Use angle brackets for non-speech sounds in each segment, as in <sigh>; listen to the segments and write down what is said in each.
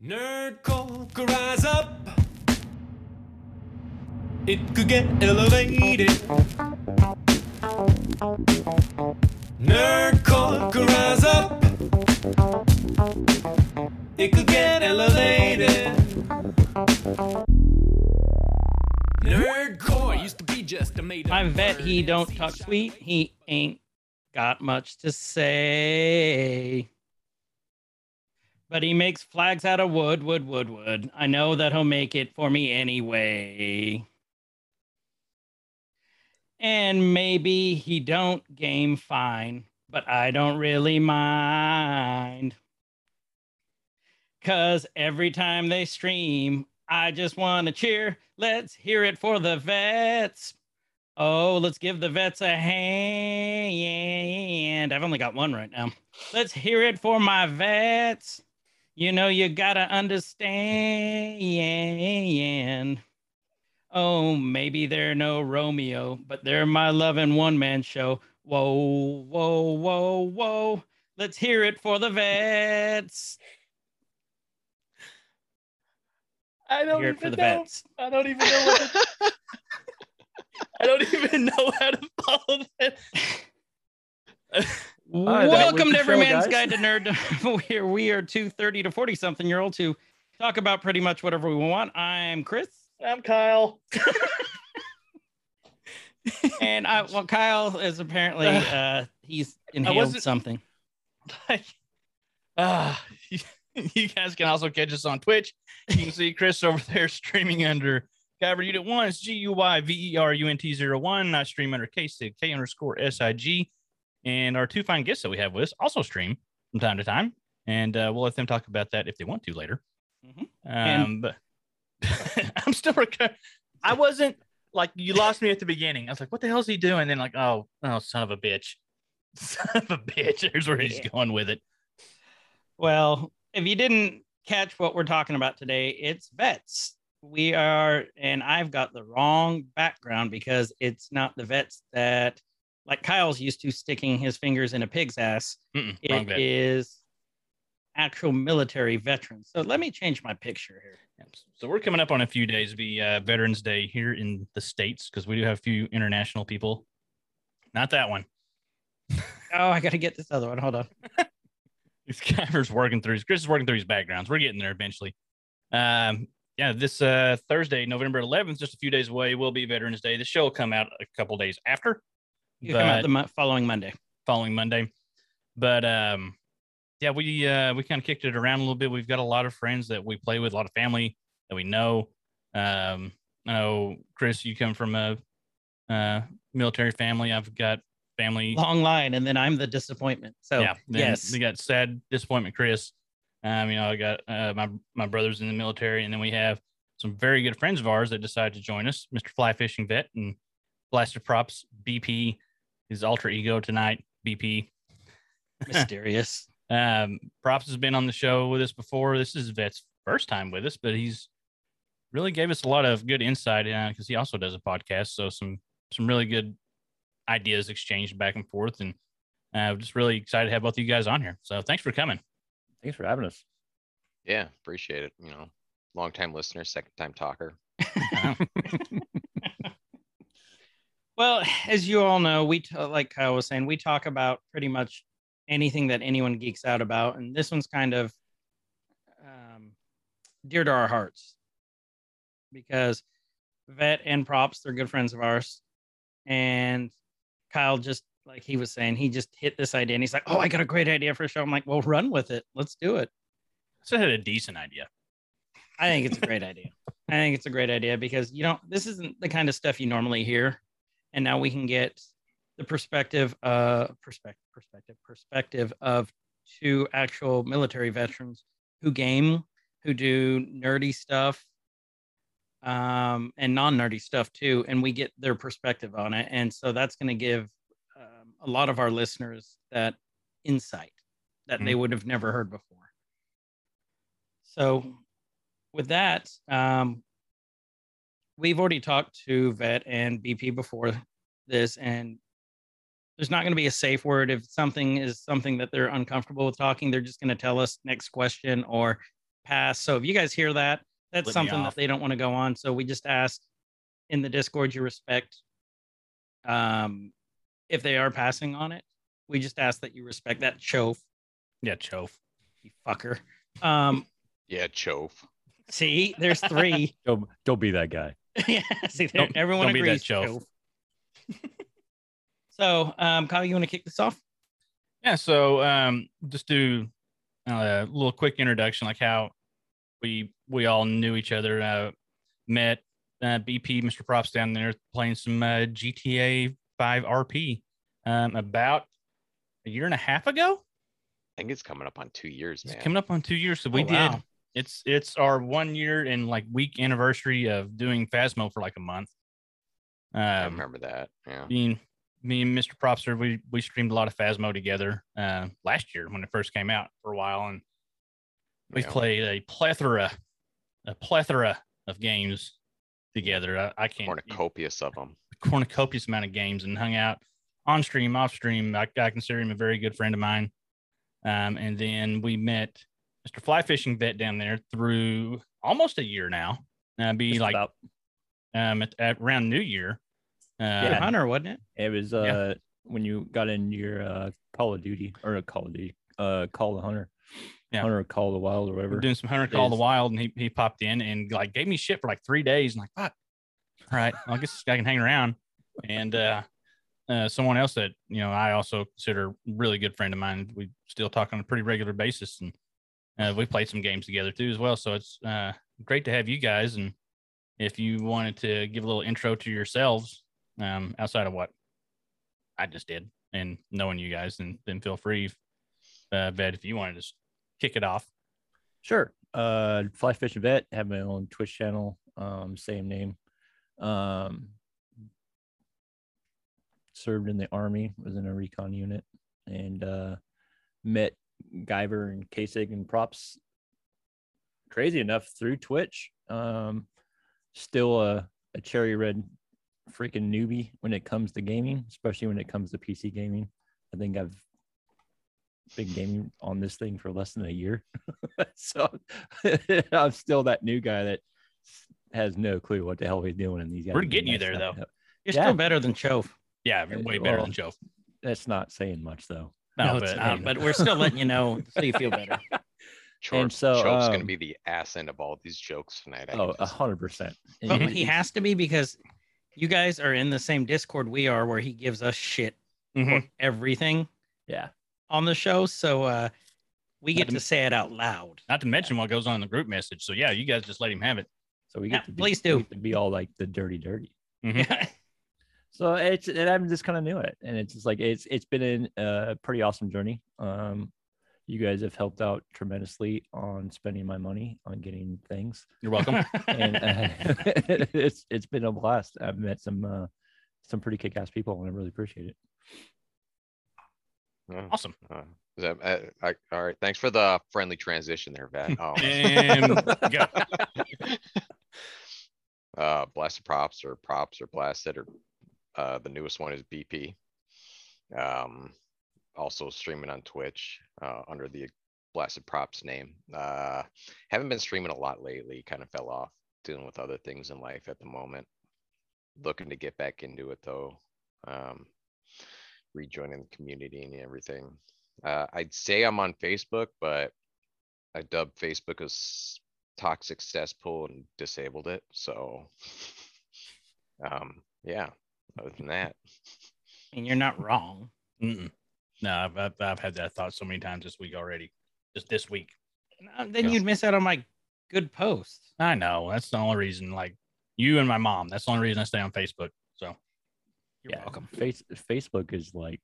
Nerd could rise up. It could get elevated. Nerd could rise up. It could get elevated. Nerdcore used to be just a made My vet, he don't talk sweet. He ain't got much to say. But he makes flags out of wood, wood, wood, wood. I know that he'll make it for me anyway. And maybe he don't game fine, but I don't really mind. Cause every time they stream, I just want to cheer. Let's hear it for the vets. Oh, let's give the vets a hand. I've only got one right now. Let's hear it for my vets. You know, you gotta understand. Oh, maybe they're no Romeo, but they're my love loving one man show. Whoa, whoa, whoa, whoa. Let's hear it for the vets. I don't Hear even it for the know. vets. I don't even know what to, <laughs> I don't even know how to follow that. <laughs> that Welcome to the Every show, Man's. Guide to Nerd. <laughs> We're we are two 30 to 40 something year olds who talk about pretty much whatever we want. I'm Chris. I'm Kyle. <laughs> And I well, Kyle is apparently <sighs> uh he's inhaled something. <laughs> Like, ah, you, you guys can also catch us on Twitch. You can see Chris over there streaming under Guyver Unit 1. It's G U Y V E R U N T 01. I stream under K Sig, K underscore S I G. And our two fine guests that we have with us also stream from time to time. And uh, we'll let them talk about that if they want to later. Mhm. Um, but <laughs> I'm still recovering. I wasn't like you lost me at the beginning. I was like, what the hell is he doing? And then like, oh, oh, son of a bitch. <laughs> Son of a bitch. Here's where he's Yeah. going with it. Well, if you didn't catch what we're talking about today, it's vets. We are, and I've got the wrong background because it's not the vets that, like Kyle's used to sticking his fingers in a pig's ass. Mm-mm, It is actual military veterans. So let me change my picture here. Yep. So we're coming up on a few days, be uh, Veterans Day here in the states because we do have a few international people. Not that one. <laughs> Oh, I got to get this other one. Hold on. <laughs> This Guyver's working through. his- Chris is working through his backgrounds. We're getting there eventually. Um, yeah, this uh, Thursday, November 11th, just a few days away, will be Veterans Day. The show will come out a couple days after, You come out the mo- following Monday. following Monday. But um, yeah, we uh, we kind of kicked it around a little bit. We've got a lot of friends that we play with, a lot of family that we know. Um, I know Chris, you come from a uh, military family. I've got family. Long line, and then I'm the disappointment. So yeah, yes, we got sad disappointment, Chris. Um, you know, I got uh, my my brothers in the military, and then we have some very good friends of ours that decided to join us, Mr. Fly Fishing Vet and Blaster Props BP, his alter ego tonight, BP. <laughs> mysterious. Um, Props has been on the show with us before. This is Vet's first time with us, but he's really gave us a lot of good insight because he also does a podcast. So some some really good ideas exchanged back and forth, and uh, just really excited to have both of you guys on here. So thanks for coming. Thanks for having us. Yeah, appreciate it. You know, long time listener, second time talker. <laughs> <laughs> Well, <sighs> as you all know, we t- like Kyle was saying, we talk about pretty much anything that anyone geeks out about, and this one's kind of um, dear to our hearts because Vet and Props, they're good friends of ours, and Kyle just like he was saying, he just hit this idea, and he's like, "Oh, I got a great idea for a show." I'm like, "Well, run with it. Let's do it." So I had a decent idea. I think it's a great idea. I think it's a great idea because you don't. This isn't the kind of stuff you normally hear, and now we can get the perspective, uh, perspective, perspective, perspective of two actual military veterans who game, who do nerdy stuff, um, and non-nerdy stuff too, and we get their perspective on it, and so that's going to give um, a lot of our listeners that insight that they would have never heard before. So with that, um, we've already talked to Vet and BP before this, and there's not going to be a safe word. If something is something that they're uncomfortable with talking, they're just going to tell us next question or pass. So if you guys hear that, that's Flip me something that they don't want to go on. So we just ask in the Discord you respect. Um, if they are passing on it, we just ask that you respect that chove, Yeah, Chof. you fucker. Um, <laughs> Yeah, chove. see, there's three. <laughs> Don't don't be that guy. <laughs> yeah, see, Don't- everyone don't be that agrees. chove. chove. <laughs> so, um, Kyle, you want to kick this off? Yeah, so um, just do uh, a little quick introduction, like how we we all knew each other, uh, met uh, BP, Mr. Props down there playing some uh, GTA 5 RP um, about a year and a half ago. I think it's coming up on two years, It's coming up on two years, so we Oh, did. It's it's our one year and like week anniversary of doing Phasmo for like a month. I Um, remember that. Yeah. me, me and Mr. Propster, we we streamed a lot of Phasmo together uh, last year when it first came out for a while, and we Yeah. played a plethora, a plethora of games together. I, I can't Cornucopious of them. cornucopious amount of games and hung out on stream, off stream. I, I consider him a very good friend of mine. Um, and then we met Mr. Fly Fishing Vet down there through almost a year now. Uh, be Just like about. um, at, at around New Year. Uh, Yeah, Hunter, wasn't it? It was Yeah. uh when you got in your uh Call of Duty or a Call of Duty, uh Call the Hunter. Yeah. Hunter Call the Wild or we're whatever. doing some Hunter Call the Wild, and he, he popped in and like gave me shit for like three days. And like, fuck, all right, well, I guess this guy can hang around. And uh, uh, someone else that you know I also consider a really good friend of mine. We still talk on a pretty regular basis, and uh, we played some games together too as well. So it's uh, great to have you guys. And if you wanted to give a little intro to yourselves um, outside of what I just did, and knowing you guys, then then feel free, uh, Vet, if you wanted to just kick it off. Sure. Uh Fly Fishing Vet, have my own Twitch channel, um, same name. Um served in the army, was in a recon unit, and uh met Guyver and K Sig and props crazy enough through Twitch. Um still a, a cherry red freaking newbie when it comes to gaming, especially when it comes to PC gaming. I think I've been gaming on this thing for less than a year. <laughs> so <laughs> I'm still that new guy that has no clue what the hell he's doing in these guys. We're getting you there, up. though. <laughs> You're Yeah. still better than Chove. Yeah, Uh, way better well, than Joe. That's not saying much though. No, No, but, not, um, but we're still letting you know <laughs> so you feel better. Chorp, so, Chove's um, gonna be the ass end of all these jokes tonight. I can Oh, a just- hundred percent. But he has to be because you guys are in the same Discord we are, where he gives us shit Mhm. for everything Yeah. on the show. So uh, we get Let him- to say it out loud. not to mention what goes on in the group message. So yeah, you guys just let him have it. So we Yeah, to be, please we do. get to be all like the dirty, dirty. <laughs> Mhm. So it's and I'm just kind of new at it, and it's just like it's it's been a pretty awesome journey. Um, you guys have helped out tremendously on spending my money on getting things, You're welcome. <laughs> and uh, <laughs> it's it's been a blast. I've met some uh, some pretty kick ass people, and I really appreciate it. Awesome. Uh, is that, uh, I, all right. Thanks for the friendly transition there, Vet. Oh, And <laughs> go. uh, blasted props or props or blasted or uh, the newest one is BP. Um, also streaming on Twitch uh, under the blasted props name. Uh, haven't been streaming a lot lately. Kind of fell off dealing with other things in life at the moment. Looking to get back into it though. Um, rejoining the community and everything. Uh, I'd say I'm on Facebook, but I dubbed Facebook as toxic cesspool and disabled it. So, <laughs> um, yeah. Other than that, And you're not wrong. Mm-mm. No, I've, I've I've had that thought so many times this week already. Just this week. Uh, Then Yeah. you'd miss out on my good posts. I know that's the only reason. Like you and my mom. That's the only reason I stay on Facebook. So You're welcome. Face Facebook is like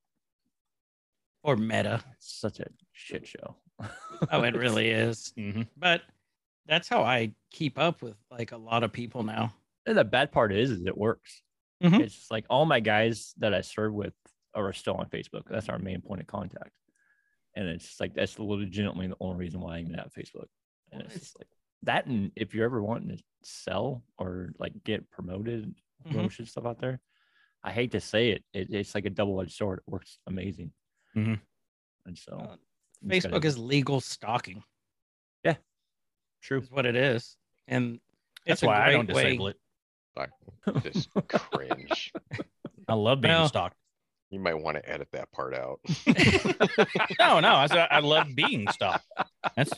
Or Meta. such a shit show. <laughs> Oh, it really is. mhm. But that's how I keep up with like a lot of people now. And the bad part is, is it works. Mhm. It's just like all my guys that I serve with are still on Facebook. That's our main point of contact. And it's like that's legitimately the only reason why I'm at Facebook. And it's just like that. And if you're ever wanting to sell or like get promoted, Mhm. promotion stuff out there, I hate to say it, it it's like a double edged sword. It works amazing. Mhm. And so Uh, Facebook gotta- is legal stalking. Yeah, true. is what it is, and That's it's a why I don't way- disable it. I just cringe. I love being Well- stalked. You might want to edit that part out. <laughs> No, no, I said I love being stalked. That's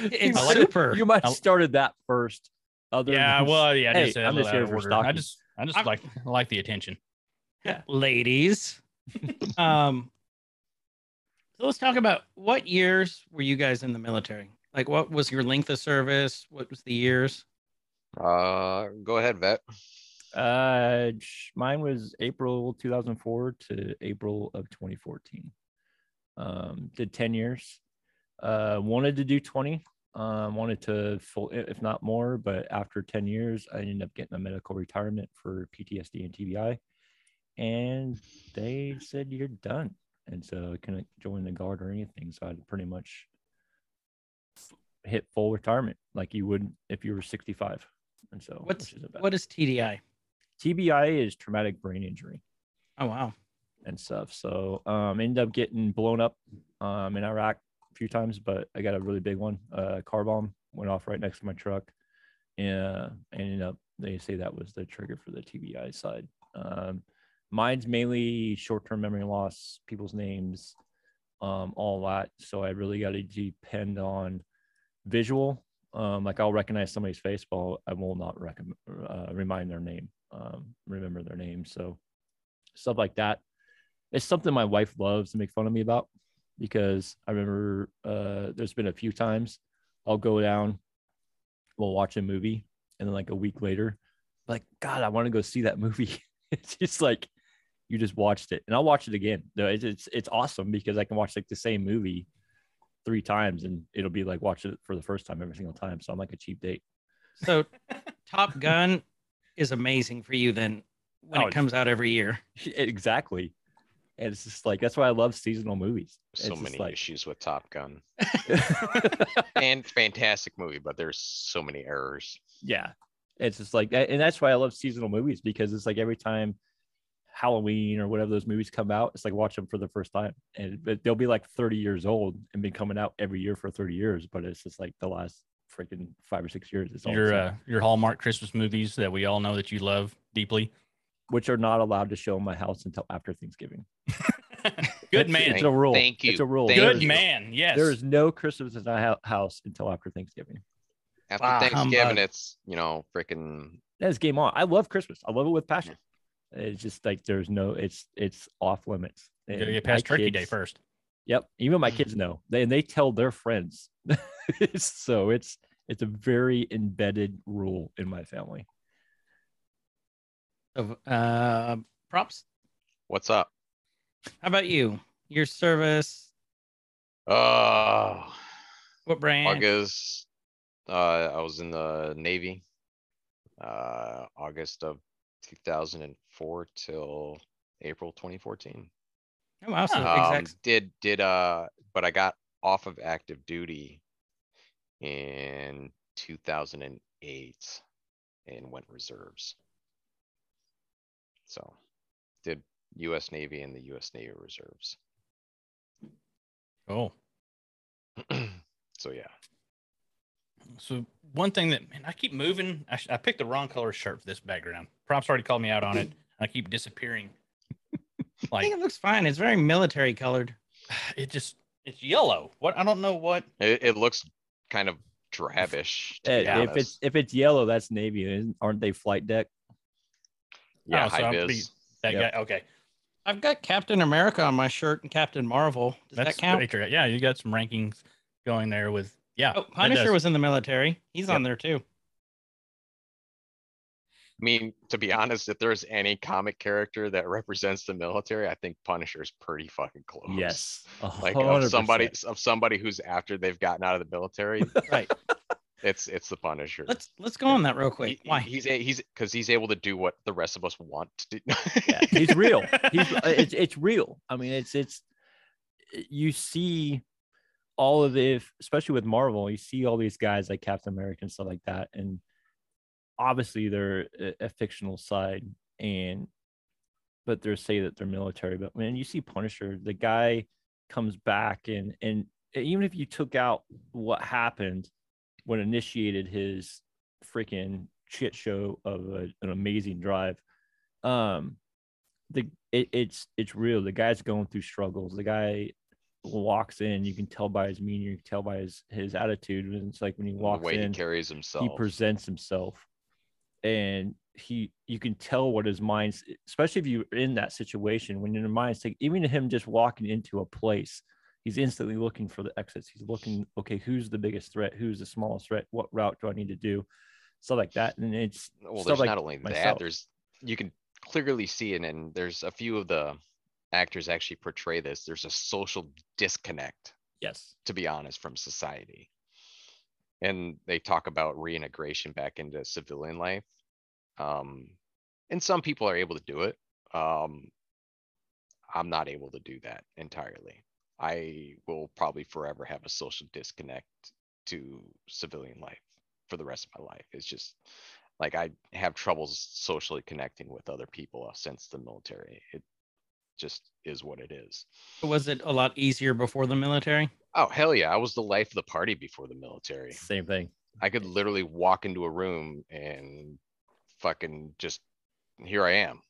It's I like it. super. You might I- have started that first. Other yeah. than- Well, yeah. I Hey, just said I'm just here for order. I stalking. just, I just I'm- like like the attention. ladies. <laughs> um, so let's talk about what years were you guys in the military? Like, what was your length of service? What was the years? Uh, go ahead, vet. Uh, mine was April 2004 to April of 2014. Um, did 10 years. Uh, wanted to do 20. Um, wanted to full, if not more, but after 10 years, I ended up getting a medical retirement for PTSD and TBI, and they said you're done, and so I couldn't join the guard or anything. So I'd pretty much hit full retirement like you would if you were 65. And so What's which is about- what is TDI? TBI is traumatic brain injury Oh wow. and stuff. So um ended up getting blown up um in Iraq a few times, but I got a really big one. Uh car bomb went off right next to my truck. Yeah, ended up they say that was the trigger for the TBI side. Um mine's mainly short-term memory loss, people's names, um, all that. So I really got to depend on visual. Um, like I'll recognize somebody's face, but I will not recommend, uh, remind their name, um, remember their name. So stuff like that. It's something my wife loves to make fun of me about because I remember uh, there's been a few times I'll go down, we'll watch a movie, and then like a week later, like God, I want to go see that movie. <laughs> it's just like you just watched it, and I'll watch it again. No, it's it's, it's awesome because I can watch like the same movie three times, and it'll be like watch it for the first time every single time. So I'm like a cheap date. So Top Gun is amazing for you then when Oh, it comes out every year. <laughs> exactly. And it's just like that's why I love seasonal movies. So It's many like- issues with Top Gun <laughs> and fantastic movie, but there's so many errors. yeah it's just like and that's why i love seasonal movies because it's like every time halloween or whatever those movies come out it's like watch them for the first time and but they'll be like 30 years old and been coming out every year for 30 years but it's just like the last freaking five or six years it's all Your uh, your Hallmark Christmas movies that we all know that you love deeply. which are not allowed to show in my house until after thanksgiving <laughs> Good man. it's a rule Thank you. it's a rule Thank Good you. man. Yes. there is no christmas in my house until after thanksgiving After Wow, Thanksgiving, humbug. it's you know freaking that's game on i love christmas i love it with passion it's just like there's no it's it's off limits You gotta get past my Turkey Day first. Yep. Even my kids <laughs> know. They and they tell their friends. <laughs> so it's it's a very embedded rule in my family. Of uh, props. what's up? How about you? Your service. Oh, What brand? August. Uh, I was in the Navy. Uh, August of 2004 till April 2014. Oh, wow. So Um, exact. did did uh, but I got off of active duty in 2008 and went reserves. So, did U.S. Navy and the U.S. Navy reserves. Oh. <clears throat> so yeah, So one thing that man, I keep moving. I, sh- I picked the wrong color shirt for this background. Props already called me out on it. I keep disappearing. <laughs> I think it looks fine. It's very military colored. <sighs> it just it's yellow. What I don't know what. it, it looks kind of drabish. To Eh, if it's if it's yellow, that's Navy. Aren't they flight deck? yeah, Oh, so I'm vis. pretty- That Yep. guy. Okay, I've got Captain America on my shirt and Captain Marvel. Does that's that count? pretty true. Yeah, you got some rankings going there with yeah. Oh, Punisher was in the military. He's on there too. I mean, to be honest, if there's any comic character that represents the military, I think Punisher's pretty fucking close. Yes. a Like of somebody of somebody who's after they've gotten out of the military, <laughs> Right. it's it's the Punisher. Let's let's go on that real quick. he- Why? He's a, he's because he's able to do what the rest of us want to do. Yeah, he's real. He's <laughs> uh, it's it's real. I mean, it's it's you see all of the if, especially with Marvel, you see all these guys like Captain America and stuff like that, and obviously they're a, a fictional side, and but they're say that they're military. But when you see Punisher, the guy comes back and and even if you took out what happened, what initiated his freaking shit show of a, an amazing drive. Um, the it, it's it's real. The guy's going through struggles. The guy walks in, you can tell by his meaning, you can tell by his his attitude. And it's like when he walks The way in, he carries himself. he presents himself and he you can tell what his mind's especially if you're in that situation when your mind's like even him just walking into a place he's instantly looking for the exits he's looking okay who's the biggest threat who's the smallest threat what route do i need to do stuff like that and it's well, there's like not only that, myself. there's you can clearly see it, and there's a few of the actors actually portray this. There's a social disconnect, yes to be honest, from society. And they talk about reintegration back into civilian life. Um, and some people are able to do it. Um, I'm not able to do that entirely. I will probably forever have a social disconnect to civilian life for the rest of my life. It's just like I have troubles socially connecting with other people since the military. It just is what it is. Was it a lot easier before the military? Oh hell yeah, I was the life of the party before the military. same thing I could literally walk into a room and fucking just here I am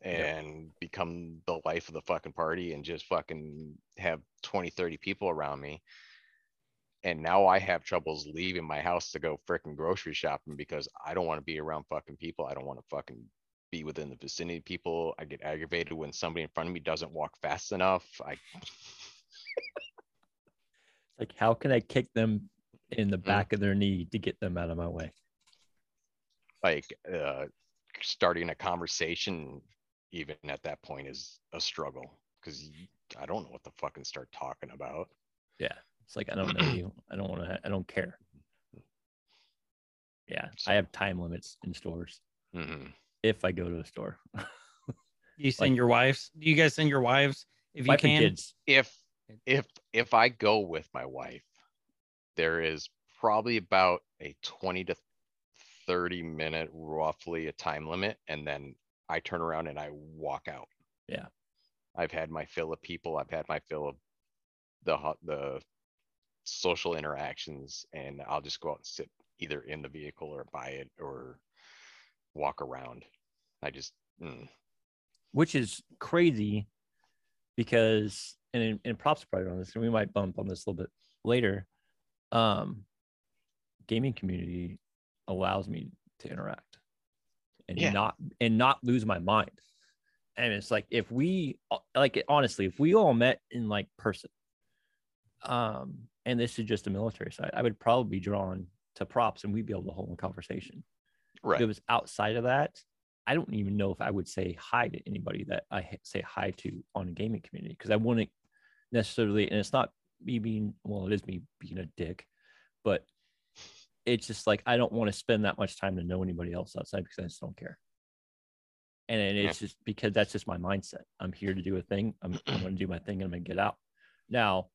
and become the life of the fucking party and just fucking have 20 30 people around me and now I have troubles leaving my house to go freaking grocery shopping because I don't want to be around fucking people. I don't want to fucking be within the vicinity of people. I get aggravated when somebody in front of me doesn't walk fast enough. I like how can i kick them in Mm. the back of their knee to get them out of my way like uh starting a conversation even at that point is a struggle because I don't know what to fucking start talking about. Yeah, it's like i don't know you i don't want to i don't care yeah So- i have time limits in stores Mhm. If i go to the store <laughs> You send Like- your wives? Do you guys send your wives if you wife and can? kids If if if I go with my wife, there is probably about a 20 to 30 minute roughly a time limit, and then I turn around and I walk out. Yeah. I've had my fill of people. I've had my fill of the ho- the social interactions, and I'll just go out and sit either in the vehicle or buy it or walk around. I just mm, which is crazy because and, and props probably on this and we might bump on this a little bit later um gaming community allows me to interact and Yeah. not and not lose my mind and it's like if we like honestly if we all met in like person um and this is just a military side i would probably be drawn to props and we'd be able to hold a conversation right. if it was outside of that, I don't even know if I would say hi to anybody that I say hi to on a gaming community because I wouldn't necessarily, and it's not me being, well, it is me being a dick, but it's just like I don't want to spend that much time to know anybody else outside because I just don't care. And it's just because that's just my mindset. I'm here to do a thing. I'm, I'm going to do my thing and I'm going to get out. Now,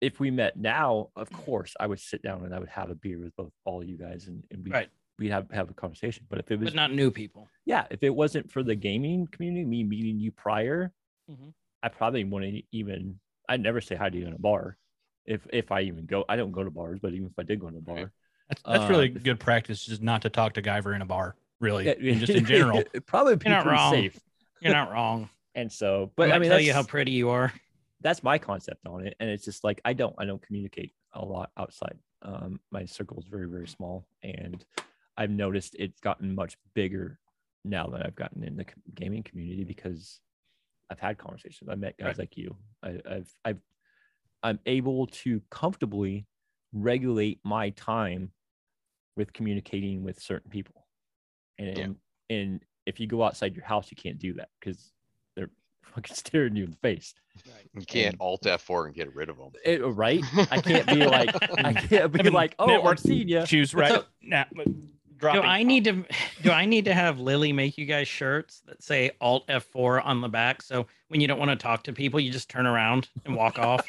if we met now, of course, I would sit down and I would have a beer with both all you guys and, and we Right. We'd have have a conversation. But if it was But not new people. yeah, if it wasn't for the gaming community, me meeting you prior, Mhm. I probably wouldn't even. I'd never say hi to you in a bar, if if I even go. I don't go to bars, but even if I did go to a Right. bar, That's, that's really Uh, good practice, just not to talk to Guyver in a bar, really, yeah, and just <laughs> in general. <laughs> it'd probably be You're not wrong. safe. You're not <laughs> wrong. And so, but but I I mean, tell you how pretty you are. that's my concept on it and it's just like i don't i don't communicate a lot outside um my circle is very very small and i've noticed it's gotten much bigger now that i've gotten in the gaming community because i've had conversations i met guys Right. like you I, i've i've i'm able to comfortably regulate my time with communicating with certain people and Yeah. and if you go outside your house you can't do that because they're <laughs> fucking staring you in the face You can't and- alt F4 and get rid of them. it, right? I can't be like, I <laughs> can't be I mean, like, oh, I'm seeing you. Choose right. So- nah, but Do. I need to do I need to have Lily make you guys shirts that say Alt F4 on the back so when you don't want to talk to people, you just turn around and walk off?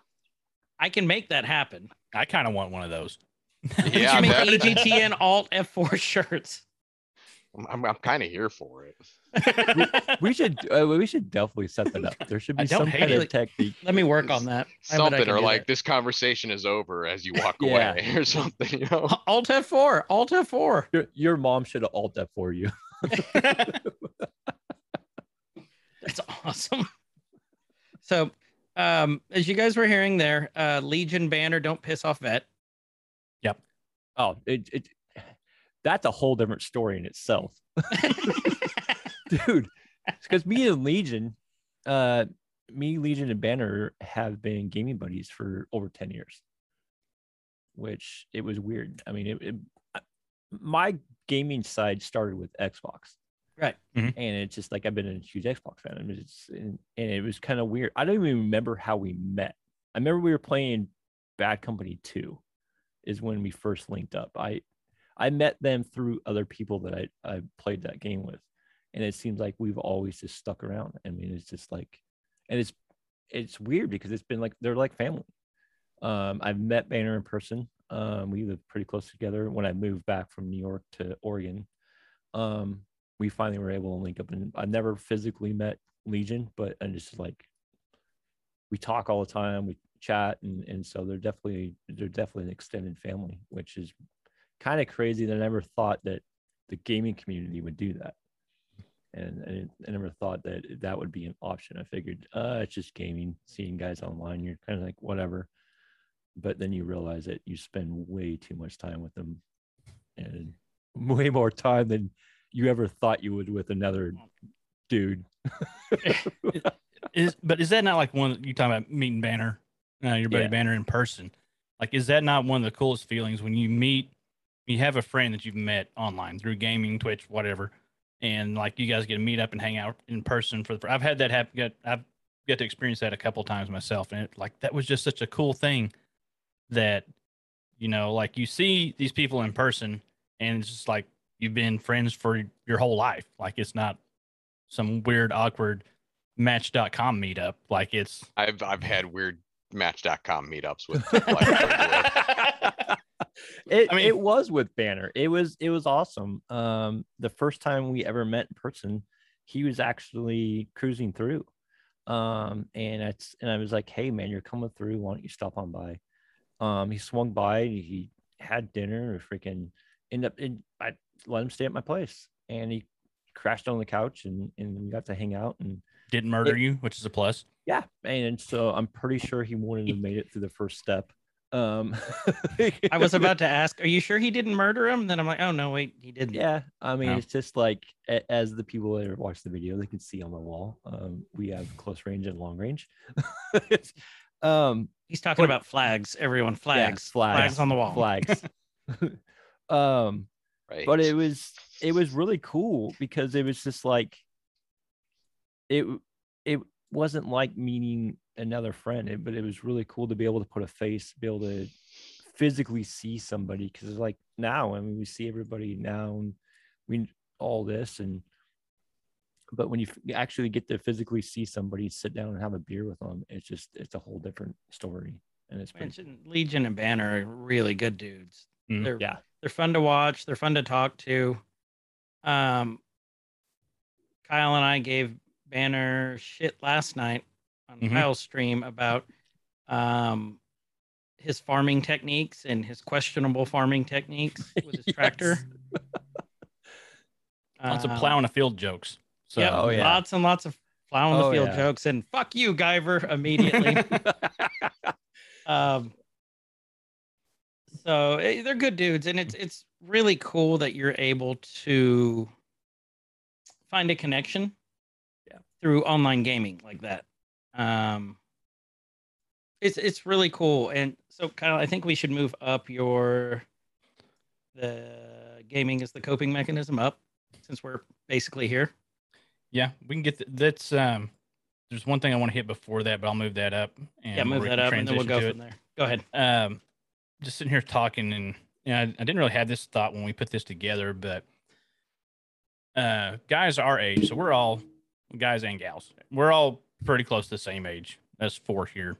<laughs> I can make that happen. I kind of want one of those. Yeah, you make bet. AGTN Alt F4 shirts. I'm, I'm, I'm kind of here for it. <laughs> <laughs> We should uh, we should definitely set that up. There should be some kind it. of technique. Let me work on that. I bet I Something or like that. this conversation is over as you walk Yeah. away <laughs> or something. You know. Alt F4, Alt F4. Your, your mom should have alt that for you. That's awesome. So, um, as you guys were hearing there, uh, Legion banner, don't piss off vet. Yep. Oh, it, it that's a whole different story in itself. <laughs> Dude, because me and Legion, uh, me, Legion, and Banner have been gaming buddies for over 10 years, which it was weird. I mean, it, it my gaming side started with Xbox. Right. Mhm. And it's just like I've been a huge Xbox fan. I mean, it's, and, and it was kind of weird. I don't even remember how we met. I remember we were playing Bad Company 2 is when we first linked up. I I met them through other people that I, I played that game with. And it seems like we've always just stuck around. I mean, it's just like and it's it's weird because it's been like they're like family. Um, I've met Banner in person. Um, we live pretty close together. When I moved back from New York to Oregon, um, we finally were able to link up. And I've never physically met Legion, but I'm just like we talk all the time. We chat, and and so they're definitely they're definitely an extended family, which is kind of crazy. That I never thought that the gaming community would do that and, and I never thought that that would be an option. I figured, uh, it's just gaming, seeing guys online. You're kind of like whatever, but then you realize that you spend way too much time with them, and <laughs> way more time than you ever thought you would with another dude. <laughs> is but is that not like one you talking about meeting Banner, uh, your buddy Yeah. Banner in person? Like, is that not one of the coolest feelings when you meet, you have a friend that you've met online through gaming, Twitch, whatever, and like you guys get to meet up and hang out in person for the. I've had that happen. Got I've got to experience that a couple times myself, and it, like that was just such a cool thing that you know, like you see these people in person, and it's just like you've been friends for your whole life. Like it's not some weird, awkward match.com meetup. Like it's I've I've had weird Match.com meetups with <laughs> like, with- it, I mean- it was with Banner. It was it was awesome. Um, the first time we ever met in person, he was actually cruising through, um, and it's and I was like, "Hey man, you're coming through. Why don't you stop on by?" Um, he swung by. He had dinner. We freaking ended up. In, I let him stay at my place, and he crashed on the couch, and and we got to hang out and didn't murder you, which is a plus. yeah, and so I'm pretty sure he wouldn't have made it through the first step. Um, <laughs> I was about to ask, are you sure he didn't murder him? Then I'm like, oh no, wait, he didn't. Yeah, I mean, No. it's just like as the people that watch the video, they can see on the wall. Um, we have close range and long range. <laughs> Um, He's talking What- about flags. Everyone, flags, flags. flags on the wall. flags. <laughs> um, right? but it was it was really cool because it was just like it it wasn't like meeting another friend, it, but it was really cool to be able to put a face, be able to physically see somebody because it's like now, I mean, we see everybody now and we all this and but when you f- actually get to physically see somebody sit down and have a beer with them, it's just it's a whole different story. And it's been, Mentioned Legion and Banner are really good dudes. Mm, They're yeah. they're fun to watch. They're fun to talk to. Um, Kyle and I gave Banner shit last night on Mhm. Kyle's stream about um his farming techniques and his questionable farming techniques with his <laughs> tractor. Lots of Um, plowing a field jokes. So Yep, Oh, yeah. lots and lots of plowing Oh, the field yeah. jokes and fuck you, Guyver, immediately. <laughs> um, so eh, they're good dudes, and it's it's really cool that you're able to find a connection, Yeah. through online gaming like that. Um, it's it's really cool, and so Kyle, I think we should move up your the gaming is the coping mechanism up since we're basically here. yeah, we can get th- that's um. There's one thing I want to hit before that, but I'll move that up. And yeah, move that up, and then we'll go from to there. Go ahead. Um, just sitting here talking, and you know, I, I didn't really have this thought when we put this together, but uh, guys our age, so we're all guys and gals. We're all pretty close to the same age. That's four here.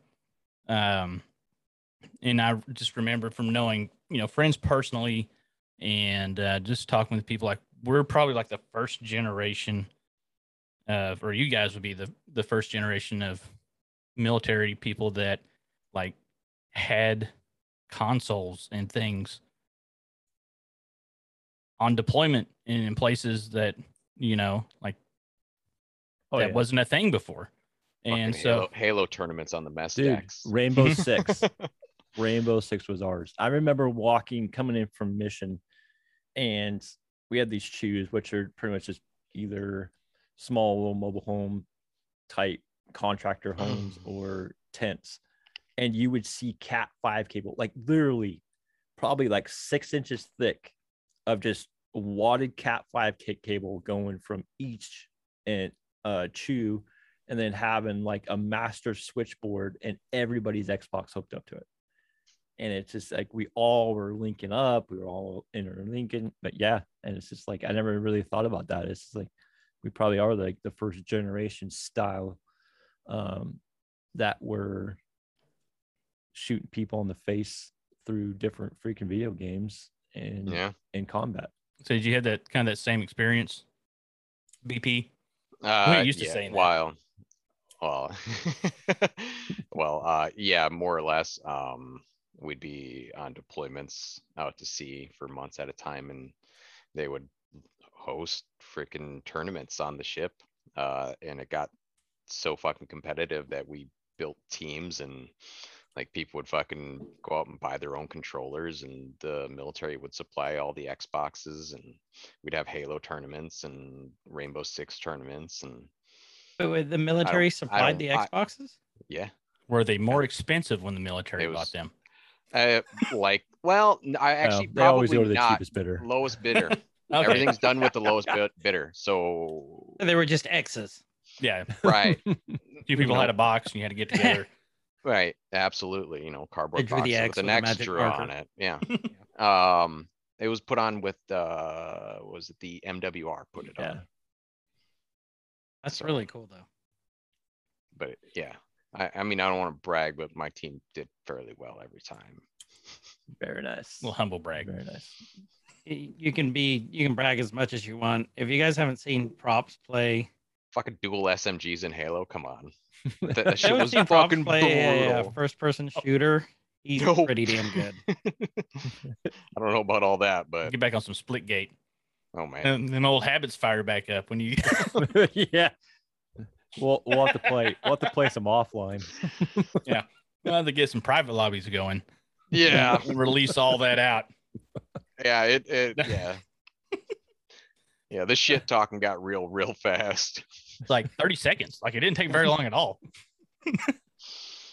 Um, and I just remember from knowing, you know, friends personally, and uh, just talking with people like we're probably like the first generation of, or you guys would be the the first generation of military people that like had consoles and things on deployment and in places that you know like Oh, that yeah. wasn't a thing before and so Halo tournaments on the mess Dude, decks. Rainbow <laughs> Six. Rainbow Six was ours. I remember walking, coming in from mission, and we had these CHUs, which are pretty much just either small little mobile home type contractor <sighs> homes or tents. And you would see Cat 5 cable, like literally probably like six inches thick of just wadded Cat 5 ca- cable going from each and uh CHU and then having like a master switchboard and everybody's Xbox hooked up to it. And it's just like we all were linking up, we were all interlinking, but yeah, and it's just like I never really thought about that. It's just like we probably are like the first generation style um that were shooting people in the face through different freaking video games and Yeah. in combat. so did you have that kind of that same experience bp Uh, used to yeah, saying that. Well, well, <laughs> well, uh, yeah, more or less. Um, we'd be on deployments out to sea for months at a time, and they would host freaking tournaments on the ship. Uh, and it got so fucking competitive that we built teams and like people would fucking go out and buy their own controllers and the military would supply all the Xboxes and we'd have Halo tournaments and Rainbow Six tournaments and But wait, the military supplied the don't- I- Xboxes. yeah. were they more expensive when the military It bought them Uh, like, well, n- I Uh, actually they always go probably to the not cheapest bidder. lowest <laughs> bidder. okay Everything's done with the lowest bid- bidder. So, They were just X's. yeah right, <laughs> two people know. had a box and you had to get together <laughs> right, absolutely. You know, cardboard drew the box X with an with a X magic drew marker. on it. Yeah. um, it was put on with uh, was it the MWR put it Yeah. on? That's really cool though. But yeah, I, I mean, I don't want to brag, but my team did fairly well every time. Very nice. little humble brag Very nice. You can be, you can brag as much as you want. If you guys haven't seen props play, Fucking dual SMGs in Halo. Come on, <laughs> that, that shit was fucking play a uh, brutal. first-person shooter, he's No. pretty damn good. <laughs> I don't know about all that, but get back on some Splitgate oh man. and then old habits fire back up when you <laughs> <laughs> yeah. We'll, we'll have to play. We'll have to play some offline. <laughs> Yeah, we'll have to get some private lobbies going Yeah, release all that out yeah, it, it, yeah. Yeah, this shit talking got real, real fast. It's like 30 seconds like it didn't take very long at all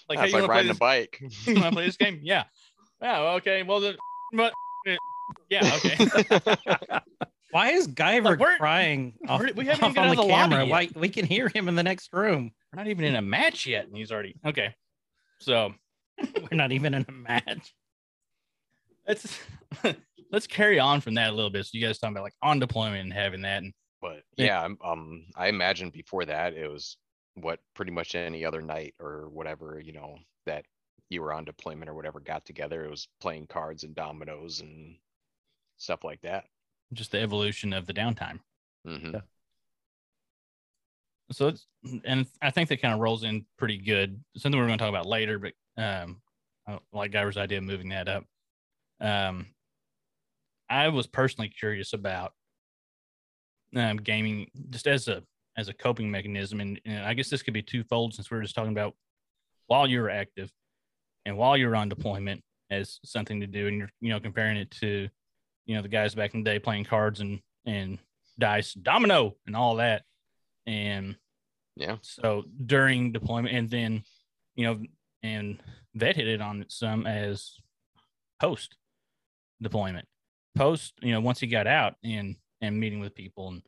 like hey, That's you like riding a bike. you want to play this game? Yeah. Yeah. Okay. Well, the, but yeah. Okay. Why is Guyver Like, crying off, we're- haven't off even got on out the of the lobby camera? yet. Why we can hear him in the next room? We're not even in a match yet, and he's already okay. So <laughs> We're not even in a match. let's <laughs> let's carry on from that a little bit. So you guys talking about like on deployment and having that, and But Yeah. yeah, um, I imagine before that, it was what pretty much any other night or whatever, you know, that you were on deployment or whatever got together. It was playing cards and dominoes and stuff like that. Just the evolution of the downtime. hmm Yeah. So it's and I think that kind of rolls in pretty good. Something we're going to talk about later, but um, I like Guyver's idea of moving that up. Um, I was personally curious about um, gaming just as a as a coping mechanism, and, and I guess this could be twofold since we we're just talking about while you're active and while you're on deployment as something to do, and you're you know comparing it to you know the guys back in the day playing cards and and dice, domino, and all that, and Yeah. so during deployment, and then, you know, and vet hit it on some as post deployment, post, you know, once he got out and and meeting with people, and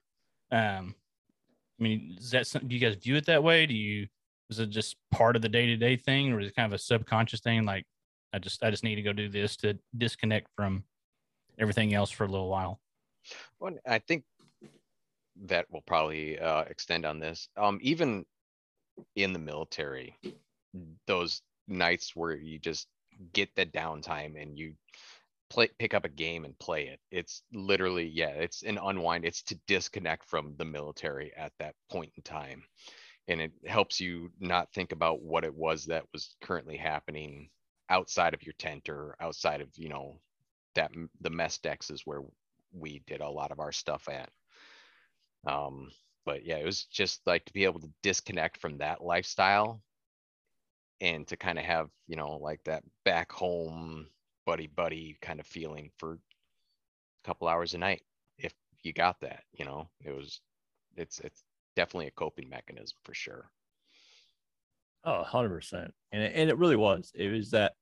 um, I mean, is that something? Do you guys view it that way? Do you? Is it just part of the day to day thing, or is it kind of a subconscious thing? Like, I just I just need to go do this to disconnect from everything else for a little while. Well, I think that will probably uh, extend on this. Um, even in the military, those nights where you just get the downtime and you play pick up a game and play it. It's literally yeah, it's an unwind. It's to disconnect from the military at that point in time. And it helps you not think about what it was that was currently happening outside of your tent or outside of, you know, that the mess decks is where we did a lot of our stuff at. Um, but yeah, it was just like to be able to disconnect from that lifestyle and to kind of have, you know, like that back home buddy buddy kind of feeling for a couple hours a night if you got that, you know. It was it's it's definitely a coping mechanism for sure. Oh, 100%. And it, and it really was. It was that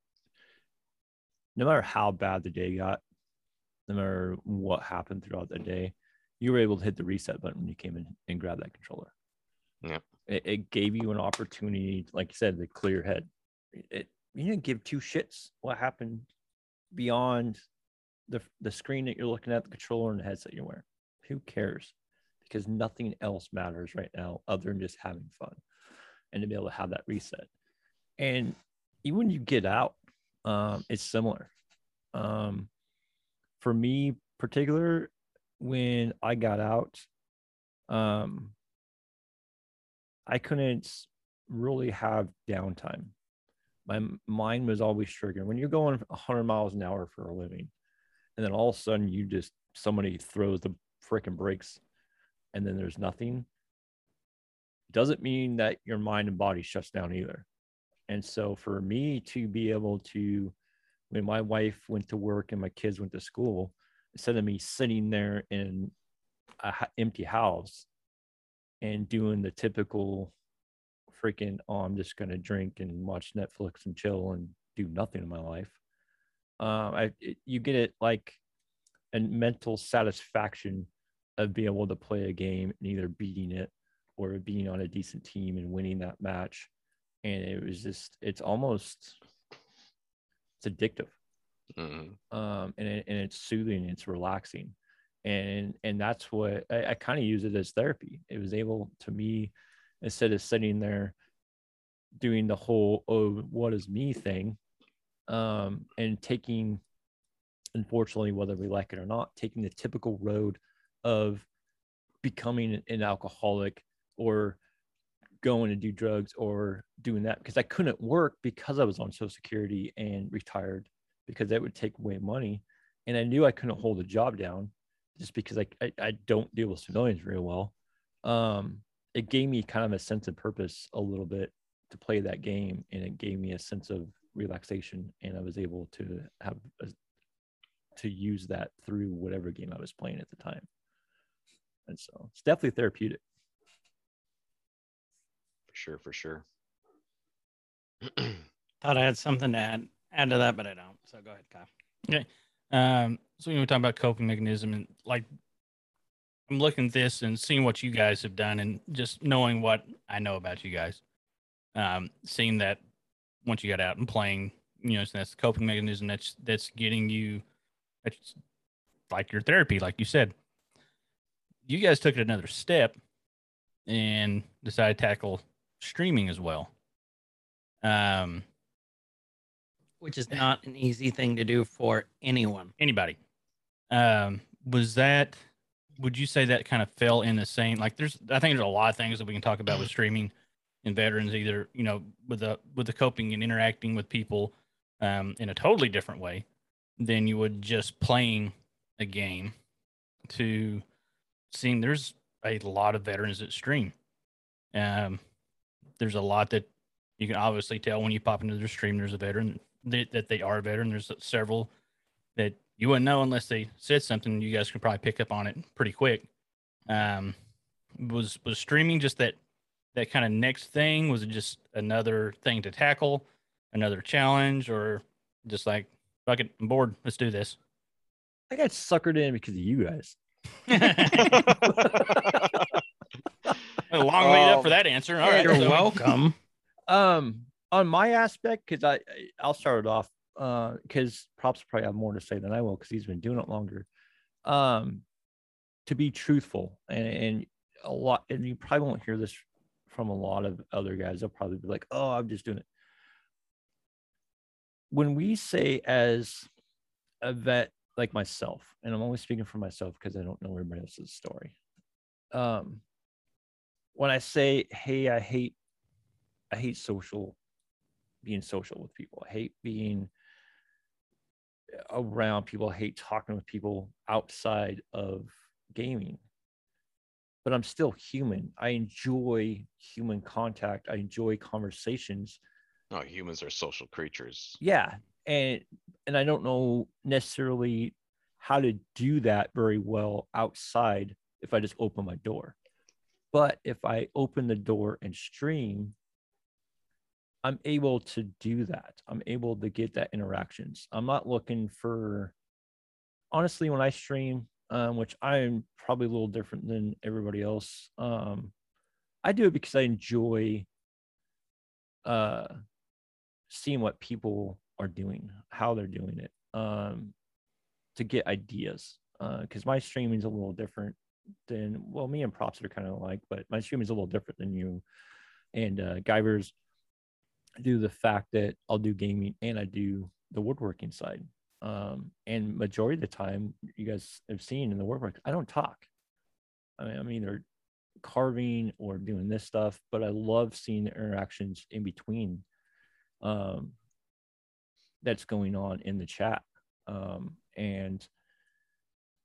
no matter how bad the day got, no matter what happened throughout the day, you were able to hit the reset button when you came in and grab that controller. Yeah. It, it gave you an opportunity, like you said, to clear your head. It, you didn't give two shits what happened beyond the, the screen that you're looking at, the controller and the headset you're wearing. Who cares? Because nothing else matters right now other than just having fun and to be able to have that reset. And even when you get out, um, it's similar. Um, for me, particular, when I got out, um, I couldn't really have downtime. My mind was always triggered. When you're going 100 miles an hour for a living, and then all of a sudden you just somebody throws the freaking brakes, and then there's nothing doesn't mean that your mind and body shuts down either. And so for me to be able to, when my wife went to work and my kids went to school, instead of me sitting there in a h- empty house and doing the typical freaking, oh, I'm just going to drink and watch Netflix and chill and do nothing in my life. Um, I, it, you get it like a mental satisfaction of being able to play a game and either beating it or being on a decent team and winning that match. And it was just, it's almost, it's addictive. Mhm. Um, and, it, and it's soothing, it's relaxing. And, and that's what I, I kind of use it as therapy. It was able to me, instead of sitting there doing the whole, oh, what is me thing, um, and taking, unfortunately, whether we like it or not, taking the typical road of becoming an alcoholic or going to do drugs or doing that because I couldn't work because I was on Social Security and retired because that would take away money. And I knew I couldn't hold a job down just because I, I, I don't deal with civilians very well. Um, it gave me kind of a sense of purpose a little bit to play that game and it gave me a sense of relaxation and I was able to have a, to use that through whatever game I was playing at the time. And so it's definitely therapeutic. For sure, for sure. <clears throat> Thought I had something to add add to that, but I don't. So go ahead, Kyle. Okay. Um, so we were talking about coping mechanism and like I'm looking at this and seeing what you guys have done and just knowing what I know about you guys. Um, seeing that once you got out and playing, you know, so that's the coping mechanism that's that's getting you that's like your therapy, like you said. You guys took it another step and decided to tackle streaming as well. Um, Which is not an easy thing to do for anyone. anybody. Um, was that? Would you say that kind of fell in the same? Like, there's, I think there's a lot of things that we can talk about with streaming and veterans, either you know, with the with the coping and interacting with people um, in a totally different way than you would just playing a game. To seeing there's a lot of veterans that stream. Um, there's a lot that you can obviously tell when you pop into their stream. There's a veteran that, that they are a veteran. There's several that you wouldn't know unless they said something. You guys could probably pick up on it pretty quick. Um, was was streaming just that that kind of next thing? Was it just another thing to tackle, another challenge, or just like fuck it, I'm bored. Let's do this. I got suckered in because of you guys. <laughs> <laughs> <laughs> A long lead up for Um, that answer. All right, You're so- welcome. <laughs> Um, on my aspect, because I I- I'll start it off. Uh, because props probably have more to say than I will because he's been doing it longer. Um, to be truthful and and a lot, and you probably won't hear this from a lot of other guys. They'll probably be like, "Oh, I'm just doing it." When we say as a vet like myself, and I'm only speaking for myself because I don't know everybody else's story. Um, when I say, "Hey, I hate, I hate social, being social with people. I hate being around people. I hate talking with people outside of gaming." But I'm still human. I enjoy human contact. I enjoy conversations No, humans are social creatures. yeah and and i don't know necessarily how to do that very well outside if i just open my door but if i open the door and stream i'm able to do that i'm able to get that interactions i'm not looking for honestly when i stream um, which i'm probably a little different than everybody else um, i do it because i enjoy uh seeing what people are doing, how they're doing it, um, to get ideas. Because my streaming is a little different than well, me and props are kind of alike, but my streaming is a little different than you. And uh, Guyver's do the fact that I'll do gaming and I do the woodworking side. Um, and majority of the time, you guys have seen in the woodwork, I don't talk. I mean, I'm either carving or doing this stuff, but I love seeing the interactions in between um, that's going on in the chat. Um, and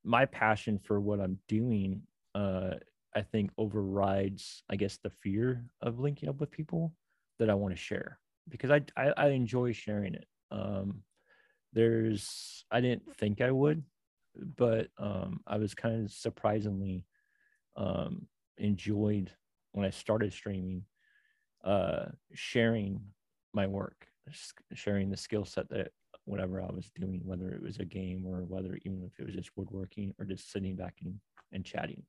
my passion for what I'm doing, uh, I think overrides, I guess, the fear of linking up with people that I want to share because I, I, I enjoy sharing it. Um, there's, I didn't think I would, but um, I was kind of surprisingly um, enjoyed when I started streaming, uh, sharing my work, sharing the skill set that whatever I was doing, whether it was a game or whether even if it was just woodworking or just sitting back and, and chatting.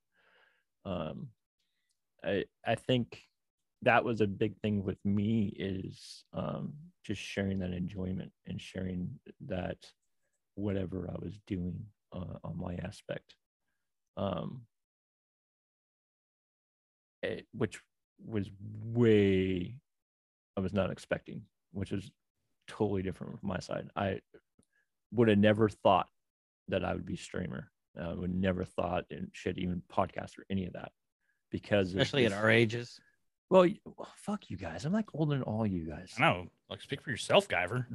Um, I I think that was a big thing with me is um, just sharing that enjoyment and sharing that whatever I was doing uh, on my aspect. Um, it, which was way I was not expecting, which is totally different from my side. I would have never thought that I would be streamer. I would never thought and shit even podcast or any of that because of especially at our ages. well, well, fuck you guys. I'm like older than all you guys. I know. Like, speak for yourself, Guyver.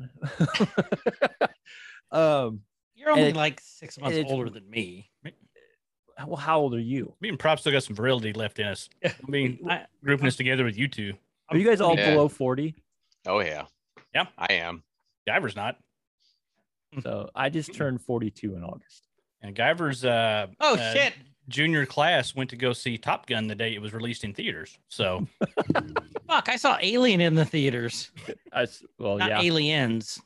<laughs> um, You're only it- like six months it's- older than me. well, how old are you? Me and Prop still got some virility left in us. <laughs> I mean, I, grouping us together with you two. Are you guys all Yeah. below 40? Oh yeah. Yeah. I am. Guyver's not. <laughs> So I just turned 42 in August. And Guyver's uh, oh uh, shit! junior class went to go see Top Gun the day it was released in theaters. So <laughs> Fuck! I saw Alien in the theaters. I, well, Not yeah, Aliens.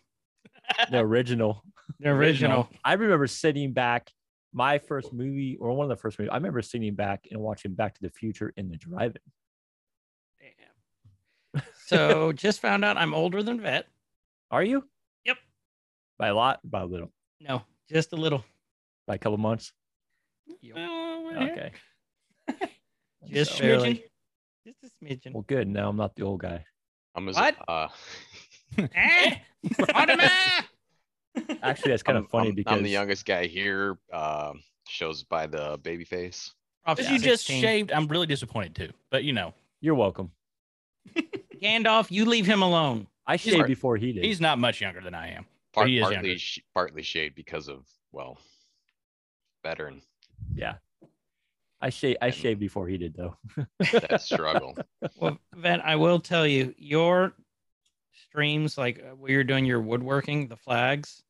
the original. The original. I remember sitting back. My first movie, or one of the first movies, I remember sitting back and watching Back to the Future in the drive-in. Damn. <laughs> So just found out I'm older than Vet. Are you? Yep. By a lot, by a little, No, just a little. by a couple months. Yep. Okay. <laughs> Just So- barely. Just a smidgen. Well, good. Now I'm not the old guy. I'm as What? uh <laughs> Eh? Actually, that's kind I'm, of funny I'm- because I'm the youngest guy here. Um shows by the baby face. Props Because to you just 16. shaved. I'm really disappointed too. But you know, you're welcome. Gandalf, you leave him alone. I He's- shaved before he did. he's not much younger than I am. Part, he is partly younger. sh- partly shade because of well veteran yeah. I shaved. I And- shaved before he did, though. <laughs> that <laughs> struggle. Well, Ben, I will tell you, your streams, like uh, where you're doing your woodworking, the flags,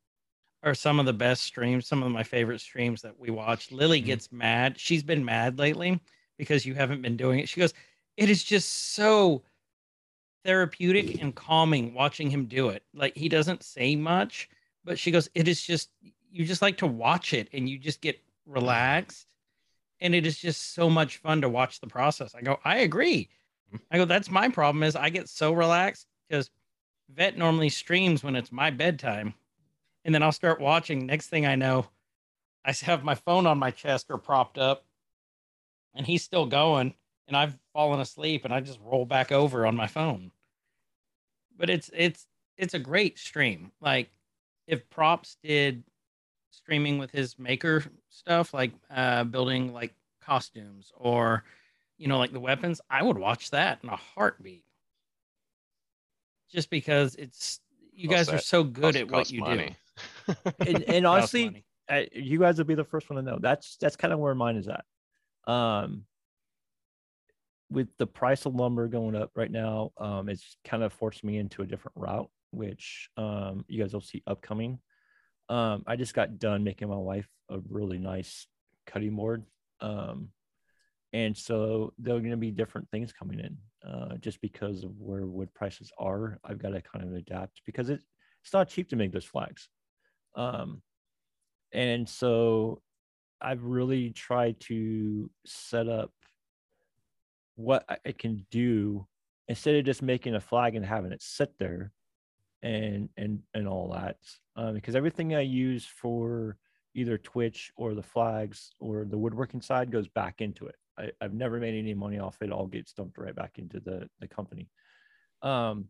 are some of the best streams. Some of my favorite streams that we watch. Lily Mhm. gets mad. She's been mad lately because you haven't been doing it. She goes, "It is just so therapeutic and calming watching him do it. Like he doesn't say much, but she goes, it is just you just like to watch it and you just get relaxed." And it is just so much fun to watch the process. I go, I agree. I go, that's my problem is I get so relaxed because vet normally streams when it's my bedtime. And then I'll start watching. Next thing I know, I have my phone on my chest or propped up and he's still going and I've fallen asleep and I just roll back over on my phone. But it's it's it's a great stream. Like if props did streaming with his maker stuff, like uh, building like costumes or, you know, like the weapons, I would watch that in a heartbeat. Just because it's you Plus guys are so good Cost- at what you money. and, <laughs> and honestly, uh, you guys will be the first one to know. That's that's kind of where mine is at. Um, with the price of lumber going up right now, um, it's kind of forced me into a different route, which um, you guys will see upcoming. Um, I just got done making my wife a really nice cutting board, um, and so there are going to be different things coming in. Uh, just because of where wood prices are, I've got to kind of adapt because it, it's not cheap to make those flags. Um, and so I've really tried to set up what I I can do instead of just making a flag and having it sit there and and and all that um, because everything I use for either Twitch or the flags or the woodworking side goes back into it. I, I've never made any money off it. All gets dumped right back into the the company. Um,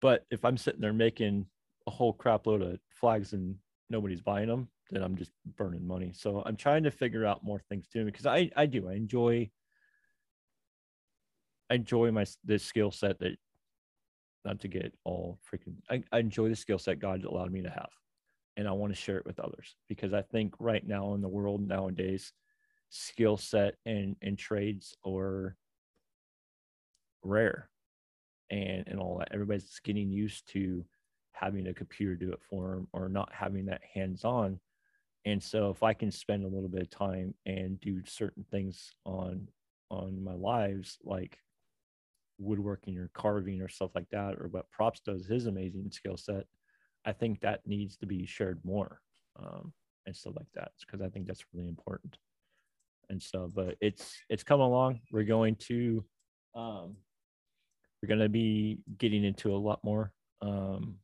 but if I'm sitting there making a whole crap load of flags and nobody's buying them, then I'm just burning money. So I'm trying to figure out more things too because I I do I enjoy I enjoy my this skill set that not to get all freaking I, I enjoy the skill set God allowed me to have and I want to share it with others because I think right now in the world nowadays skill set and and trades are rare and and all that. Everybody's getting used to having a computer do it for them or not having that hands on and so if i can spend a little bit of time and do certain things on on my lives like woodworking or carving or stuff like that or what props does his amazing skill set i think that needs to be shared more um, and stuff like that because i think that's really important. And stuff but it's it's come along. We're going to um we're going to be getting into a lot more um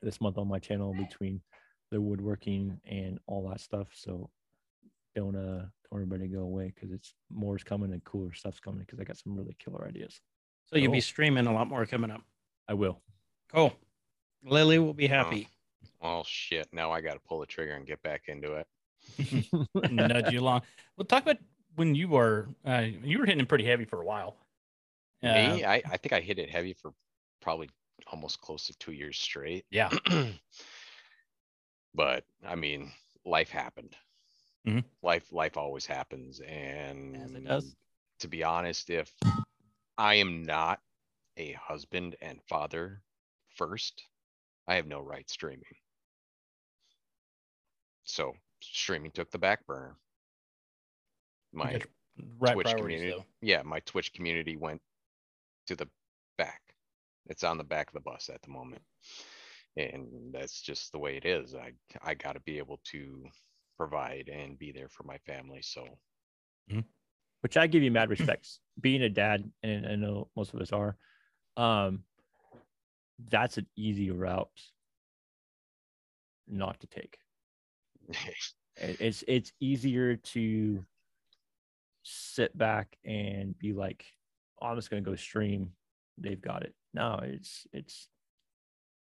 this month on my channel between the woodworking and all that stuff. So don't uh don't everybody go away because it's more's coming and cooler stuff's coming because i got some really killer ideas So you'll be streaming a lot more coming up. i will Cool. Lily will be happy. Oh shit! Now I got to pull the trigger and get back into it. <laughs> <laughs> nudge you along. Well, talk about when you were uh, you were hitting him pretty heavy for a while. Uh, Me, I, I think I hit it heavy for probably almost close to two years straight. yeah, <clears throat> but I mean, life happened. Mhm. Life, life always happens, and As it does. to be honest, if I am not a husband and father first, I have no right streaming. So streaming took the back burner. My right Twitch community, though. yeah, my Twitch community went to the back. It's on the back of the bus at the moment. And that's just the way it is. I, I gotta be able to provide and be there for my family, so. which I give you mad respects. <clears throat> Being a dad, and I know most of us are, um, that's an easy route not to take. <laughs> It's it's easier to sit back and be like, oh, I'm just gonna go stream. They've got it. No, it's it's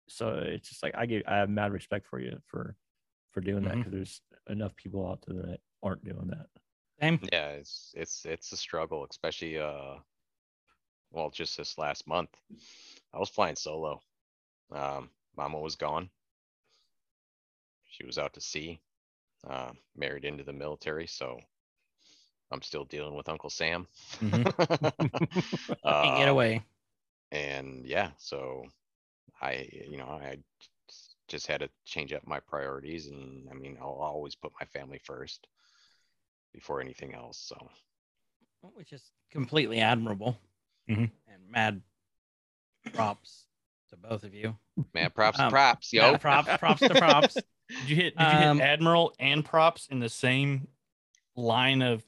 so it's just like I give I have mad respect for you for for doing that Mhm. because there's enough people out there that aren't doing that. Same. Yeah, it's, it's, it's a struggle, especially, uh, well, just this last month. I was flying solo. Um, mama was gone. She was out to sea, uh, married into the military, so I'm still dealing with Uncle Sam. <laughs> Can't get Uh, away. And yeah, so I, you know, I s- just had to change up my priorities and I mean, I'll always put my family first before anything else, so. which is completely admirable Mhm. and mad props to both of you. Man, props, to Um, props, Yeah, yo. props, props to props. <laughs> Did you hit? Did you Um, hit admiral and props in the same line of?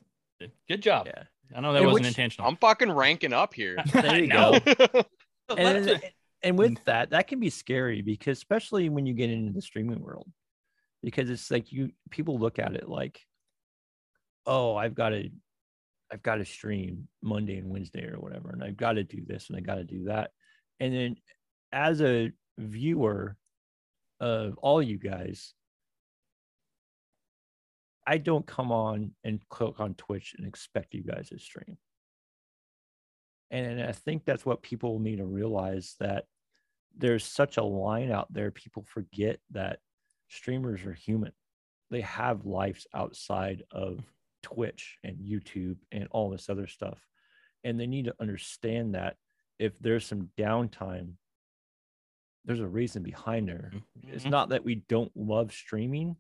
Good job. Yeah. I know that And wasn't which- intentional. I'm fucking ranking up here. <laughs> There you <laughs> go. And, let's- and with mm. that that can be scary because especially when you get into the streaming world because it's like you people look at it like oh i've got to i've got to stream monday and wednesday or whatever and i've got to do this and i got to do that and then as a viewer of all you guys I don't come on and click on Twitch and expect you guys to stream. And I think that's what people need to realize that there's such a line out there. People forget that streamers are human. They have lives outside of Twitch and YouTube and all this other stuff. And they need to understand that if there's some downtime, there's a reason behind there. It's Mhm. not that we don't love streaming.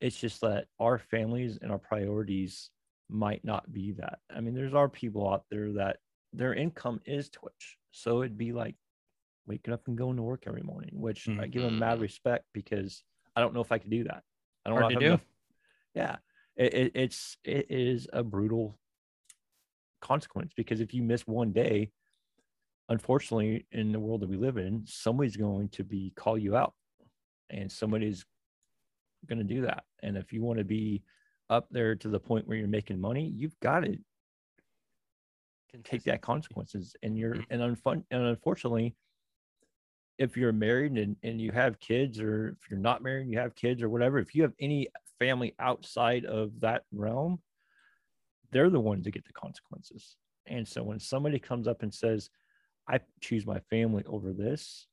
It's just that our families and our priorities might not be that. I mean, there's our people out there that their income is Twitch. So it'd be like waking up and going to work every morning, which I give them mad Mhm. respect because I don't know if I could do that. I don't Hard know to if I have do. enough- Yeah. It, it, it's it is a brutal consequence because if you miss one day, unfortunately, in the world that we live in, somebody's going to be call you out, and somebody's going to do that. And if you want to be up there to the point where you're making money, you've got to take that consequences. And you're and unfun and unfortunately, if you're married and, and you have kids, or if you're not married, and you have kids or whatever, if you have any family outside of that realm, they're the ones that get the consequences. And so when somebody comes up and says, I choose my family over this,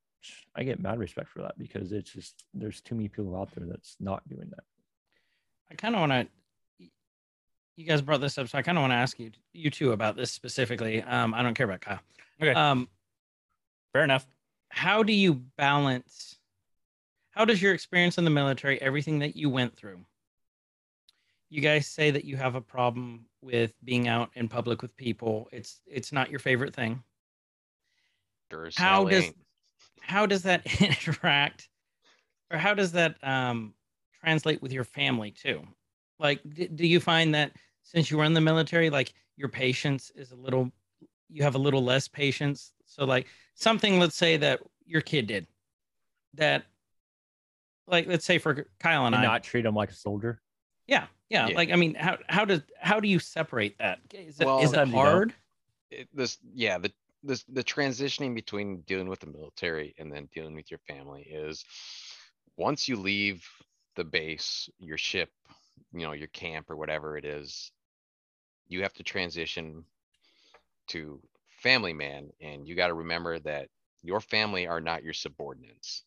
I get mad respect for that because it's just there's too many people out there that's not doing that. I kind of want to. You guys brought this up, so I kind of want to ask you, you two, about this specifically. Um, I don't care about Kyle. Okay. Um, Fair enough. How do you balance? How does your experience in the military, everything that you went through? You guys say that you have a problem with being out in public with people. It's it's not your favorite thing. How does- ain't. how does that <laughs> interact or how does that um, translate with your family too like d- do you find that since you were in the military like your patience is a little you have a little less patience so like something let's say that your kid did that like let's say for kyle and, And i not treat them like a soldier. yeah, yeah Yeah. like i mean how how does how do you separate that is it, Well- is it Sometimes you don't. hard it, this yeah the this the transitioning between dealing with the military and then dealing with your family is once you leave the base your ship you know your camp or whatever it is you have to transition to family man and you got to remember that your family are not your subordinates.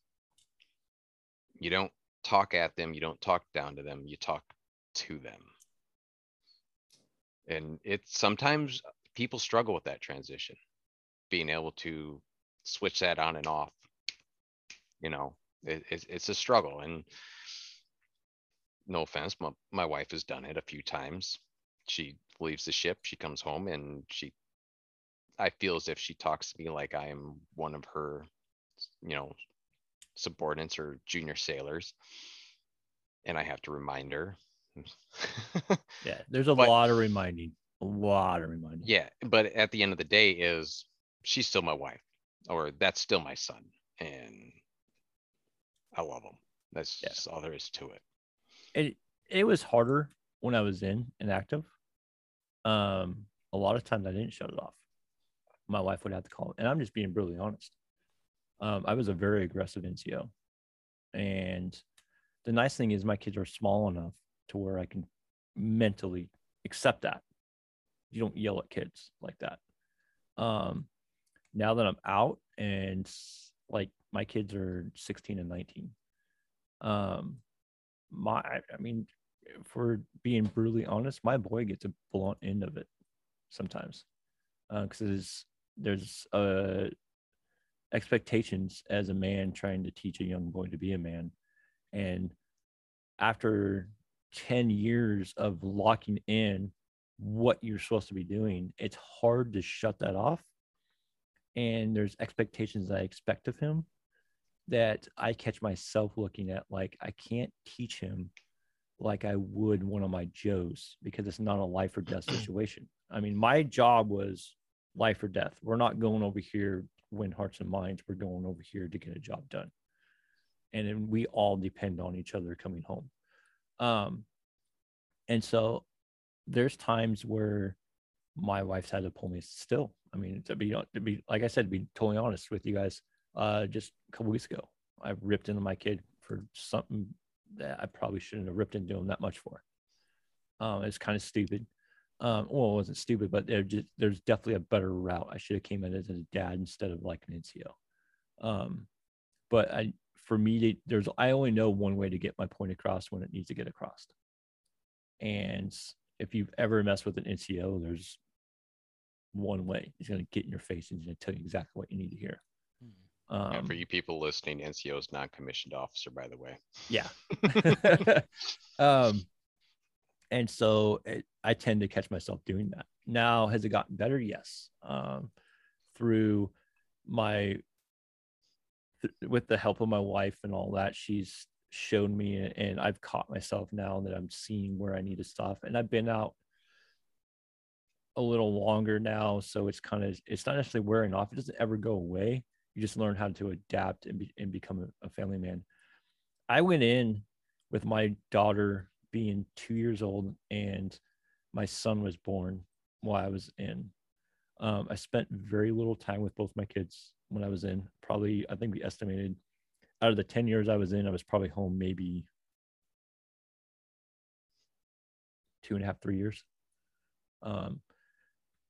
You don't talk at them you don't talk down to them you talk to them. And it's sometimes people struggle with that transition being able to switch that on and off. You know it, it's, it's a struggle and no offense my, my wife has done it a few times. She leaves the ship she comes home and she i feel as if she talks to me like i am one of her you know subordinates or junior sailors and i have to remind her <laughs> Yeah, there's a But- lot of reminding, a lot of reminding. Yeah, but at the end of the day is she's still my wife or that's still my son and I love him. That's Yeah. just all there is to it. it it was harder when I was in and active. Um, a lot of times I didn't shut it off. My wife would have to call, and I'm just being brutally honest. Um, I was a very aggressive NCO, and the nice thing is my kids are small enough to where I can mentally accept that. You don't yell at kids like that. Um, now that I'm out and like my kids are 16 and 19, um, my I mean, for being brutally honest, my boy gets a blunt end of it sometimes because there's there's uh expectations as a man trying to teach a young boy to be a man. And after 10 years of locking in what you're supposed to be doing it's hard to shut that off. And there's expectations i expect of him that i catch myself looking at like i can't teach him like i would one of my joes because it's not a life or death <clears throat> situation. I mean my job was life or death. We're not going over here win hearts and minds. We're going over here to get a job done. And then we all depend on each other coming home. Um and so there's times where my wife's had to pull me still. I mean to be to be like i said to be totally honest with you guys uh just a couple weeks ago i ripped into my kid for something that i probably shouldn't have ripped into him that much for. Um, it's kind of stupid. Um, well, it wasn't stupid, but there just there's definitely a better route. I should have came in as a dad instead of like an NCO. Um, but I for me to there's I only know one way to get my point across when it needs to get across. And if you've ever messed with an NCO, there's one way. He's going to get in your face and he's going to tell you exactly what you need to hear. And Um, for you people listening, NCO is non-commissioned officer, by the way. yeah. <laughs> <laughs> um, and so it, I tend to catch myself doing that. Now, has it gotten better? Yes. Um, through my, th- with the help of my wife and all that, she's shown me, and- and I've caught myself now that I'm seeing where I need to stop. And I've been out a little longer now, so it's kind of it's not necessarily wearing off. It doesn't ever go away. You just learn how to adapt and, be, and become a, a family man. I went in with my daughter being two years old and my son was born while I was in. Um, I spent very little time with both my kids when I was in. Probably, I think we estimated out of the 10 years I was in, I was probably home maybe two and a half, three years. Um,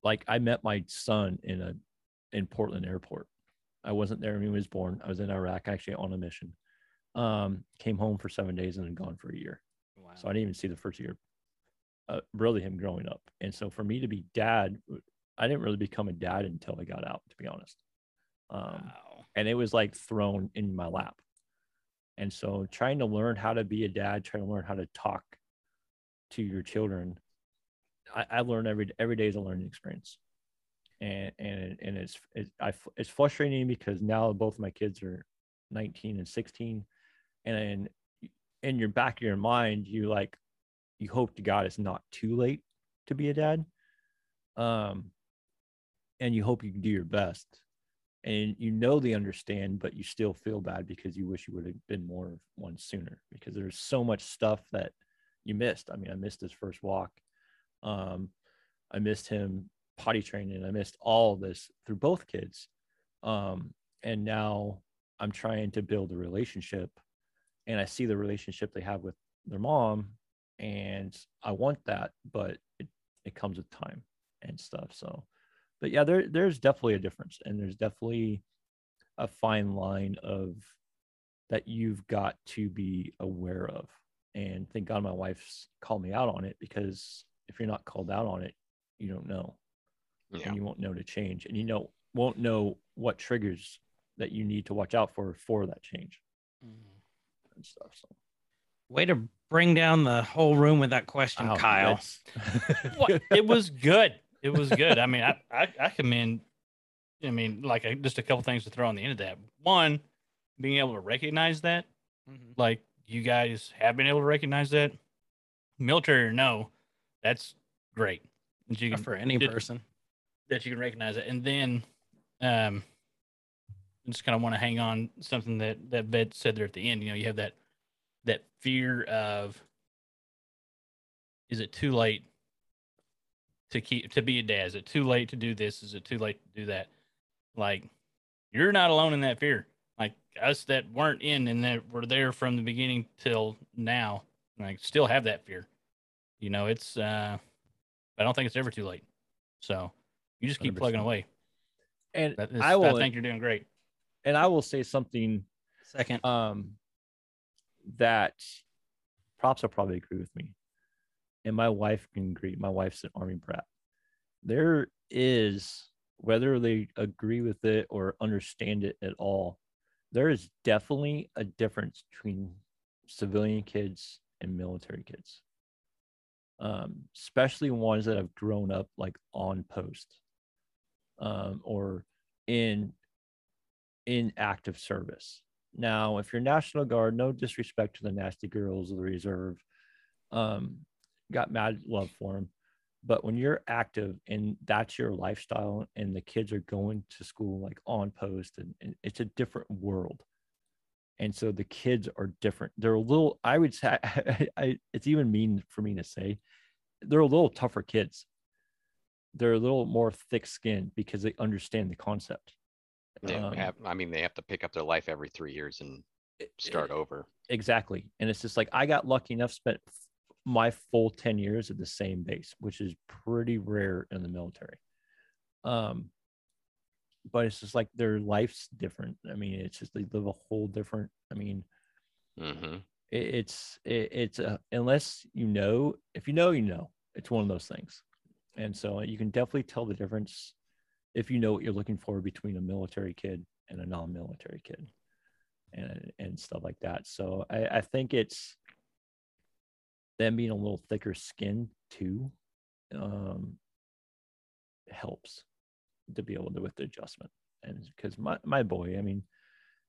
like I met my son in a in Portland airport. I wasn't there when he was born. I was in Iraq actually on a mission. Um, came home for seven days and then gone for a year. So I didn't even see the first year, uh, really him growing up. And so for me to be dad, I didn't really become a dad until I got out, to be honest. Um, wow. and it was like thrown in my lap. And so trying to learn how to be a dad, trying to learn how to talk to your children, I, I learn every every day is a learning experience. And and and it's it, I, it's frustrating because now both my kids are 19 and 16, and in your back of your mind, you like you hope to God it's not too late to be a dad. Um, and you hope you can do your best and you know they understand, but you still feel bad because you wish you would have been more of one sooner because there's so much stuff that you missed. I mean, I missed his first walk. Um, I missed him potty training. I missed all this through both kids. Um, and now I'm trying to build a relationship and I see the relationship they have with their mom and I want that, but it, it comes with time and stuff. So, but yeah, there there's definitely a difference, and there's definitely a fine line of that you've got to be aware of. And thank God my wife's called me out on it because if you're not called out on it, you don't know, Yeah. and you won't know to change, and you know won't know what triggers that you need to watch out for for that change mm-hmm. And stuff. So, Way to bring down the whole room with that question, Ow, Kyle. that's- <laughs> it was good. It was good. I mean, I, I, I commend, I mean, like uh, just a couple things to throw on the end of that. One, being able to recognize that, Mhm. like you guys have been able to recognize that, military or no, that's great. That you can, For any it- person. that you can recognize it. And then, um, I just kind of want to hang on something that that vet said there at the end. You know, you have that that fear of is it too late to keep to be a dad? Is it too late to do this? Is it too late to do that? Like, you're not alone in that fear. Like us that weren't in and that were there from the beginning till now, like still have that fear. You know, it's uh I don't think it's ever too late. So you just keep plugging 100%. away. and That is, I I, think you're doing great. And I will say something Second. um that props will probably agree with me. And my wife can agree my wife's an army brat. There is whether they agree with it or understand it at all there is definitely a difference between civilian kids and military kids. Um, especially ones that have grown up like on post um, or in in active service now, if you're National Guard, no disrespect to the nasty girls of the reserve, um, got mad love for them. But when you're active and that's your lifestyle, and the kids are going to school like on post, and, and it's a different world. And so the kids are different. They're a little, I would say, <laughs> I, it's even mean for me to say, they're a little tougher kids. They're a little more thick skinned because they understand the concept. They Um, have, I mean, they have to pick up their life every three years and start it- over. exactly and it's just like i got lucky enough spent my full 10 years at the same base, which is pretty rare in the military. Um, but it's just like their life's different. I mean, it's just they live a whole different. I mean, hmm it, it's it, it's a, unless you know, if you know, you know. It's one of those things, and so you can definitely tell the difference if you know what you're looking for between a military kid and a non-military kid, and and stuff like that. So I, I think it's them being a little thicker skin too um, helps to be able to with the adjustment. And because my, my boy, I mean,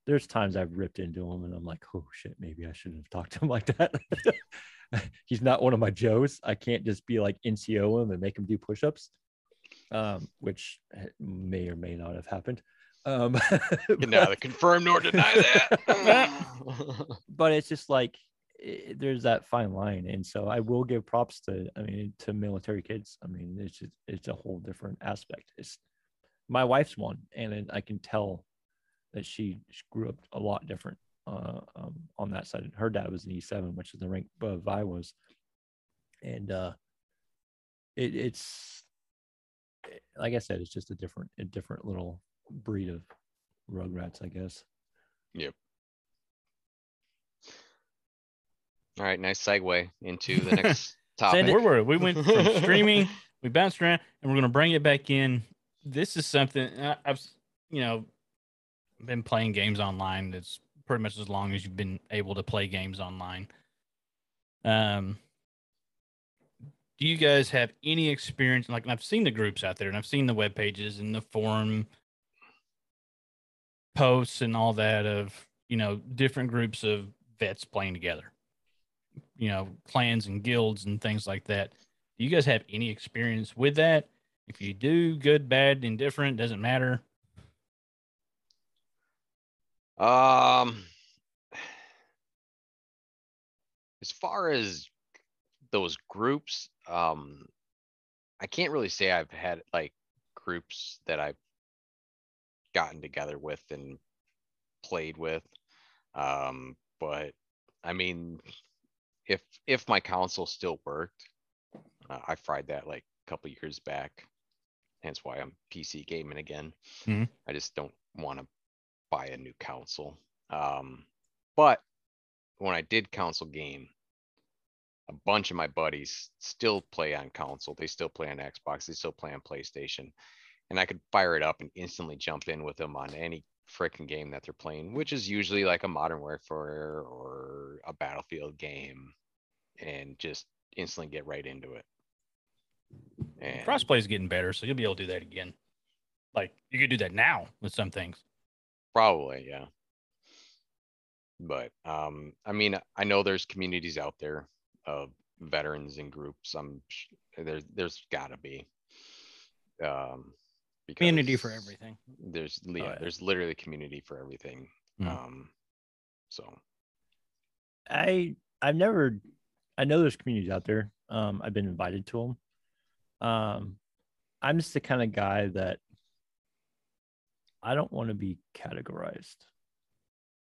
there's times I've ripped into him and I'm like, oh shit, maybe I shouldn't have talked to him like that. <laughs> He's not one of my Joes. I can't just be like NCO him and make him do push-ups, um, which may or may not have happened. Um, <laughs> <laughs> Can neither confirm nor deny that. <laughs> but it's just like i there's that fine line. And so i will give props to i mean to military kids. I mean it's just, it's a whole different aspect. It's my wife's one and i can tell that she, she grew up a lot different uh, um, on that side. Her dad was an e7 which is the rank above i was. And uh it, it's like i said it's just a different a different little breed of rugrats i guess Yep. All right, nice segue into the next <laughs> topic. Where were we? We went from <laughs> streaming, we bounced around, and we're gonna bring it back in. This is something I- I've, you know, been playing games online. That's pretty much as long as you've been able to play games online. Um, do you guys have any experience? Like, I've seen the groups out there, and I've seen the web pages and the forum posts and all that of you know different groups of vets playing together. You know, clans and guilds and things like that. Do you guys have any experience with that? If you do, good, bad, indifferent, doesn't matter. Um, as far as those groups, um, I can't really say I've had like groups that I've gotten together with and played with. Um, but I mean, if if my console still worked, uh, I fried that like a couple years back. Hence why I'm PC gaming again. Mhm. I just don't want to buy a new console. Um, but when I did console game, a bunch of my buddies still play on console. They still play on Xbox. They still play on PlayStation. And I could fire it up and instantly jump in with them on any freaking game that they're playing, which is usually like a Modern Warfare or a Battlefield game, and just instantly get right into it. And Crossplay is getting better, so you'll be able to do that again. Like you could do that now with some things. Probably, yeah. But um, I mean, I know there's communities out there of veterans and groups. I'm sh- there's there's gotta be. Um, Community for everything. There's yeah, yeah. there's literally community for everything. Mm. Um, so I I've never I know there's communities out there. Um, I've been invited to them. Um, I'm just the kind of guy that I don't want to be categorized,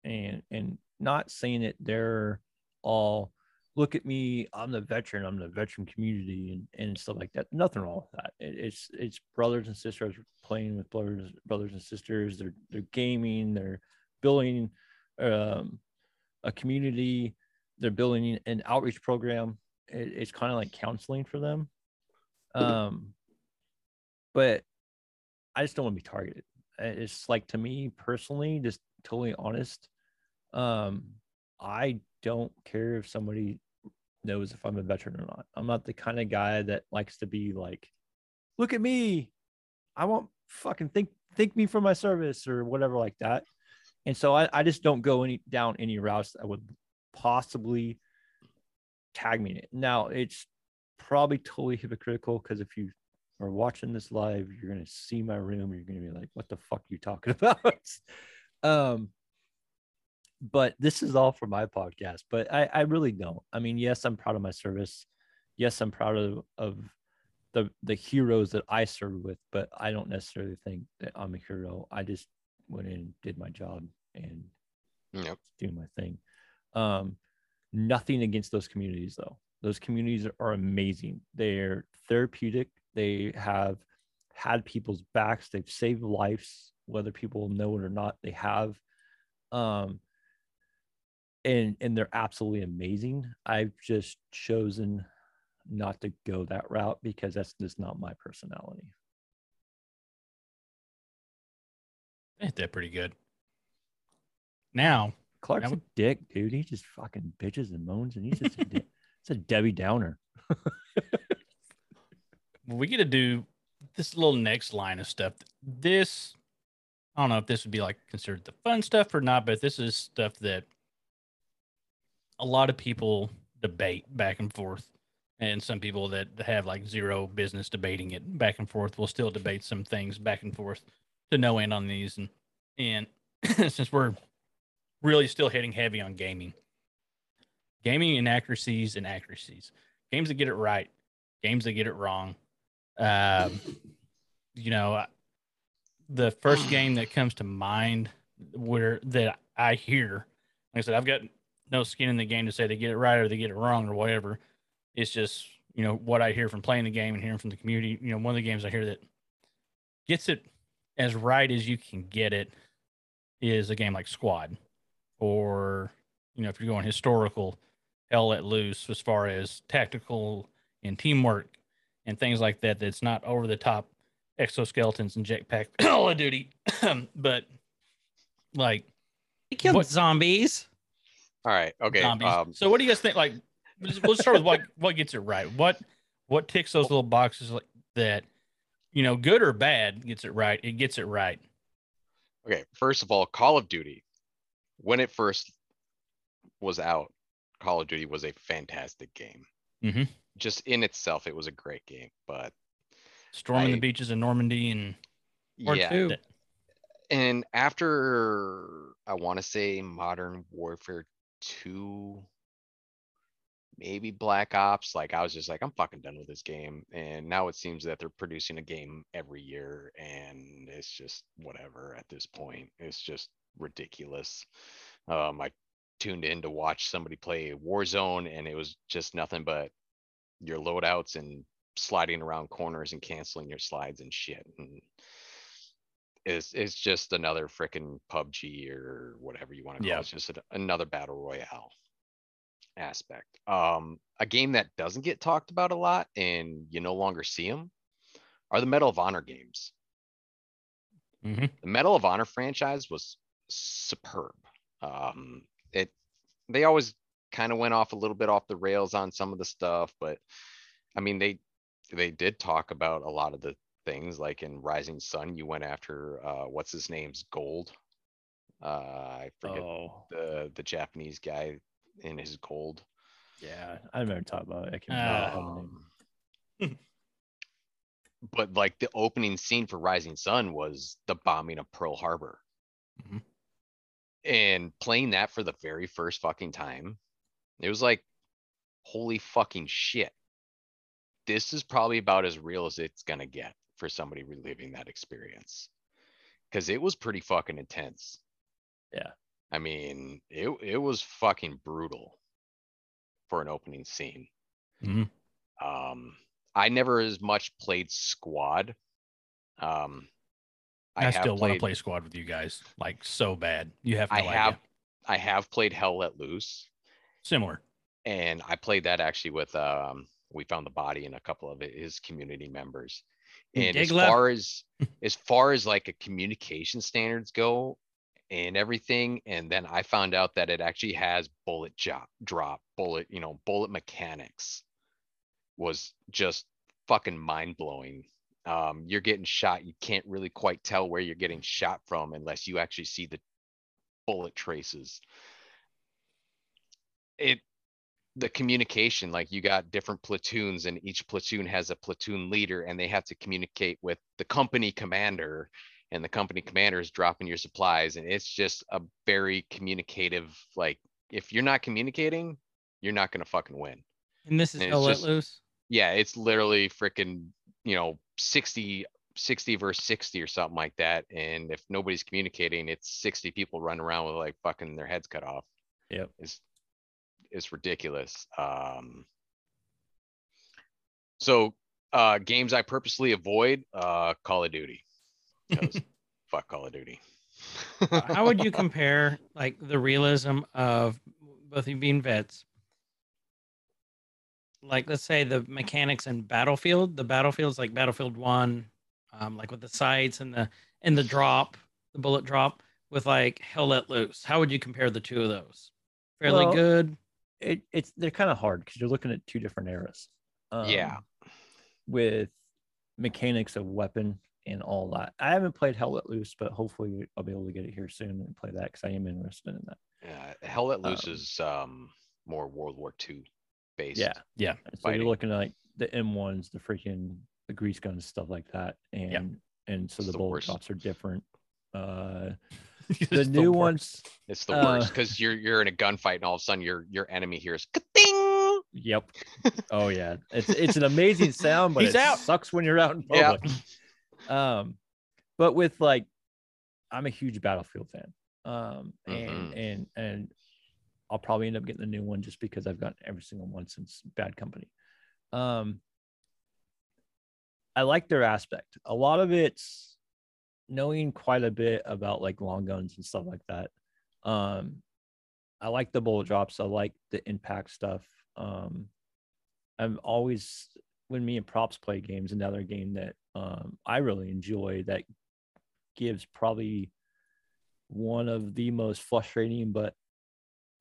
and and not saying it they're all look at me i'm the veteran i'm the veteran community and, and stuff like that nothing wrong with that it, it's it's brothers and sisters playing with brothers brothers and sisters they're they're gaming they're building um, a community they're building an outreach program it, it's kind of like counseling for them um but i just don't want to be targeted it's like to me personally just totally honest um i don't care if somebody knows if i'm a veteran or not. I'm not the kind of guy that likes to be like look at me. I want fucking think think me for my service or whatever like that. And so i, I just don't go any down any routes that would possibly tag me in it. Now it's probably totally hypocritical because if you are watching this live you're to see my room you're to be like what the fuck are you talking <laughs> about? Um but this is all for my podcast but i i really don't i mean yes i'm proud of my service yes i'm proud of of the the heroes that i served with but i don't necessarily think that i'm a hero i just went in and did my job and Yep. doing my thing um nothing against those communities though Those communities are amazing. They're therapeutic. They have had people's backs. They've saved lives, whether people know it or not. They have, um, and and they're absolutely amazing. I've just chosen not to go that route because that's just not my personality. Ain't that pretty good? Now, Clark's Now- a dick, dude. He just fucking bitches and moans, and he's just a, di- <laughs> it's a Debbie Downer. we get to do this little next line of stuff. This, I don't know if this would be like considered the fun stuff or not, but this is stuff that a lot of people debate back and forth. And some people that have like zero business debating it back and forth will still debate some things back and forth to no end on these. And, and <clears throat> since we're really still hitting heavy on gaming, gaming inaccuracies and accuracies, games that get it right, games that get it wrong. Um, you know, the first game that comes to mind where that I hear, like I said, I've got no skin in the game to say they get it right or they get it wrong or whatever. It's just you know what I hear from playing the game and hearing from the community. You know, one of the games I hear that gets it as right as you can get it is a game like Squad, or you know, if you're going historical, Hell Let Loose as far as tactical and teamwork and things like that. That's not over the top exoskeletons and jetpack <coughs> Call of Duty, <coughs> but like They killed What- zombies. All right. Okay. Um, so what do you guys think? Like, let's, start with what <laughs> what gets it right. What what ticks those little boxes like that? You know, good or bad gets it right. It gets it right. okay. First of all, Call of Duty, when it first was out, Call of Duty was a fantastic game. Mhm. Just in itself, it was a great game. But Storming the beaches of Normandy and yeah, two. and after I want to say Modern Warfare 2, maybe Black Ops, like I was just like, I'm fucking done with this game. And now it seems that they're producing a game every year, and it's just whatever at this point. It's just ridiculous. Um, I tuned in to watch somebody play Warzone, and it was just nothing but your loadouts and sliding around corners and canceling your slides and shit. And is it's just another frickin' PUBG or whatever you want to call Yeah. it. It's just a- another battle royale aspect. Um, a game that doesn't get talked about a lot and you no longer see them are the Medal of Honor games. Mhm. The Medal of Honor franchise was superb. Um, it they always kind of went off a little bit off the rails on some of the stuff, but I mean they they did talk about a lot of the things like in Rising Sun, you went after uh what's his name's gold. Uh I forget Oh, the the Japanese guy in his gold. yeah. I remember talking about it. I can't remember the whole name. Um, but like the opening scene for Rising Sun was the bombing of Pearl Harbor. Mhm. And playing that for the very first fucking time, it was like, holy fucking shit. This is probably about as real as it's gonna get for somebody reliving that experience. Cause it was pretty fucking intense. Yeah. I mean, it it was fucking brutal for an opening scene. Mhm. Um, I never as much played squad. Um, I, have still want to play squad with you guys like so bad. You have no I idea. have, I have played Hell Let Loose, Similar. and I played that actually with um. We found the body and a couple of his community members. And as left? far as <laughs> as far as like a communication standards go, and everything, and then I found out that it actually has bullet drop, drop, bullet, you know, bullet mechanics. Was just fucking mind blowing. Um, you're getting shot, you can't really quite tell where you're getting shot from unless you actually see the bullet traces. It the communication like you got different platoons and each platoon has a platoon leader and they have to communicate with the company commander and the company commander is dropping your supplies and it's just a very communicative like if you're not communicating you're not going to fucking win And this is And it's Hell Let just- Loose. yeah it's literally freaking you know 60 60 versus 60 or something like that and if nobody's communicating it's 60 people running around with like fucking their heads cut off Yep. it's it's ridiculous um So uh games I purposely avoid, uh Call of Duty. 'Cause <laughs> fuck Call of Duty. How would you <laughs> compare like the realism of both of you being vets? Like, let's say the mechanics in Battlefield, the battlefields like Battlefield One, um, like with the sights and the and the drop, the bullet drop, with like Hell Let Loose. How would you compare the two of those? Fairly Well, good. It, it's they're kind of hard because you're looking at two different eras. Yeah. um, With mechanics of weapon and all that. I haven't played Hell Let Loose, but hopefully I'll be able to get it here soon and play that because I am interested in that. Yeah, Hell Let Loose Um, is um more World War II based. Yeah. Yeah. So Fighting. you're looking at like the M1s, the freaking the grease guns, stuff like that, and and so It's the the bullet worst. drops are different. Uh, <laughs> the the new worst. ones, It's the Uh, worst because you're you're in a gunfight and all of a sudden your your enemy hears ka-ding! yep. <laughs> Oh yeah, it's it's an amazing sound, but He's it out. sucks when you're out in Yeah. public. Um, but with like, I'm a huge Battlefield fan. Um, and Mhm. and and I'll probably end up getting the new one just because I've gotten every single one since Bad Company. Um, I like their aspect. A lot of it's knowing quite a bit about like long guns and stuff like that. Um, I like the bullet drops. I like the impact stuff. Um, I'm always when me and props play games, another game that um, I really enjoy that gives probably one of the most frustrating but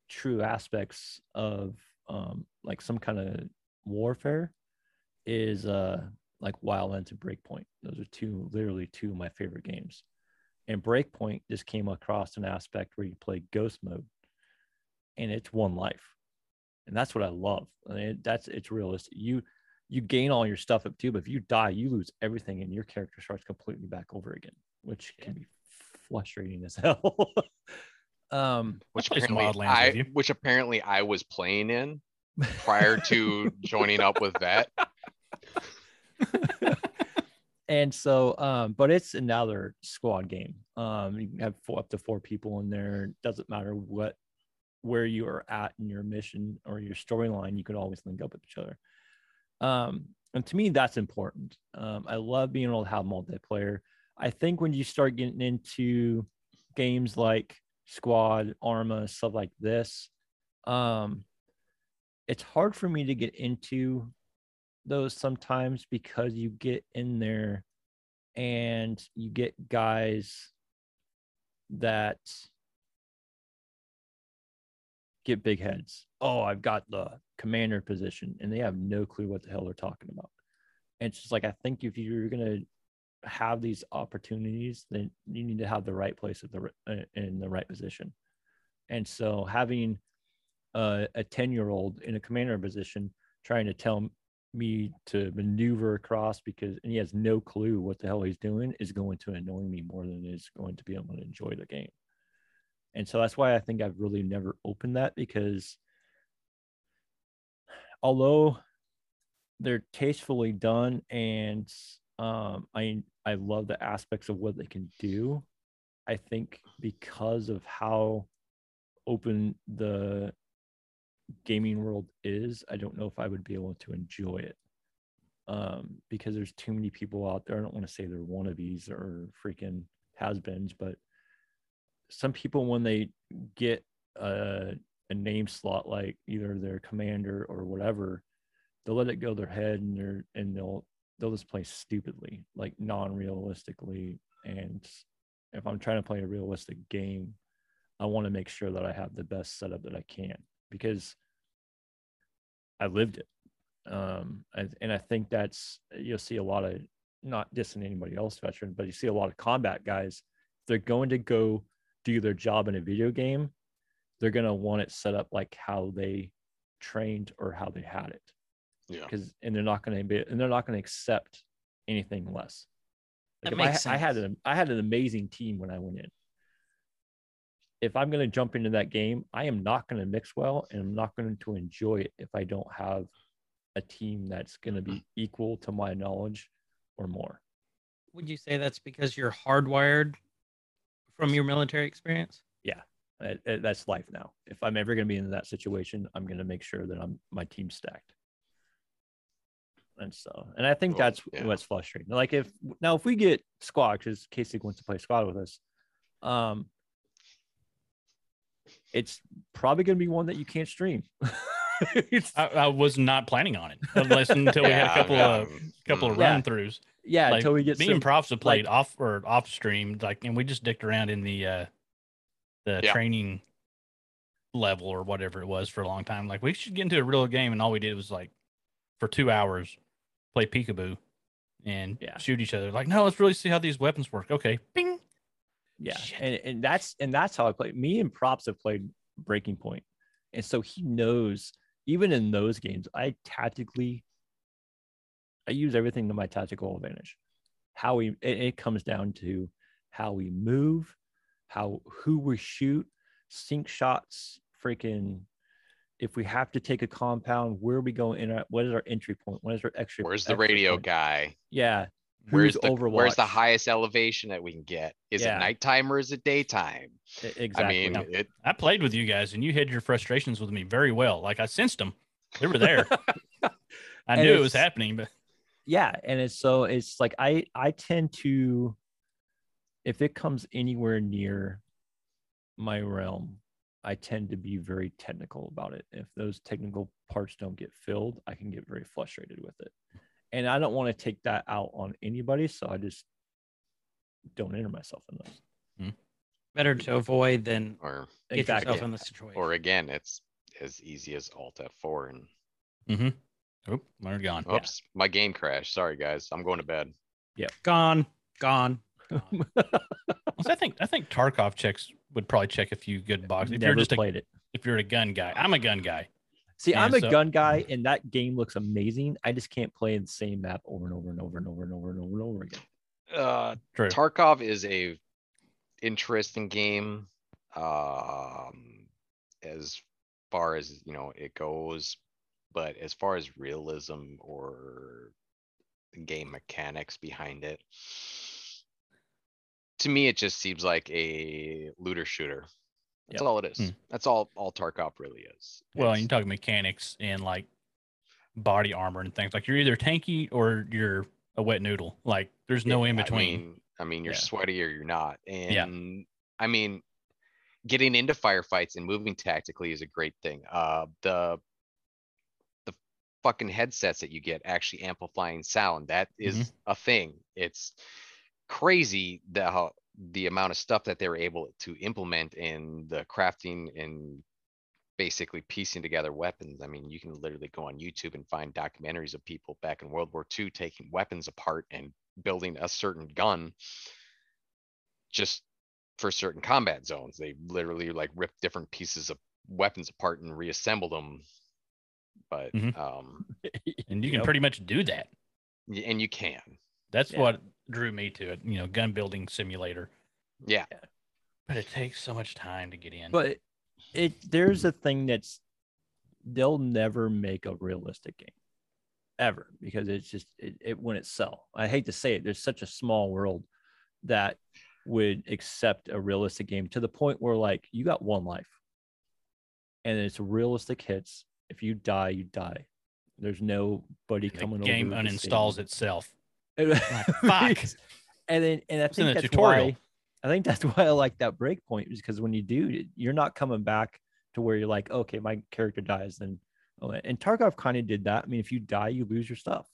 true aspects of um, like some kind of warfare is uh like Wildlands and Breakpoint. Those are two literally two of my favorite games. And Breakpoint just came across an aspect where you play ghost mode and it's one life. And that's what I love. I mean, that's it's realistic. You you gain all your stuff up too, but if you die, you lose everything and your character starts completely back over again, which can be frustrating as <laughs> hell. um Which apparently Wildlands I which apparently I was playing in <laughs> prior to joining up with that. <laughs> <laughs> and so um but it's another squad game. Um you have four, up to four people in there. Doesn't matter what where you are at in your mission or your storyline you can always link up with each other. Um and to me that's important. Um i love being able to have multiplayer. I think when you start getting into games like squad arma stuff like this um it's hard for me to get into those sometimes because you get in there and you get guys that get big heads. Oh, I've got the commander position, and they have no clue what the hell they're talking about. And it's just like I think if you're gonna have these opportunities, then you need to have the right place at the uh, in the right position. And so having uh, a ten year old in a commander position trying to tell me to maneuver across because and he has no clue what the hell he's doing is going to annoy me more than it is going to be able to enjoy the game. And so that's why I think I've really never opened that because although they're tastefully done and um I I love the aspects of what they can do, I think because of how open the gaming world is, I don't know if I would be able to enjoy it. Um, because there's too many people out there. I don't want to say they're wannabes or freaking has-beens, but some people when they get a, a name slot like either their commander or whatever, they'll let it go their head and they're and they'll they'll just play stupidly, like non-realistically. And if I'm trying to play a realistic game, I want to make sure that I have the best setup that I can because I lived it. Um, and, and I think that's you'll see a lot of not dissing anybody else veteran, but you see a lot of combat guys. They're going to go do their job in a video game. They're gonna want it set up like how they trained or how they had it. Yeah. Because and they're not gonna be and they're not gonna accept anything less. That if I, makes I had an I had an amazing team when I went in. If I'm going to jump into that game, I am not going to mix well, and I'm not going to enjoy it if I don't have a team that's going to be equal to my knowledge or more. Would you say that's because you're hardwired from your military experience? Uh, uh, that's life now. If I'm ever going to be in that situation, I'm going to make sure that I'm my team's stacked. And so, and I think Well, that's yeah. what's frustrating. Like if now if we get squad, because Casey wants to play squad with us, um, it's probably going to be one that you can't stream. <laughs> I, I was not planning on it unless <laughs> until we had a Yeah, couple of um, couple of Yeah. run throughs. yeah, like, until we get Me some, and props have played like- off or off stream, like, and we just dicked around in the uh the Yeah. training level or whatever it was for a long time. Like, we should get into a real game, and all we did was like for two hours play peekaboo and Yeah. shoot each other. Like, no, let's really see how these weapons work. Okay, bing. Yeah, Shit. and and that's and that's how I play. Me and props have played Breaking Point, and so he knows. Even in those games, I tactically, I use everything to my tactical advantage. How we it, it comes down to how we move, how who we shoot, sync shots, freaking. If we have to take a compound, where are we going in? What is our entry point? What is our extra? Where's the extra radio point? guy? Yeah. Where's who's the where's the highest elevation that we can get? Is Yeah. it nighttime or is it daytime? Exactly. I mean, it, I played with you guys, and you hid your frustrations with me very well. Like, I sensed them; they were there. <laughs> I knew it was happening, but yeah and it's so it's like i i tend to if it comes anywhere near my realm i tend to be very technical about it if those technical parts don't get filled i can get very frustrated with it and i don't want to take that out on anybody so i just don't enter myself in those Better to avoid than or get exactly yourself in the situation. or again, it's as easy as Alt F4 and mm-hmm. Oop, we're gone. oops, my game crashed. Sorry guys, I'm going to bed. gone, gone. <laughs> gone. I think I think Tarkov checks would probably check a few good boxes. If never you're just a, it if you're a gun guy, I'm a gun guy. See Yeah, i'm a so- gun guy and that game looks amazing i just can't play the same map over and over and over and over and over and over and over again Uh, True. Tarkov is a interesting game. Um, as far as you know, it goes, but as far as realism or game mechanics behind it, to me, it just seems like a looter shooter. That's Yep. all it is. Hmm. That's all. All Tarkov really is. well, It's- you talk mechanics and like body armor and things. Like you're either tanky or you're a wet noodle. Like there's no in I between. mean, I mean, you're Yeah. sweaty or you're not. Yeah. And I mean, getting into firefights and moving tactically is a great thing. Uh, the the fucking headsets that you get actually amplifying sound, that is Mhm. a thing. It's crazy the how the amount of stuff that they were able to implement in the crafting and basically piecing together weapons. I mean, you can literally go on YouTube and find documentaries of people back in World War II taking weapons apart and building a certain gun just for certain combat zones. They literally like rip different pieces of weapons apart and reassemble them. But Mhm. um, <laughs> and you can Yep. pretty much do that. and you can, That's Yeah. what drew me to it. You know, gun building simulator. yeah. But it takes so much time to get in. but it there's a thing that's they'll never make a realistic game ever because it's just it, it wouldn't sell i hate to say it there's such a small world that would accept a realistic game to the point where like you got one life and it's realistic hits if you die you die there's nobody the coming game over to uninstalls itself. You. <laughs> fuck. and then and i It's think that's tutorial. why i think that's <laughs> why i like that break point is because when you do you're not coming back to where you're like okay my character dies then oh, and tarkov kind of did that i mean if you die you lose your stuff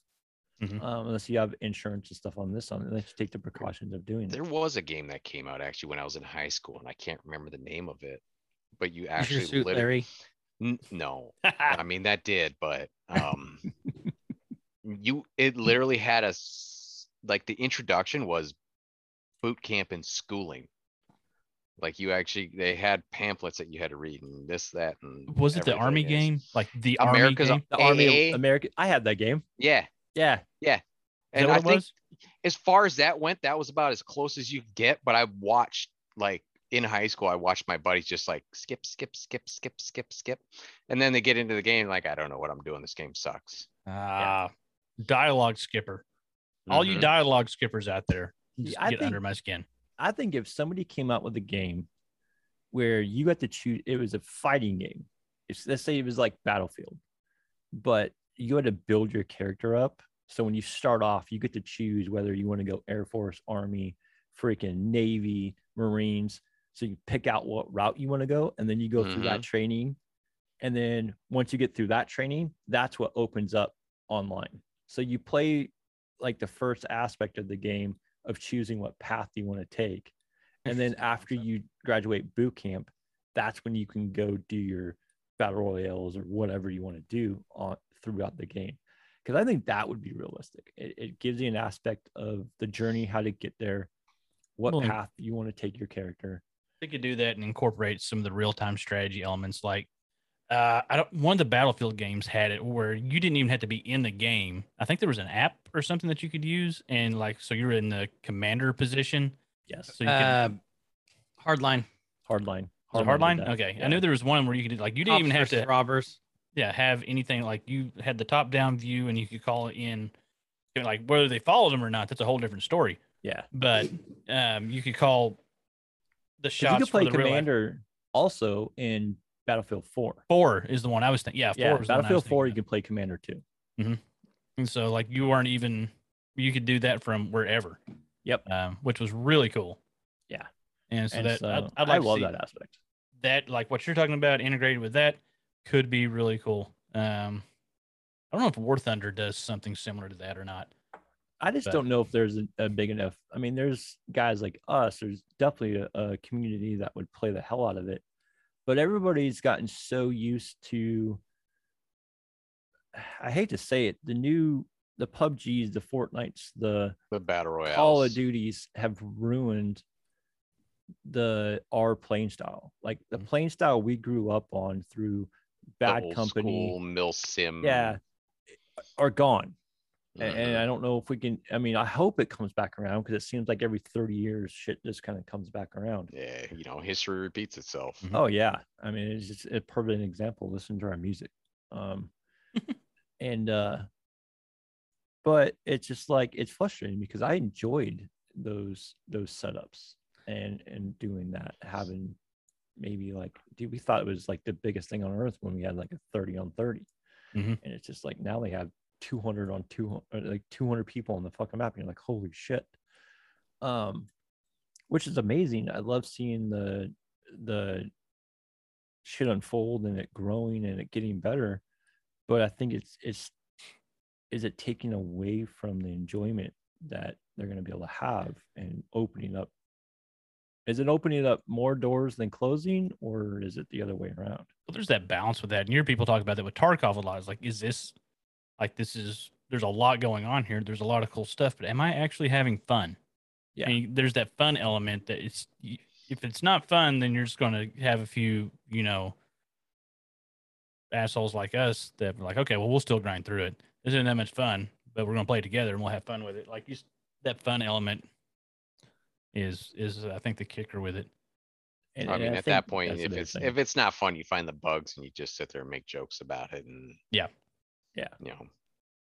Mhm. um, unless you have insurance and stuff on this one unless you take the precautions of doing There it was a game that came out actually when I was in high school and I can't remember the name of it. But you actually suit, lit- Larry? N- no, I mean that did, but um, <laughs> you it literally had a s- like the introduction was boot camp and schooling. Like you actually they had pamphlets that you had to read and this that and Was it the army everything game? Like the America's army game? the army AA? of america i had that game Yeah, yeah yeah and I think as far as that went, that was about as close as you could get. But I watched like in high school, I watched my buddies just like skip, skip, skip, skip, skip, skip, and then they get into the game like I don't know what I'm doing. This game sucks. Ah, dialogue skipper. All you Mhm. dialogue skippers out there, just I get think- under my skin. I think if somebody came out with a game where you got to choose, it was a fighting game. It's, let's say it was like Battlefield, but you had to build your character up So when you start off, you get to choose whether you want to go Air Force, Army, freaking Navy, Marines. So you pick out what route you want to go, and then you go through that training. And then once you get through that training, that's what opens up online. So you play like the first aspect of the game of choosing what path you want to take. And then after you graduate boot camp, that's when you can go do your battle royales or whatever you want to do on throughout the game. Because I think that would be realistic. It, it gives you an aspect of the journey, how to get there, what Well, path you want to take your character. They could do that and incorporate some of the real time strategy elements. Like, uh, I don't. One of the Battlefield games had it where you didn't even have to be in the game. I think there was an app or something that you could use, and like, so you're in the commander position. Yes, So you Uh, could. hardline. hardline. Was it did hardline? Okay, Yeah. I knew there was one where you could like you didn't Cops even have to robbers. yeah have anything like you had the top down view and you could call it in like whether they followed them or not that's a whole different story Yeah. but um you could call the 'Cause You could play for the commander also in Battlefield 4. four is the one i was thinking yeah four Yeah, was the one I was Battlefield 4, you can play commander too. of. and so like you weren't even you could do that from wherever Yep. um which was really cool Yeah. and so and that so I'd, I'd like I love that aspect. that like what you're talking about integrated with that could be really cool um i don't know if war thunder does something similar to that or not I just But- don't know if there's a, a big enough. I mean, there's guys like us. There's definitely a, a community that would play the hell out of it, but everybody's gotten so used to. I hate to say it, the new the PUBGs, the Fortnites, the The battle royale. Call of Duties have ruined the our playing style. Like the Mhm. playing style we grew up on through Bad Company, Mill Sim. yeah, are gone. And, Mhm. I don't know if we can. I mean, I hope it comes back around because it seems like every 30 years, shit just kind of comes back around. Yeah, you know, history repeats itself. Mhm. Oh yeah, I mean, it's just a perfect example. Listen to our music, um, <laughs> and uh, but it's just like it's frustrating because I enjoyed those those setups and and doing that, having maybe like, dude, we thought it was like the biggest thing on earth when we had like a 30 on 30, Mhm. and it's just like now they have 200 on 200, like 200 people on the fucking map, and you're like, holy shit. Um, which is amazing. I love seeing the the shit unfold and it growing and it getting better. But I think it's it's is it taking away from the enjoyment that they're going to be able to have and opening up is it opening up more doors than closing or is it the other way around Well, there's that balance with that. And you hear people talk about that with Tarkov a lot. It's like, is this like this is there's a lot going on here. There's a lot of cool stuff, but am I actually having fun? Yeah. And there's that fun element that it's if it's not fun, then you're just going to have a few, you know, assholes like us that are like, okay, well, we'll still grind through it. This isn't that much fun, but we're going to play it together and we'll have fun with it. Like you, that fun element is is I think the kicker with it. and, I and mean, I at that point, if it's thing. if it's not fun, you find the bugs and you just sit there and make jokes about it and Yeah. Yeah. you know,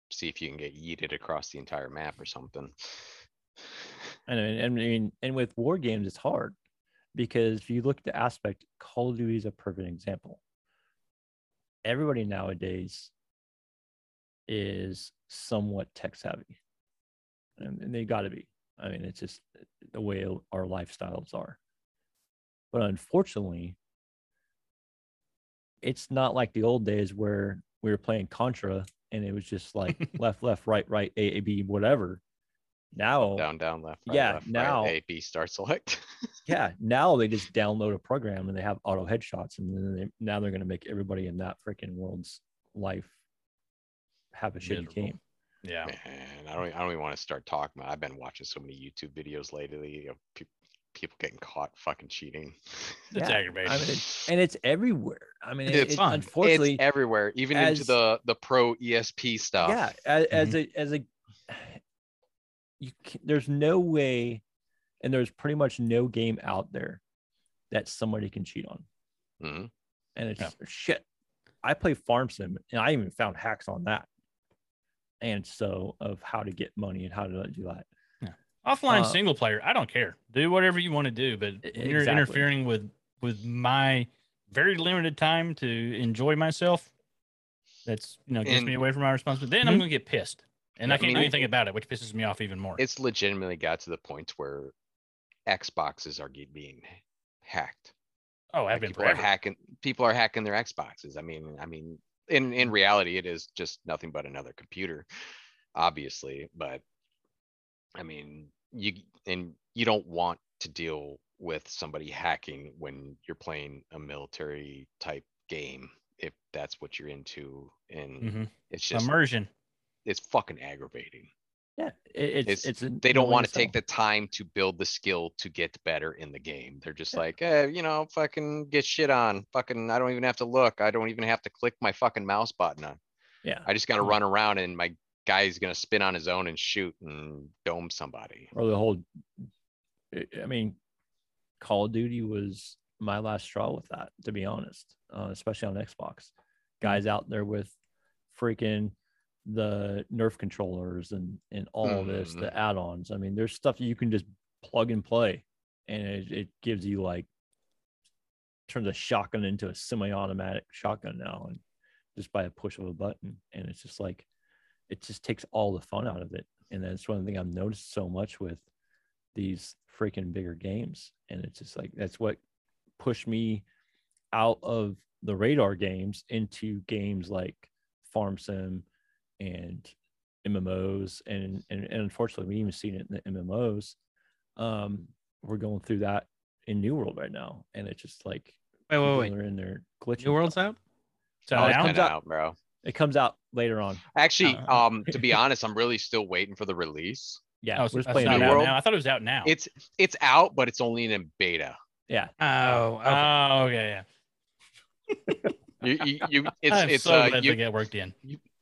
see if you can get yeeted across the entire map or something. And I mean, I mean, and with war games, it's hard because if you look at the aspect, Call of Duty is a perfect example. Everybody nowadays is somewhat tech savvy, and, and they got to be. I mean, it's just the way our lifestyles are. But unfortunately, it's not like the old days where we were playing Contra and it was just like <laughs> left, left, right, right, A, A, B, whatever. Now, Down, down, left, right, yeah, left, now- right, A, B, start, select. <laughs> yeah now they just download a program and they have auto headshots and then they, now they're going to make everybody in that freaking world's life have a shitty game Yeah. Man, I don't, I don't even want to start talking about. I've been watching so many YouTube videos lately of pe- people getting caught fucking cheating. It's <laughs> Yeah, aggravating. I mean, and it's everywhere i mean it- It's it- fun. unfortunately it's everywhere, even into the the pro ESP stuff. yeah as, as Mm-hmm. a as a you can, there's no way and there's pretty much no game out there that somebody can cheat on Mhm. and it's Yeah. shit. I play Farm Sim, and I even found hacks on that, and so of how to get money and how to do that. Offline Uh, single player, I don't care. Do whatever you want to do, but E- when you're interfering with with my very limited time to enjoy myself, that's you know gets And- me away from my responsibility. Then I'm Mhm. gonna get pissed. and I I can't mean, do it- anything about it, which pisses me off even more. It's legitimately got to the point where Xboxes are being hacked. oh, I've Like, been people forever. are hacking. People are hacking their Xboxes. I mean, I mean, in in reality, it is just nothing but another computer, obviously. But I mean, you and you don't want to deal with somebody hacking when you're playing a military type game if that's what you're into, and Mhm. it's just Immersion. it's fucking aggravating. Yeah, it, it's It's- it's They don't want to take the time to build the skill to get better in the game. They're just like, eh, you know, fucking get shit on. Fucking, I don't even have to look. I don't even have to click my fucking mouse button on. yeah, I just gotta Hmm. run around and my guy's gonna spin on his own and shoot and dome somebody. or the whole. I- I mean, Call of Duty was my last straw with that, to be honest, uh, especially on Xbox. Guys out there with freaking the Nerf controllers and and all this, the Mhm. add-ons. I mean, there's stuff you can just plug and play, and it, it gives you like turns a shotgun into a semi-automatic shotgun now, and just by a push of a button, and it's just like it just takes all the fun out of it. And that's one thing I've noticed so much with these freaking bigger games. And it's just like that's what pushed me out of the radar games into games like Farm Sim and MMOs. And and, and unfortunately, we even seen it in the MMOs. Um, we're going through that in New World right now. And it's just like Wait, wait, people wait. are in there glitching. New World's out. So Oh, it's now, comes kinda out- out, bro. It comes out later on. Actually, Uh, um, to be <laughs> honest, I'm really still waiting for the release. Yeah, oh, we're just playing New New out World. now. I thought it was out now. It's it's out, but it's only in beta. Yeah. Oh, okay. Oh, okay, <laughs> You you, you yeah. it's I'm it's so uh glad you, they get worked in.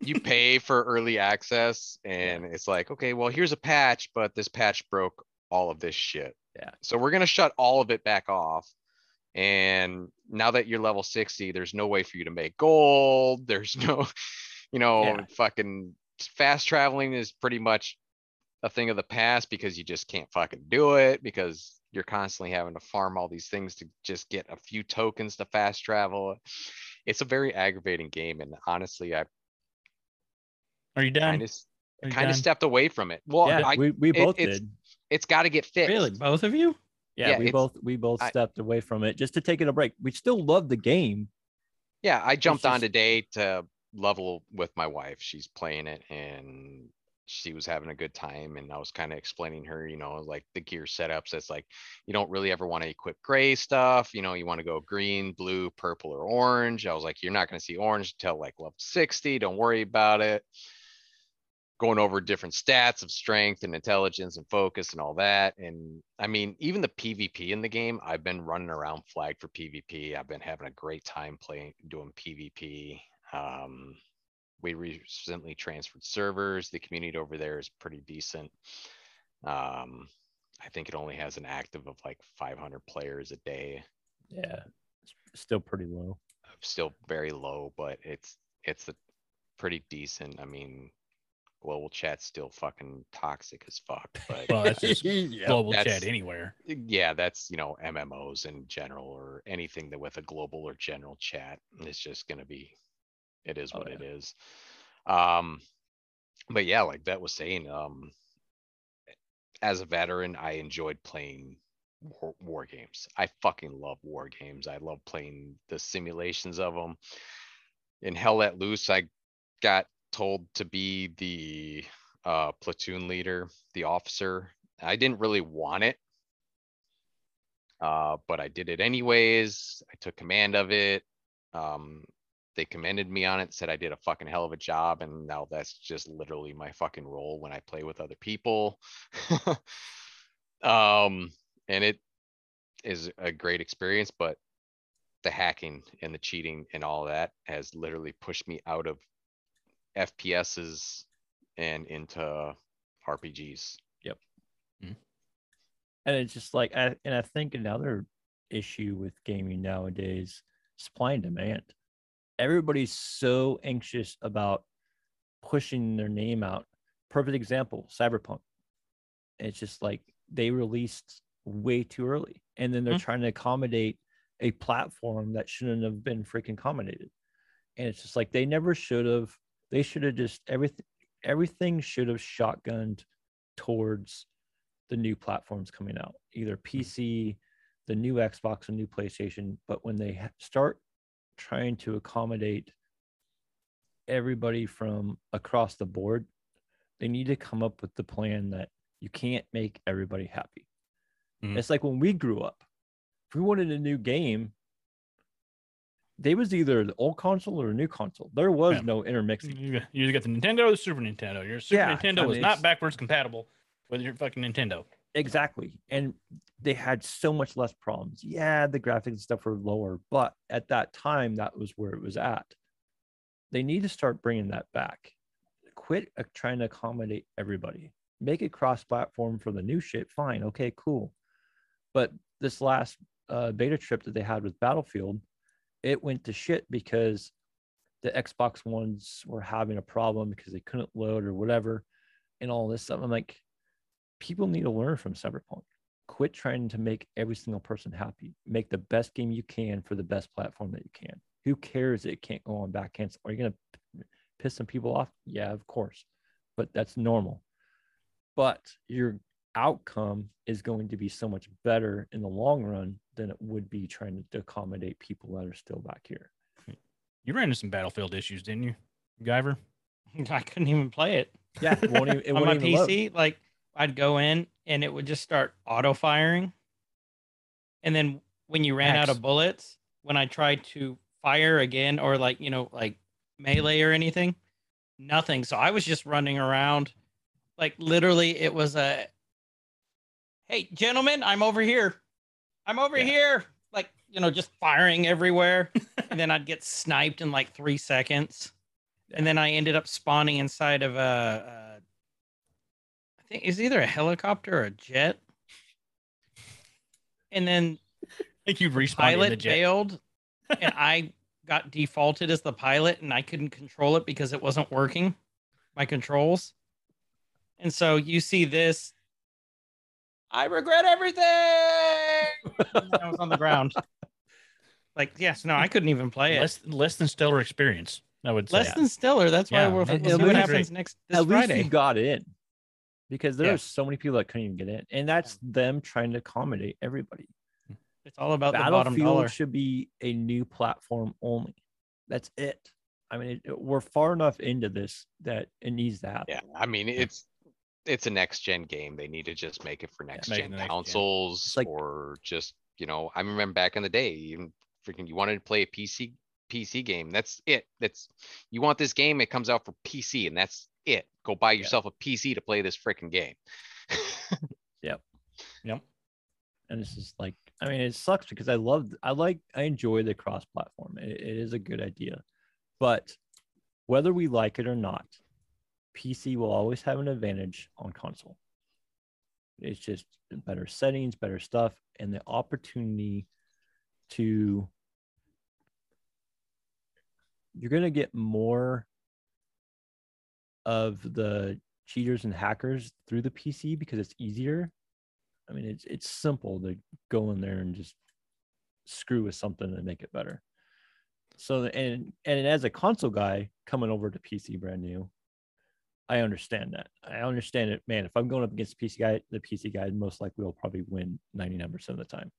you pay for early access and it's like, okay, well, here's a patch, but this patch broke all of this shit. Yeah. So we're gonna shut all of it back off. And now that you're level 60, there's no way for you to make gold. <laughs> There's no, you know, Yeah. fucking fast traveling is pretty much a thing of the past because you just can't fucking do it because you're constantly having to farm all these things to just get a few tokens to fast travel. It's a very aggravating game. And honestly, I Are you done? kind of kind of stepped away from it. Well, yeah, I, we, we it- both it's- did. it's got to get fixed. Really, both of you? Yeah, yeah, we both we both I- stepped away from it just to take it a break. We still love the game. Yeah, I jumped on today to level with my wife. She's playing it and she was having a good time and I was kind of explaining her, you know, like the gear setups. It's like you don't really ever want to equip gray stuff, you know, you want to go green, blue, purple, or orange. I was like, you're not going to see orange until like level 60. Don't worry about it. Going over different stats of strength and intelligence and focus and all that. And I mean, even the PvP in the game, I've been running around flag for PvP. I've been having a great time playing, doing PvP. Um, we recently transferred servers. The community over there is pretty decent. Um, I think it only has an active of like 500 players a day. Yeah, it's still pretty low. Still very low, but it's it's a pretty decent. I mean, global chat's still fucking toxic as fuck. But Well, that's just <laughs> Yeah. global that's- chat anywhere. yeah, that's you know MMOs in general or anything that with a global or general chat. It's just gonna be, it is Oh, what yeah. it is. Um, but yeah, like that was saying, um, as a veteran, I enjoyed playing war, war games. I fucking love war games. I love playing the simulations of them. In Hell Let Loose, I got told to be the uh, platoon leader, the officer. I didn't really want it. Uh, but I did it anyways. I took command of it. Um, they commended me on it, said I did a fucking hell of a job, and now that's just literally my fucking role when I play with other people. <laughs> um, and it is a great experience, but the hacking and the cheating and all that has literally pushed me out of FPSs and into RPGs. Yep. And it's just like I, and i think another issue with gaming nowadays supply and demand everybody's so anxious about pushing their name out perfect example cyberpunk it's just like they released way too early and then they're Mhm. trying to accommodate a platform that shouldn't have been freaking accommodated and it's just like they never should have they should have just everything everything should have shotgunned towards the new platforms coming out, either PC, the new Xbox, and new PlayStation. But when they start trying to accommodate everybody from across the board, they need to come up with the plan that you can't make everybody happy. Mhm. It's like when we grew up, if we wanted a new game, they was either the old console or a new console. There was Yeah. no intermixing. You got, you got the Nintendo or the Super Nintendo. Your Super Yeah, Nintendo I was not backwards compatible with your fucking Nintendo. Exactly. And they had so much less problems. Yeah, the graphics and stuff were lower, but at that time, that was where it was at. They need to start bringing that back. Quit uh, trying to accommodate everybody. Make it cross platform for the new shit. Fine. Okay, cool. But this last uh, beta trip that they had with Battlefield, it went to shit because the Xbox ones were having a problem because they couldn't load or whatever and all this stuff. I'm like, people need to learn from Cyberpunk. Quit trying to make every single person happy. Make the best game you can for the best platform that you can. Who cares it can't go on back cancel? Are you gonna piss some people off? Yeah, of course, but that's normal. But your outcome is going to be so much better in the long run than it would be trying to accommodate people that are still back here. You ran into some Battlefield issues, didn't you, Guyver? <laughs> I couldn't even play it. Yeah, it won't even, it <laughs> on won't my even load. PC. Like I'd go in and it would just start auto firing. And then when you ran out of bullets, when I tried to fire again or like, you know, like melee or anything, nothing. So I was just running around. Like literally it was a hey gentlemen, I'm over here. I'm over Yeah. here. Like, you know, just firing everywhere. <laughs> and then I'd get sniped in like three seconds. And then I ended up spawning inside of a, a I think it's either a helicopter or a jet. And then I think you respawned in the pilot jet. failed, <laughs> and I got defaulted as the pilot, and I couldn't control it because it wasn't working, my controls. And so you see this. I regret everything. <laughs> I was on the ground. Like yes, no, I couldn't even play it. Less, less than stellar experience, I would say. Less than stellar. That's why Yeah, we'll, it- we'll it see what was happens next this At least you got in because there Yeah. were so many people that couldn't even get in, and that's them trying to accommodate everybody. It's all about the bottom dollar. Battlefield should be a new platform only. That's it. I mean, it, we're far enough into this that it needs to happen. Yeah, I mean, it's, it's a next gen game. They need to just make it for next Make it gen next gen. consoles like- or just, you know, I remember back in the day, even freaking, you wanted to play a PC, PC game. That's it. That's, you want this game, it comes out for PC and that's it. Go buy yourself a PC to play this freaking game. <laughs> Yep. Yep. And it's just like i mean it sucks because i love i like i enjoy the cross platform it, it is a good idea but whether we like it or not pc will always have an advantage on console it's just better settings better stuff and the opportunity to you're going to get more of the cheaters and hackers through the pc because it's easier I mean, it's it's simple to go in there and just screw with something and make it better. So and and as a console guy coming over to PC brand new, I understand that. I understand it, man. If I'm going up against the PC guy, the PC guy most likely will probably win 99% of the time.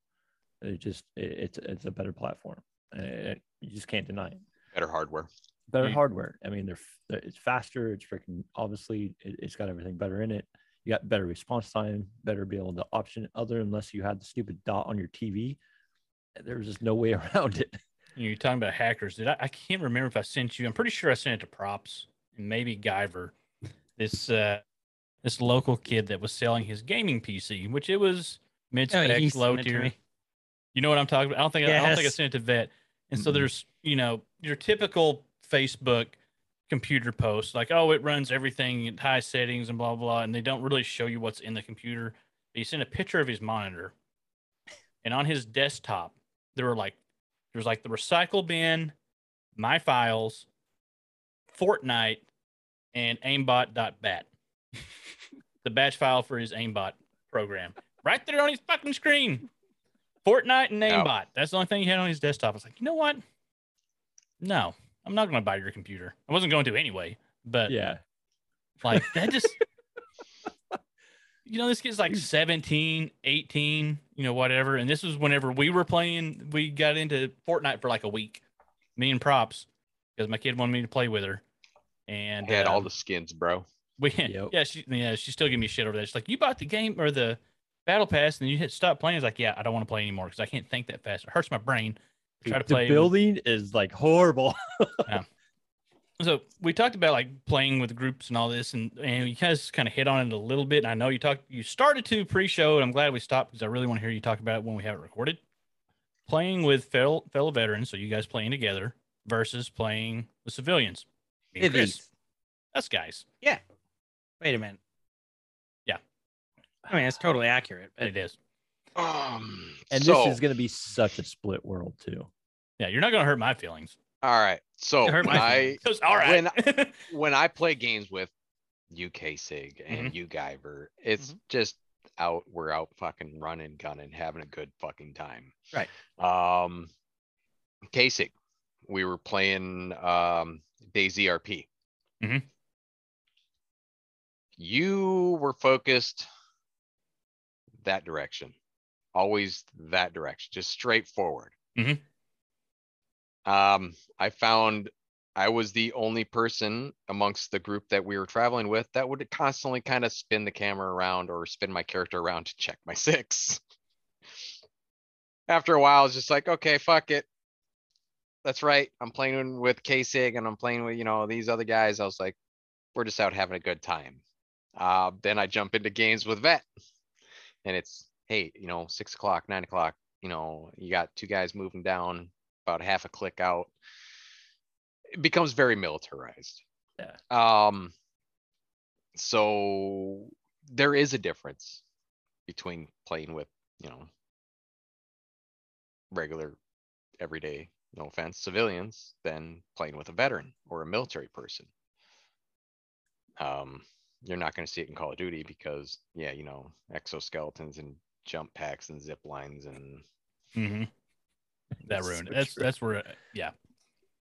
It just it, it's it's a better platform. Uh, you just can't deny it. Better hardware. Better You- hardware. I mean, they're, they're it's faster. It's freaking obviously it, it's got everything better in it you got better response time, better be able to option other unless you had the stupid dot on your TV. There's just no way <laughs> around it. You're talking about hackers. Did I? I can't remember if I sent you. I'm pretty sure I sent it to Props and maybe Guyver. This uh, this local kid that was selling his gaming PC, which it was mid Oh, spec, he low sent it to tier. You know what I'm talking about? I don't think I, I don't think I sent it to Vet. And so Mm-mm. there's you know your typical Facebook computer post like oh it runs everything at high settings and blah blah blah and they don't really show you what's in the computer. But He sent a picture of his monitor, and on his desktop there were like there's like the recycle bin, my files, Fortnite, and aimbot.bat. <laughs> the batch file for his aimbot program. Right there on his fucking screen. Fortnite and Yep. aimbot. That's the only thing he had on his desktop. I was like, you know what? No, I'm not going to buy your computer. I wasn't going to anyway, but yeah. Like that just <laughs> you know, this kid's like 17, 18, you know, whatever. And this was whenever we were playing, we got into Fortnite for like a week. Me and props, because my kid wanted me to play with her. And Had all um, the skins, bro. <laughs> we Yep. yeah, she yeah, she's still giving me shit over there. She's like, You bought the game or the battle pass and you hit stop playing. It's like, Yeah, I don't want to play anymore because I can't think that fast. It hurts my brain. to Try to the play with- building is like horrible. <laughs> so we talked about like playing with groups and all this, and and you guys kind of hit on it a little bit. And I know you talked, you started to pre-show, and I'm glad we stopped because I really want to hear you talk about it when we have it recorded. Playing with fellow fellow veterans, so you guys playing together versus playing with civilians. Me and Chris, us guys. Yeah. Wait a minute. Yeah. I mean, it's totally accurate. But It is. Um, and so, this is going to be such a split world too. Yeah, you're not gonna hurt my feelings. all right. So hurt when my I feelings. All right. <laughs> when I play games with UK Sig and you Guyver, it's just out. We're out fucking running, gunning, having a good fucking time. Right. Um, K-Sig, we were playing um DayZ RP. Mhm. You were focused that direction, always that direction, just straight forward. Mhm. Um, I found I was the only person amongst the group that we were traveling with that would constantly kind of spin the camera around or spin my character around to check my <laughs> six. After a while, it's just like, okay, fuck it. That's right. I'm playing with K-Sig and I'm playing with, you know, these other guys. I was like, we're just out having a good time. Uh, then I jump into games with Vet. And it's, hey, you know, six o'clock, nine o'clock, you know, you got two guys moving down about half a click out it becomes very militarized. Yeah. Um so there is a difference between playing with, you know, regular everyday, no offense, civilians than playing with a veteran or a military person. Um you're not going to see it in Call of Duty because yeah, you know, exoskeletons and jump packs and zip lines and hmm That ruined. so That's true. that's where, yeah,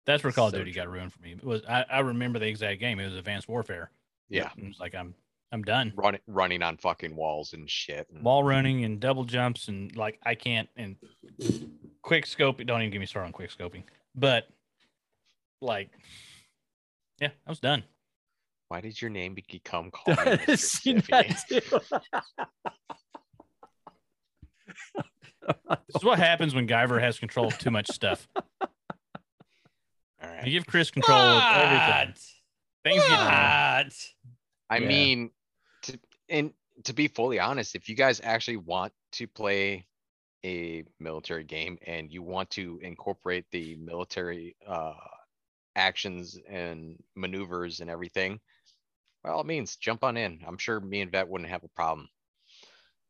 that's where Call of So Duty got ruined for me. It was I, I remember the exact game. It was Advanced Warfare. yeah, It was like I'm I'm done. running running on fucking walls and shit. Wall running and double jumps and like I can't and quick scope. Don't even get me started on quick scoping. But like, yeah, I was done. Why did your name become called Mr. Seen that too. This is what happens when Guyver has control of too much stuff. All You give Chris control of everything. Things get What? I Yeah. mean, to and to be fully honest, if you guys actually want to play a military game and you want to incorporate the military uh actions and maneuvers and everything, by all means, jump on in. I'm sure me and Vet wouldn't have a problem.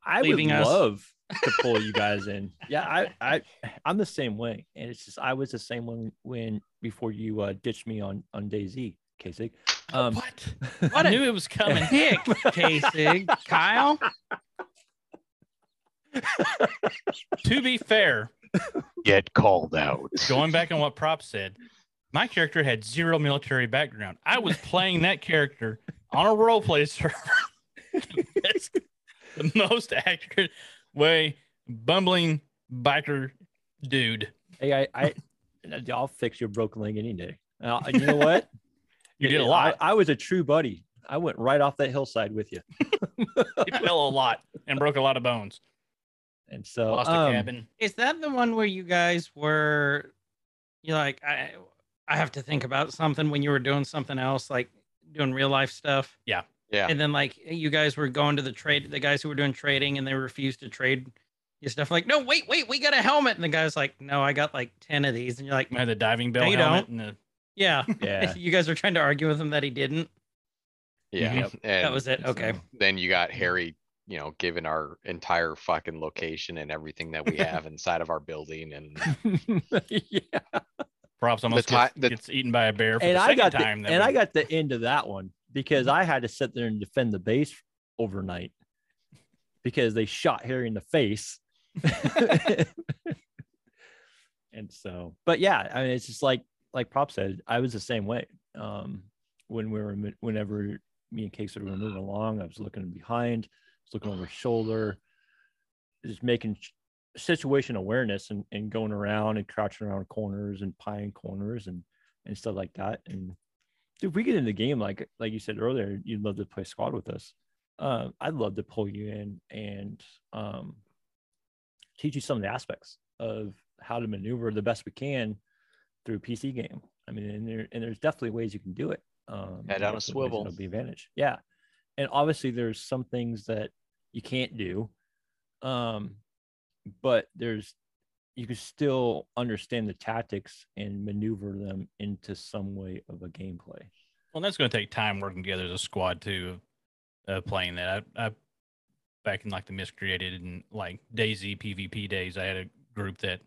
I would Leaving us. love to pull you <laughs> guys in. Yeah, I, I, I'm the same way, and it's just I was the same one when before you uh, ditched me on on DayZ, K-Sig. Um, what? <laughs> What I a knew it was coming. <laughs> Dick, K-Sig. Kyle? to be fair, Get called out. going back on what Prop said, my character had zero military background. I was playing that character on a role play server. That's <laughs> the most accurate way. Bumbling biker dude. hey, I, I, I'll fix your broken leg any day. Uh, you know what? You did a I- lot. I, was a true buddy. I went right off that hillside with you, <laughs> He fell a lot and broke a lot of bones. and so Lost a um, cabin. Is that the one where you guys were you're like, I I have to think about something when you were doing something else, like doing real life stuff? Yeah. Yeah. And then like you guys were going to the trade the guys who were doing trading and they refused to trade your stuff like, no, wait, wait, we got a helmet. And the guy's like, No, I got like ten of these. And you're like, I had the diving bell No, you helmet and the Yeah. Yeah, <laughs> you guys were trying to argue with him that he didn't. Yeah. Mm-hmm. Yep. That and was it. Okay. so- Then you got Harry, you know, given our entire fucking location and everything that we <laughs> have inside of our building and <laughs> yeah. props almost ti- gets, the- gets eaten by a bear for and the I got the, time. that and I got the end of that one because mm-hmm. I had to sit there and defend the base overnight because they shot Harry in the face. and so, but yeah, I mean, it's just like like Prop said, I was the same way. Um, when we were whenever me and Case were moving along. I was looking behind, I was looking over his shoulder, just making situation awareness and, and going around and crouching around corners and pieing corners and and stuff like that. And if we get in the game, like like you said earlier, you'd love to play squad with us. Uh, I'd love to pull you in and um, teach you some of the aspects of how to maneuver the best we can through a PC game. I mean, and, there, and there's definitely ways you can do it. Um, Head on a swivel. that'll be advantage. Yeah, and obviously there's some things that you can't do, um, but there's you can still understand the tactics and maneuver them into some way of a gameplay. Well, that's going to take time working together as a squad too, uh, playing that. I, I back in like the miscreated and like DayZ PvP days, I had a group that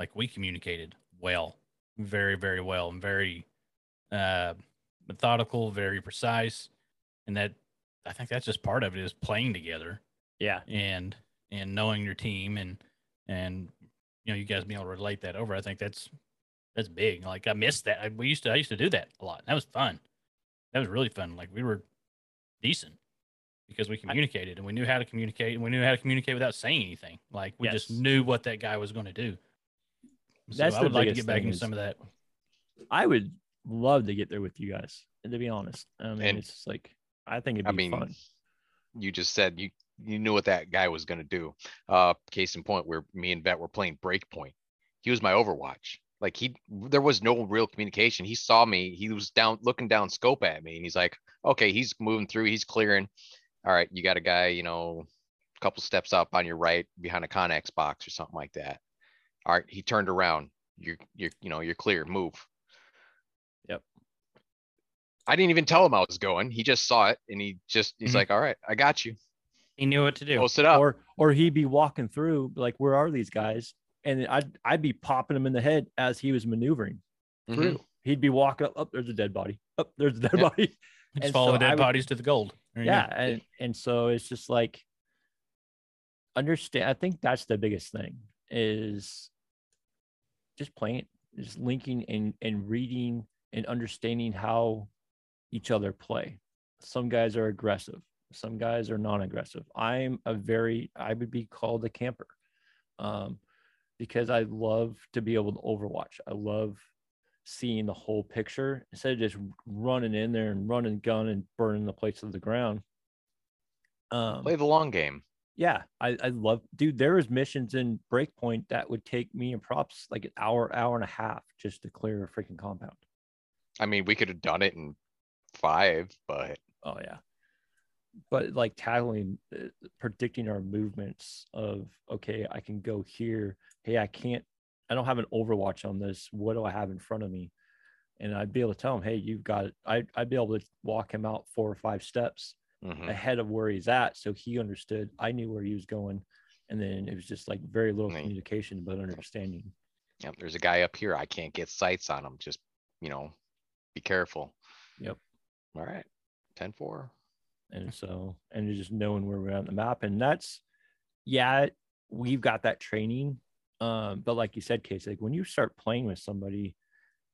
like we communicated well, very very well, and very uh, methodical, very precise, and that I think that's just part of it is playing together Yeah, and and knowing your team and and you know you guys being able to relate that over. I think that's that's big. Like I missed that. I, we used to I used to do that a lot. That was fun. That was really fun. Like we were decent because we communicated and we knew how to communicate and we knew how to communicate without saying anything. Like we just knew what that guy was going to do. So That's I the would like to biggest get back thing into some of that. I would love to get there with you guys. And to be honest, I mean, And- it's just like I think it'd I be mean, fun. you just said you, you knew what that guy was gonna do. Uh, case in point, where me and Vet were playing Breakpoint. He was my Overwatch. Like he, there was no real communication. He saw me, he was down, looking down scope at me and he's like, okay, he's moving through, he's clearing. All right, you got a guy, you know, a couple steps up on your right behind a Connex box or something like that. All right, he turned around. You're, you're, you know, you're clear, move. Yep. I didn't even tell him I was going. He just saw it and he just, he's Mhm. like, all right, I got you. He knew what to do. Post it up. Or or he'd be walking through like, where are these guys? And I'd I'd be popping him in the head as he was maneuvering Mhm. through. He'd be walking up, up, there's a dead body. Up, there's a dead Yep. body. <laughs> Just and follow so the dead would- bodies to the gold. There you go. yeah and and so it's just like understand i think that's the biggest thing is just playing just linking and and reading and understanding how each other play some guys are aggressive some guys are non-aggressive i'm a very i would be called a camper um because i love to be able to overwatch i love seeing the whole picture instead of just running in there and running gun and burning the place to the ground. Um, Play the long game. Yeah, I, I love, dude. There was missions in Breakpoint that would take me and props like an hour, hour and a half just to clear a freaking compound. I mean, we could have done it in five, but Oh yeah, but like tackling, uh, predicting our movements of okay, I can go here. Hey, I can't. I don't have an Overwatch on this. What do I have in front of me? And I'd be able to tell him, hey, you've got it. I, I'd be able to walk him out four or five steps mhm. ahead of where he's at, so he understood. I knew where he was going, and then it was just like very little Right. communication, but understanding. Yep, there's a guy up here. I can't get sights on him. Just, you know, be careful. Yep. All right. Ten four. and so and just knowing where we're at on the map and that's yeah we've got that training um but like you said case like when you start playing with somebody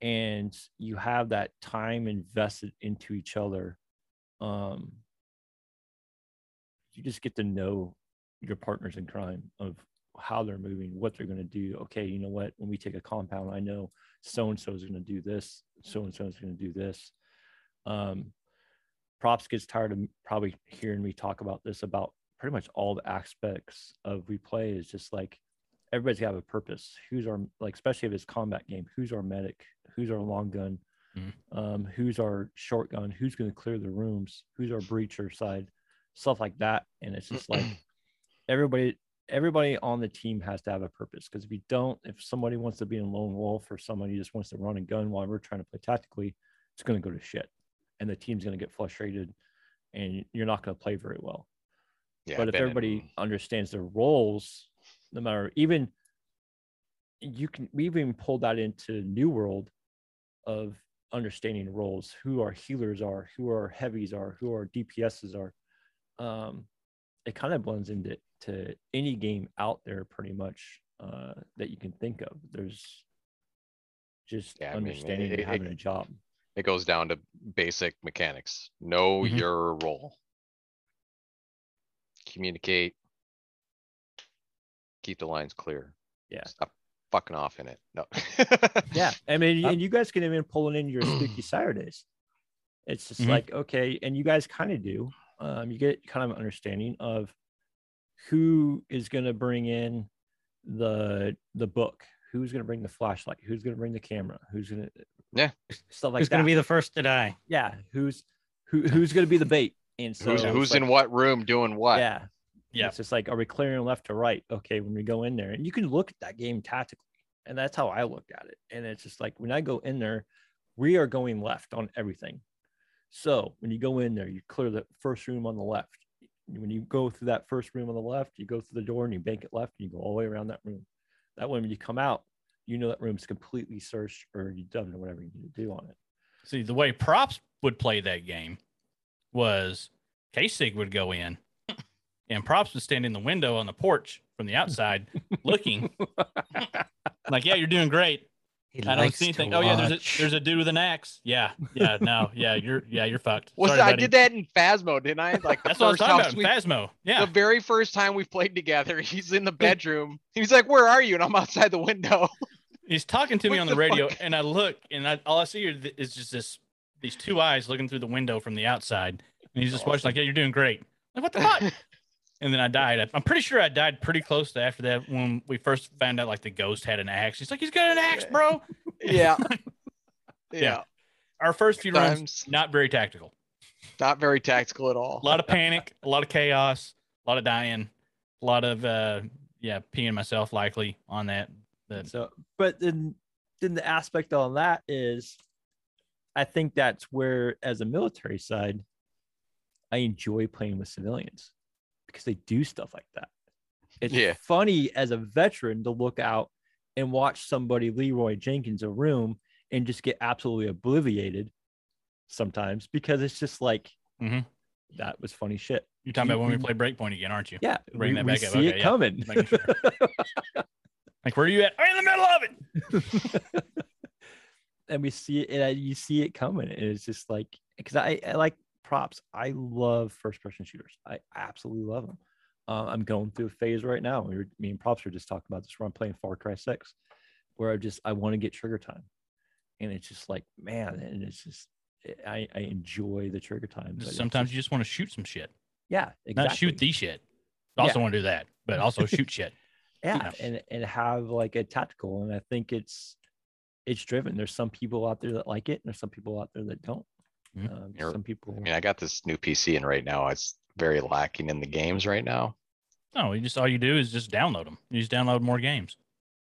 and you have that time invested into each other um you just get to know your partners in crime of how they're moving what they're going to do. Okay you know what? When we take a compound i know so and so is going to do this so and so is going to do this. Um props gets tired of probably hearing me talk about this about pretty much all the aspects of we play is just like everybody's got a purpose. Who's our like especially if it's combat game who's our medic? Who's our long gun? Mhm. um, who's our short gun? Who's going to clear the rooms? Who's our breacher side stuff like that. And it's just like <clears throat> everybody everybody on the team has to have a purpose. Because if you don't if somebody wants to be a lone wolf or somebody just wants to run and gun while we're trying to play tactically it's going to go to shit. And the team's going to get frustrated and you're not going to play very well. Yeah. but if everybody understands their roles no matter even you can we even pulled that into new world of understanding roles who our healers are who our heavies are who our dps's are um it kind of blends into to any game out there pretty much uh that you can think of there's just Yeah, I mean, it- understanding having it- a job It goes down to basic mechanics. Know Mhm. your role. Communicate. Keep the lines clear. Yeah. Stop fucking off in it. No. <laughs> Yeah, I mean, and you guys can even pull it in your <clears throat> spooky Saturdays. It's just Mhm. like okay, and you guys kind of do. Um, you get kind of an understanding of who is going to bring in the the book, who's going to bring the flashlight, who's going to bring the camera, who's going to Yeah. stuff like Who's that. going to be the first to die? yeah, who's who who's going to be the bait, and so Who's, who's like- in what room doing what? Yeah, Yeah. It's just like, are we clearing left to right? Okay, when we go in there, and you can look at that game tactically, and that's how I looked at it. And it's just like when I go in there, we are going left on everything. So when you go in there, you clear the first room on the left. When you go through that first room on the left, you go through the door and you bank it left, and you go all the way around that room. That way, when you come out, you know that room's completely searched or you've done whatever you need to do on it. See, the way props would play that game was K-Sig would go in <laughs> and props would stand in the window on the porch from the outside looking <laughs> like, yeah, you're doing great. He I don't see anything. Oh yeah, there's a there's a dude with an axe. Yeah, yeah, no, yeah, you're yeah, you're fucked. Was Sorry, I buddy. did that in Phasmo, didn't I? Like the That's what I was first talking about. we, in Phasmo. Yeah. the very first time we played together, <laughs> he's in the bedroom. He's like, "Where are you?" And I'm outside the window. <laughs> He's talking to me on the the radio, fuck? and I look, and I, all I see is just this these two eyes looking through the window from the outside, and he's just watching like, "Yeah, you're doing great." Like, what the fuck? <laughs> and then I died. I- I'm pretty sure I died pretty close to after that when we first found out like the ghost had an axe. He's like, "He's got an axe, bro." <laughs> yeah. <laughs> Yeah. Yeah. Our first few runs Times not very tactical. not very tactical at all. A lot of panic, a lot of chaos, a lot of dying, a lot of uh yeah, peeing myself likely on that. But So, but then, then the aspect on that is, I think that's where, as a military side, I enjoy playing with civilians because they do stuff like that. It's Yeah. funny as a veteran to look out and watch somebody Leroy Jenkins a room and just get absolutely obliviated sometimes because it's just like Mhm. that was funny shit. you're talking about when we You- play Breakpoint again, aren't you? Yeah, Bring we, that we up. see Okay, it yeah. coming. Sure. <laughs> Like, where are you at? I'm in the middle of it. <laughs> and we see it and you see it coming and it's just like because I, I like props. I love first person shooters. I absolutely love them. Uh, i'm going through a phase right now. We were, me and props were just talking about this where i'm playing far cry 6 where i just i want to get trigger time. And it's just like man and it's just i i enjoy the trigger time Sometimes just- you just want to shoot some shit, yeah exactly. not shoot the shit. Also want to do that, but also <laughs> shoot shit. yeah and and have like a tactical and i think it's it's driven. There's some people out there that like it and there's some people out there that don't. Um, You're- some people I mean, I got this new PC and right now it's very lacking in the games right now. No, you just all you do is just download them. You just download more games.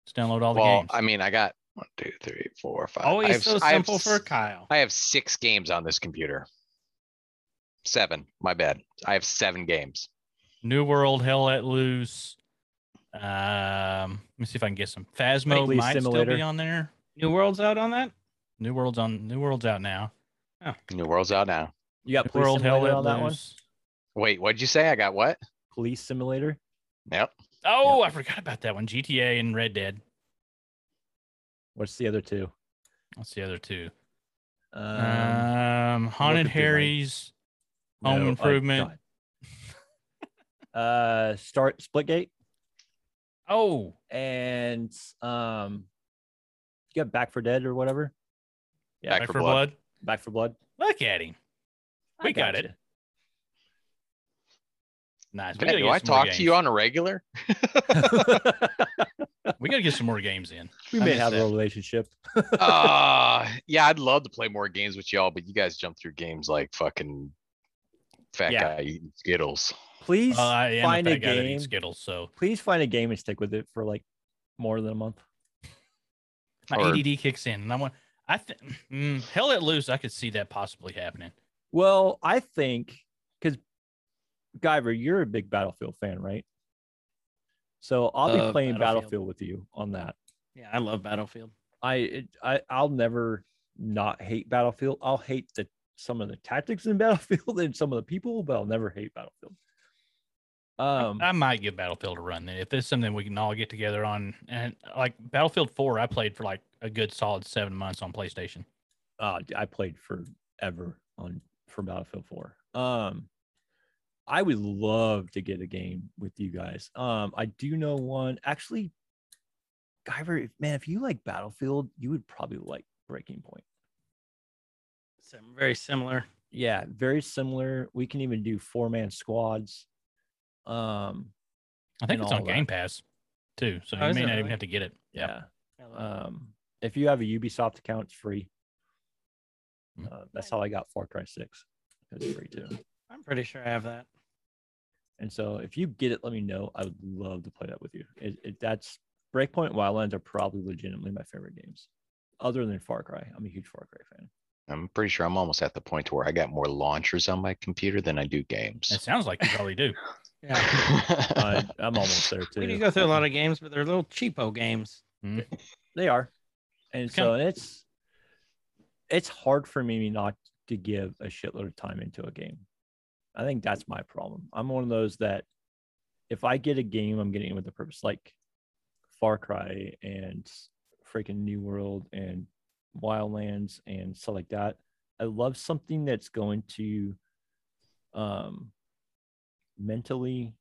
Just download all the Well, games. I mean, I got one, two, three, four, five. I Always have, so s- I have simple for s- Kyle. I have six games on this computer. Seven. My bad. I have seven games. New World, Hell Let Loose. Um, let me see if I can get some. Phasmo Police might still Simulator. be on there. New World's out on that. New World's on. New World's out now. New World's out now. you got New police World, Hell simulator Let on that one Wait, what'd you say? I got what? police simulator Yep. Oh, I forgot about that one. GTA and Red Dead. what's the other two What's the other two? um, Um, Haunted through mine. Harry's. Home no, Improvement. Uh start splitgate Oh, and um you got back for dead or whatever Yeah, Back Back for for Blood. Blood. back for blood Look at him. I We got it. Nice. We Man, do I some more talk to you on a regular? <laughs> <laughs> We gotta get some more games in. we may have a relationship <laughs> uh yeah, I'd love to play more games with y'all, but you guys jump through games like fucking fat Yeah. guy eating Skittles. please Uh, I am find a a guy game eats Skittles, so please find a game and stick with it for like more than a month my Or- ADD kicks in, and I want. I think mm, Hell Let Loose. I could see that possibly happening. well i think because Guyver, you're a big battlefield fan right so i'll be Love playing Battlefield. battlefield with you on that Yeah, I love Battlefield. I it, I I'll never not hate Battlefield. I'll hate the some of the tactics in <laughs> Battlefield and some of the people, but I'll never hate Battlefield. Um, I might give Battlefield a run then if there's something we can all get together on. And like Battlefield Four, I played for like a good solid seven months on PlayStation. uh, d- I played forever on for Battlefield 4. Um, I would love to get a game with you guys. Um, I do know one actually. Guyver, if- man, if you like Battlefield, you would probably like Breaking Point. Sim- very similar. Yeah, very similar. We can even do four man squads. Um, I think it's all on that. Game Pass too, so Oh, you may it not even have to get it. yeah. I love it. Um, if you have a Ubisoft account, it's free. Mm. Uh, that's how I got Far Cry 6. It's free too. I'm pretty sure I have that. And so if you get it, let me know. I would love to play that with you. It, it, that's Breakpoint and Wildlands are probably legitimately my favorite games, other than Far Cry. I'm a huge Far Cry fan. I'm pretty sure I'm almost at the point to where I got more launchers on my computer than I do games. It sounds like you probably do. <laughs> Yeah. <laughs> I, I'm almost there too. We do too. go through a lot of games, but they're little cheapo games. They are, and It's so it's it's hard for me not to give a shitload of time into a game. I think that's my problem. I'm one of those that if I get a game, I'm getting it with a purpose, like Far Cry and freaking New World and Wildlands and stuff like that. I love something that's going to um mentally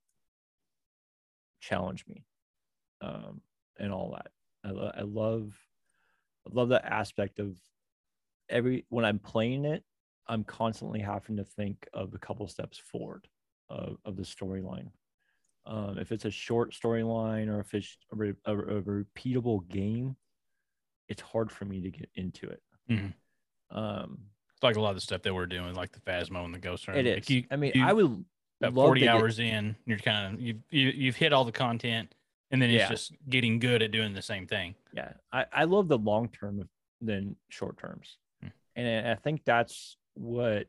challenge me um and all that. I, lo- I love I love that aspect of every when I'm playing it, I'm constantly having to think of a couple steps forward of, of the storyline. Um, if it's a short storyline or if it's a, re- a, a repeatable game, it's hard for me to get into it. Mhm. Um, It's like a lot of the stuff that we're doing, like the Phasmo and the Ghost Runner. it is. Like you, I mean, you- I would about 40 to get- hours in, you're kind of, you, you, you've hit all the content and then it's just getting good at doing the same thing. yeah i, I love the long term than short terms Hmm. and i think that's what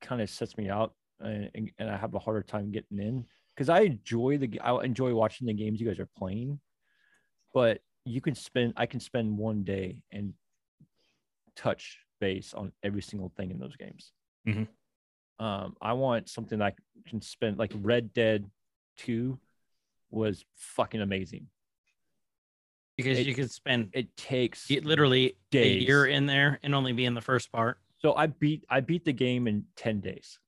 kind of sets me out and, and- i have a harder time getting in because i enjoy the I enjoy watching the games you guys are playing but you can spend i can spend one day and touch base on every single thing in those games Mhm. um i want something i can spend like red dead 2 was fucking amazing Because It- you could spend it takes it literally a year days. in there and only be in the first part. So I beat I beat the game in ten days.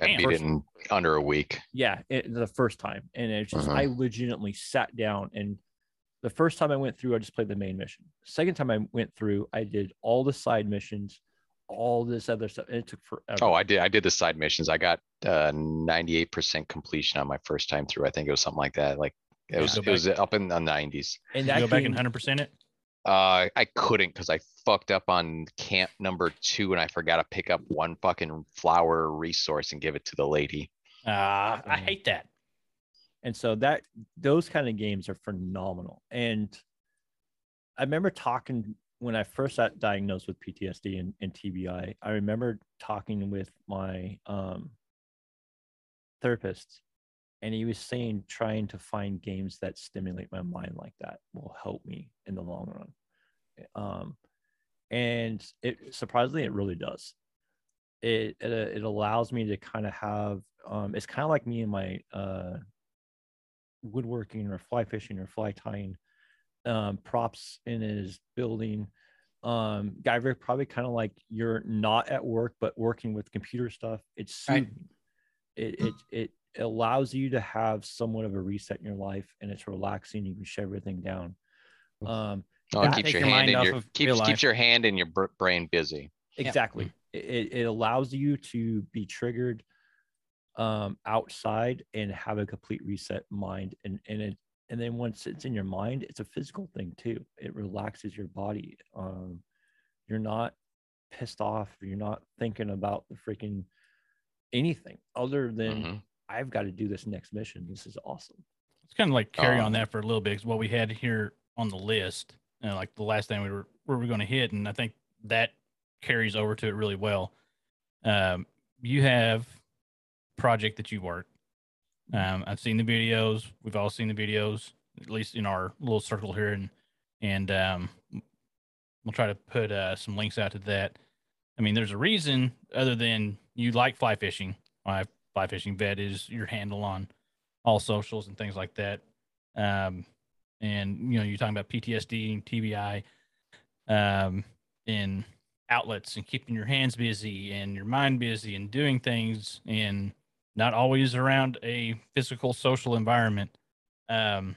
I Damn. beat it in under a week. Yeah, it, the first time, and it's just Mhm. I legitimately sat down and the first time I went through, I just played the main mission. Second time I went through, I did all the side missions, all this other stuff, and it took forever. Oh, I did, I did the side missions. I got uh ninety-eight percent completion on my first time through. I think it was something like that. Like it Yeah. was, it was up in the nineties. and You that go back game, and 100% it. Uh, I couldn't because I fucked up on camp number two and I forgot to pick up one fucking flower resource and give it to the lady. Uh, I Mhm. hate that. and so that those kind of games are phenomenal. And I remember talking when I first got diagnosed with PTSD and, and TBI. I remember talking with my um, therapist, and he was saying trying to find games that stimulate my mind like that will help me in the long run. Um, and it surprisingly, it really does. It it, uh, it allows me to kind of have um, it's kind of like me and my uh, woodworking or fly fishing or fly tying um, props in his building. Um, Guyver, probably kind of like you're not at work but working with computer stuff. It's Right. It, it it allows you to have somewhat of a reset in your life, and it's relaxing. You can shut everything down. Um, Oh, it keeps your your hand mind in off your, of real keeps, life. keeps your hand in your brain busy. exactly it, it allows you to be triggered um outside and have a complete reset mind and and it and then once it's in your mind it's a physical thing too it relaxes your body um you're not pissed off you're not thinking about the freaking anything other than Mhm. i've got to do this next mission this is awesome It's kind of like carry on Um, that for a little bit. 'cause what we had here on the list, you know, like the last thing we were we were going to hit, and I think that carries over to it really well. Um, you have project that you work. Um, I've seen the videos. We've all seen the videos, at least in our little circle here, and and um, we'll try to put uh, some links out to that. I mean, there's a reason other than you like fly fishing. Why fly fishing vet is your handle on all socials and things like that. Um, and you know, you're talking about PTSD and TBI, um, and outlets and keeping your hands busy and your mind busy and doing things and not always around a physical social environment. Um,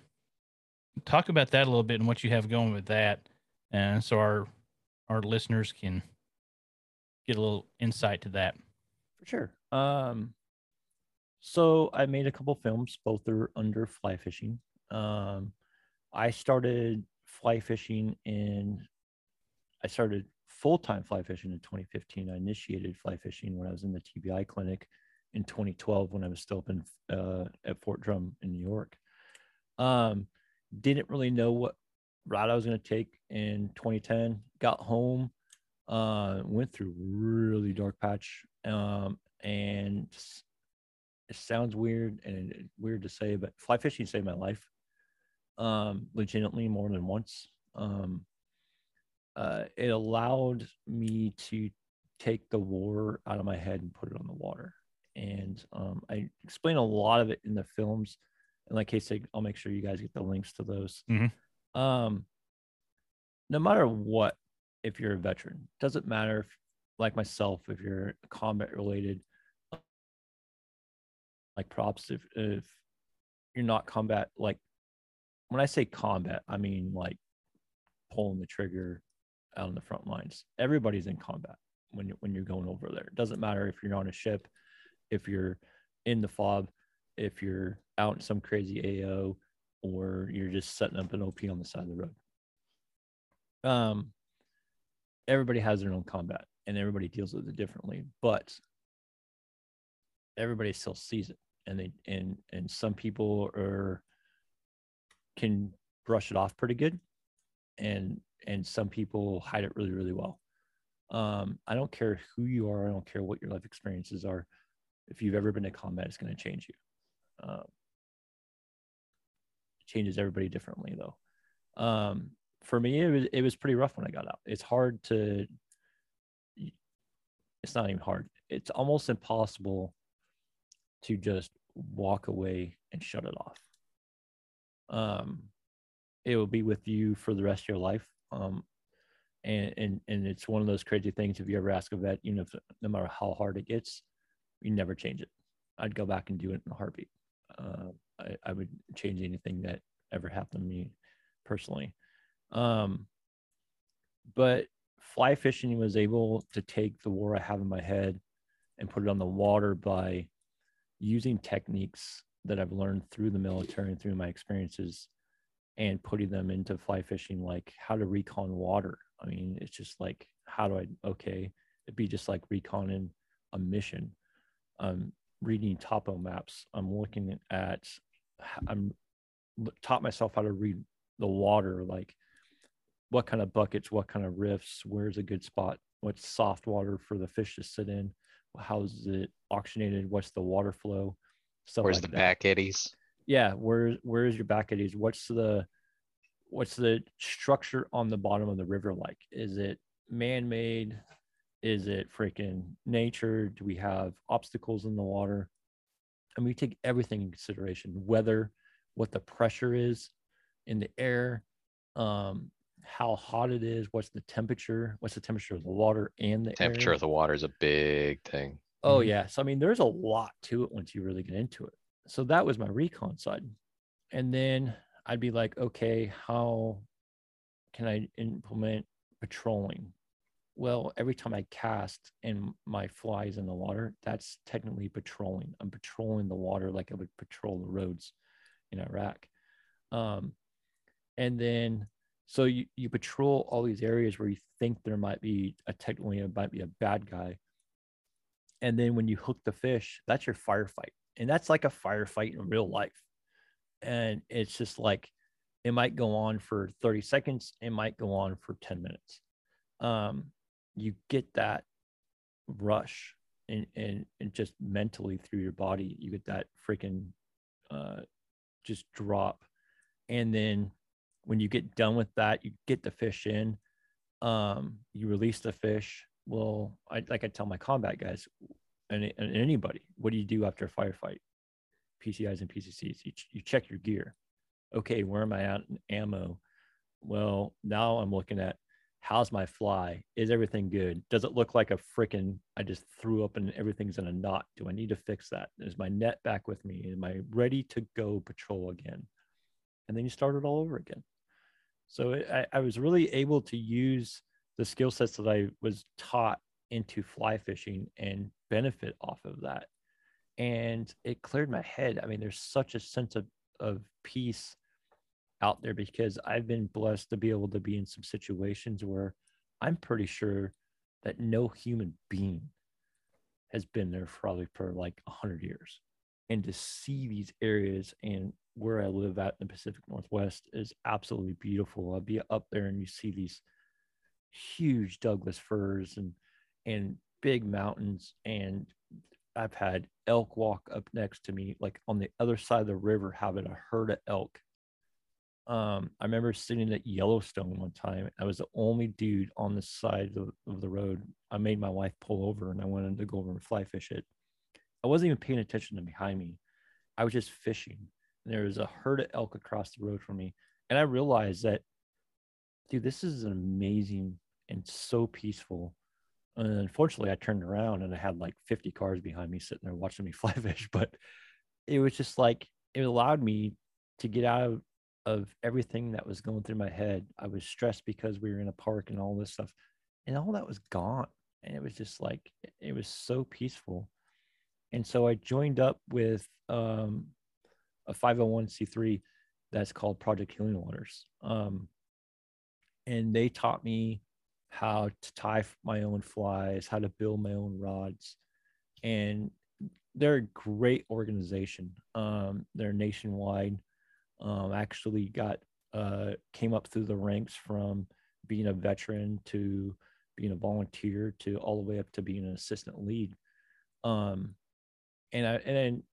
talk about that a little bit and what you have going with that, and so our our listeners can get a little insight to that. For sure. Um, so I made a couple films, both are under fly fishing. Um, I started fly fishing in, I started full time fly fishing in 2015. I initiated fly fishing when I was in the TBI clinic in 2012 when I was still up in uh, at Fort Drum in New York. Um, didn't really know what route I was going to take in 2010. Got home, uh, went through really dark patch, um, and it sounds weird and weird to say, but fly fishing saved my life, um, legitimately more than once. Um, uh, it allowed me to take the war out of my head and put it on the water. And um, I explain a lot of it in the films. And like Kate said, I'll make sure you guys get the links to those. Mhm. Um, no matter what, if you're a veteran, doesn't matter if, like myself, if you're combat related, like props, if, if you're not combat, like when I say combat, I mean like pulling the trigger out on the front lines. Everybody's in combat when you when you're going over there. It doesn't matter if you're on a ship, if you're in the fob, if you're out in some crazy AO, or you're just setting up an OP on the side of the road. Um, everybody has their own combat, and everybody deals with it differently. But everybody still sees it, and they and and some people are can brush it off pretty good, and and some people hide it really really well. Um, I don't care who you are. I don't care what your life experiences are. If you've ever been to combat, it's going to change you. Um, it changes everybody differently, though. Um, for me, it was it was pretty rough when I got out. It's hard to. It's not even hard. It's almost impossible to just walk away and shut it off. Um, it will be with you for the rest of your life. Um, and and and it's one of those crazy things. If you ever ask a vet, you know, if, no matter how hard it gets, you never change it. I'd go back and do it in a heartbeat. Uh, I, I would change anything that ever happened to me personally. Um, but fly fishing was able to take the war I have in my head and put it on the water by using techniques that I've learned through the military and through my experiences and putting them into fly fishing, like how to recon water. I mean, it's just like, how do I, okay, it'd be just like reconning a mission. I'm reading topo maps. I'm looking at, I'm taught myself how to read the water, like what kind of buckets, what kind of rifts, where's a good spot, what's soft water for the fish to sit in, how's it oxygenated, what's the water flow, stuff Where's like the that back eddies? yeah where where is your back eddies what's the what's the structure on the bottom of the river like is it man-made is it freaking nature do we have obstacles in the water and we take everything in consideration weather what the pressure is in the air um how hot it is what's the temperature what's the temperature of the water and the Temperature air? of the water is a big thing. Oh Mhm. yeah. So I mean, there's a lot to it once you really get into it. So that was my recon side. And then I'd be like, okay, how can I implement patrolling? Well, every time I cast and my flies in the water, that's technically patrolling. I'm patrolling the water like I would patrol the roads in Iraq. Um, and then so you, you patrol all these areas where you think there might be a technically it might be a bad guy. And then when you hook the fish that's your firefight. And that's like a firefight in real life. And it's just like it might go on for 30 seconds. It might go on for 10 minutes. Um you get that rush and and, and just mentally through your body you get that freaking uh just drop. And then when you get done with that you get the fish in um you release the fish. Well i like i tell my combat guys and, and anybody what do you do after a firefight? Pcis and pccs you, you check your gear. Okay where am i at in ammo? Well now i'm looking at how's my fly? Is everything good? Does it look like a freaking I just threw up and everything's in a knot? Do I need to fix that? Is my net back with me? Am I ready to go patrol again? And then you start it all over again. So it, I, I was really able to use the skill sets that I was taught into fly fishing and benefit off of that. And it cleared my head. I mean, there's such a sense of, of peace out there because I've been blessed to be able to be in some situations where I'm pretty sure that no human being has been there probably for like a hundred years. And to see these areas and where I live at in the Pacific Northwest is absolutely beautiful. I'll be up there and you see these huge Douglas firs and and big mountains and I've had elk walk up next to me, like on the other side of the river, having a herd of elk. Um, I remember sitting at Yellowstone one time. I was the only dude on the side of, of the road. I made my wife pull over and I wanted to go over and fly fish it. I wasn't even paying attention to behind me. I was just fishing. And there was a herd of elk across the road from me. And I realized that, dude, this is an amazing and so peaceful and unfortunately, I turned around and I had like 50 cars behind me sitting there watching me <laughs> fly fish. But it was just like it allowed me to get out of, of everything that was going through my head. I was stressed because we were in a park and all this stuff, and all that was gone. And it was just like it was so peaceful. And so I joined up with um, a 501c3 that's called Project Healing Waters. Um, and they taught me how to tie my own flies, how to build my own rods. And they're a great organization. Um, they're nationwide. Um, actually got uh, came up through the ranks from being a veteran to being a volunteer to all the way up to being an assistant lead. Um, and I and then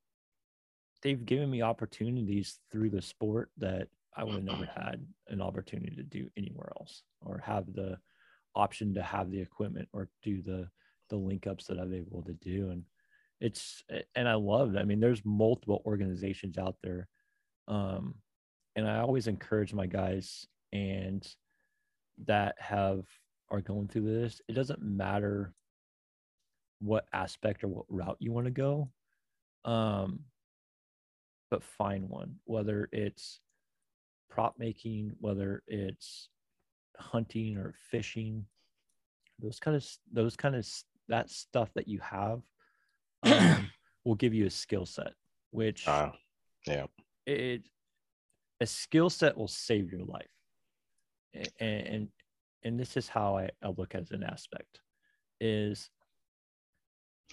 they've given me opportunities through the sport that I would have never had an opportunity to do anywhere else or have the option to have the equipment or do the the link ups that I'm able to do. And it's and I love. I mean, there's multiple organizations out there. Um, and I always encourage my guys and that have are going through this. It doesn't matter what aspect or what route you want to go. Um, but find one, whether it's prop making, whether it's hunting or fishing those kind of those kind of that stuff that you have <clears throat> um, will give you a skill set which Uh, yeah. It a skill set will save your life and and, and this is how I, I look at an aspect is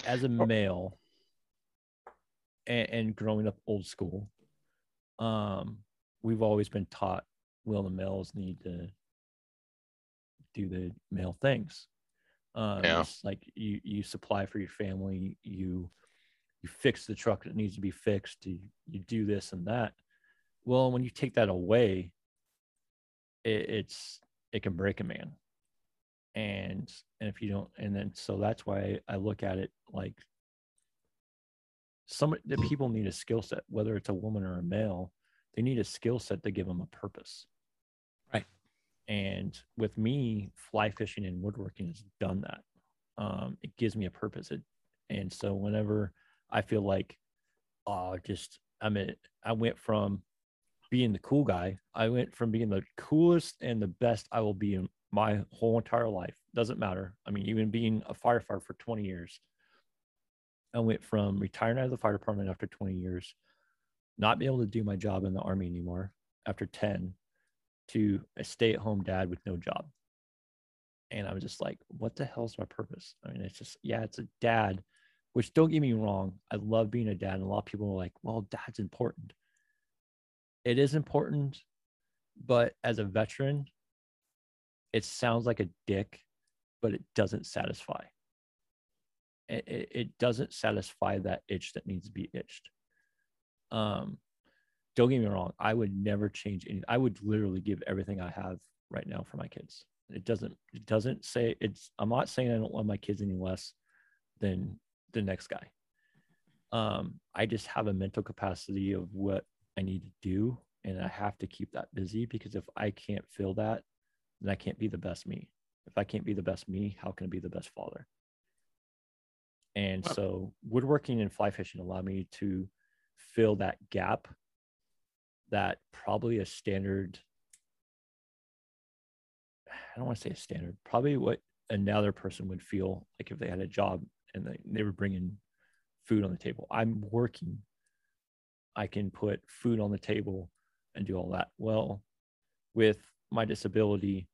as a male and, and growing up old school um we've always been taught well the males need to do the male things. Um, Yeah. like you you supply for your family, you you fix the truck that needs to be fixed, you, you do this and that. Well, when you take that away, it, it's it can break a man. And and if you don't, and then so that's why I look at it like some the people need a skill set, whether it's a woman or a male, they need a skill set to give them a purpose. Right. And with me, fly fishing and woodworking has done that. Um, it gives me a purpose. It, and so whenever I feel like, oh, just I mean, I went from being the cool guy, I went from being the coolest and the best I will be in my whole entire life. Doesn't matter. I mean, even being a firefighter for 20 years, I went from retiring out of the fire department after 20 years, not being able to do my job in the army anymore after 10, to a stay at home dad with no job. And I was just like, what the hell's my purpose? I mean, it's just, yeah, it's a dad, which don't get me wrong. I love being a dad. And a lot of people are like, well, dad's important. It is important. But as a veteran, it sounds like a dick, but it doesn't satisfy. It, it, it doesn't satisfy that itch that needs to be itched. Um, don't get me wrong i would never change any i would literally give everything i have right now for my kids it doesn't it doesn't say it's i'm not saying i don't love my kids any less than the next guy. Um i just have a mental capacity of what i need to do and i have to keep that busy because if i can't feel that then i can't be the best me. If I can't be the best me, how can I be the best father? And so woodworking and fly fishing allow me to fill that gap that probably a standard I don't want to say a standard, probably what another person would feel like if they had a job and they, they were bringing food on the table. I'm working. I can put food on the table and do all that. Well, with my disability,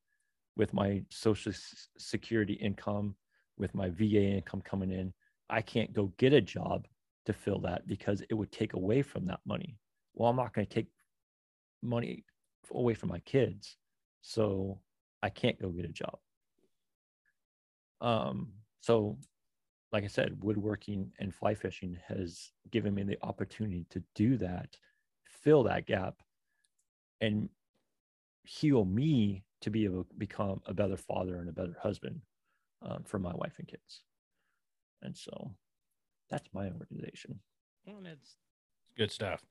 with my social security income, with my VA income coming in, I can't go get a job to fill that because it would take away from that money. Well, I'm not going to take money away from my kids. So I can't go get a job. Um, so like I said, woodworking and fly fishing has given me the opportunity to do that, fill that gap, and heal me to be able to become a better father and a better husband um, for my wife and kids. And so that's my organization. Well, and it's Good stuff.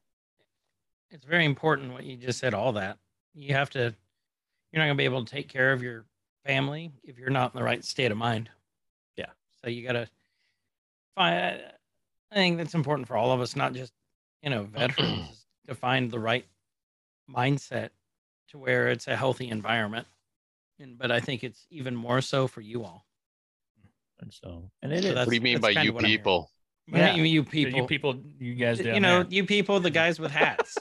it's very important what you just said. All that you have to. You're not gonna be able to take care of your family if you're not in the right state of mind. Yeah. So you gotta find. I think that's important for all of us, not just you know <clears throat> veterans, to find the right mindset to where it's a healthy environment. And but I think it's even more so for you all. And so, and it So is. What do you mean by kinda you what people? Yeah. Yeah. You, you people, You people, you guys down you know, there. you people, the guys with hats,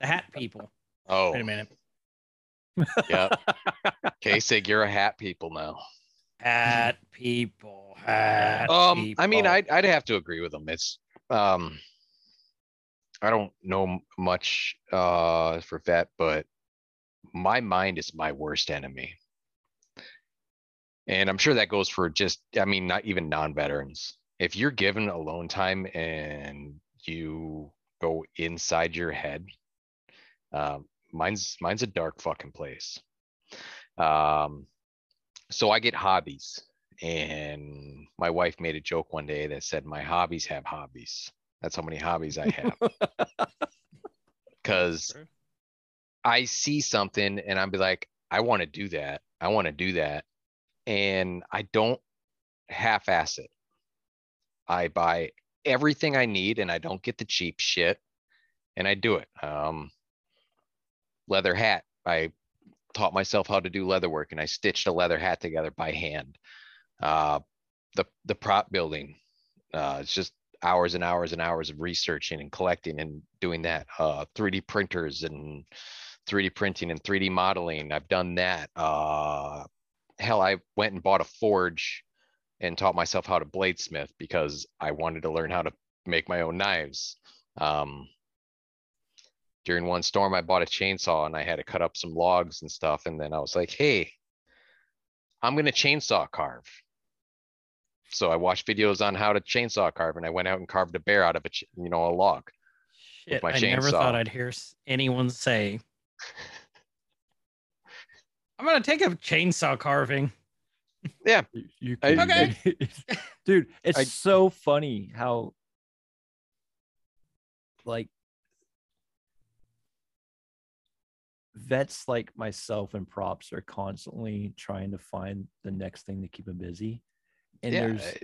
the hat <laughs> people. Oh, Wait a minute. yeah. <laughs> K-Sig, you're a hat people now. Hat <laughs> people. Hat Um, I mean. I'd, I'd have to agree with them. It's, um, I don't know much, uh, for vet, but my mind is my worst enemy. And I'm sure that goes for just, I mean, not even non-veterans. If you're given alone time and you go inside your head, um, mine's, mine's a dark fucking place. Um, so I get hobbies and my wife made a joke one day that said, my hobbies have hobbies. That's how many hobbies I have. <laughs> Cause True. I see something and I'll be like, I want to do that. I want to do that. And I don't half-ass it. I buy everything I need and I don't get the cheap shit and I do it. Um, leather hat. I taught myself how to do leather work and I stitched a leather hat together by hand. Uh, the, the prop building, uh, it's just hours and hours and hours of researching and collecting and doing that. Uh, 3D printers and 3D printing and 3D modeling. I've done that. Uh, hell, I went and bought a forge and taught myself how to bladesmith because I wanted to learn how to make my own knives. Um, during one storm, I bought a chainsaw and I had to cut up some logs and stuff. And then I was like, hey, I'm going to chainsaw carve. So I watched videos on how to chainsaw carve and I went out and carved a bear out of a, you know, a log. Shit, my I never thought. I'd hear anyone say, "I'm gonna take a chainsaw carving." <laughs> You, you I- could- Okay. <laughs> dude, it's I- so funny how like vets like myself and props are constantly trying to find the next thing to keep them busy. And Yeah, there's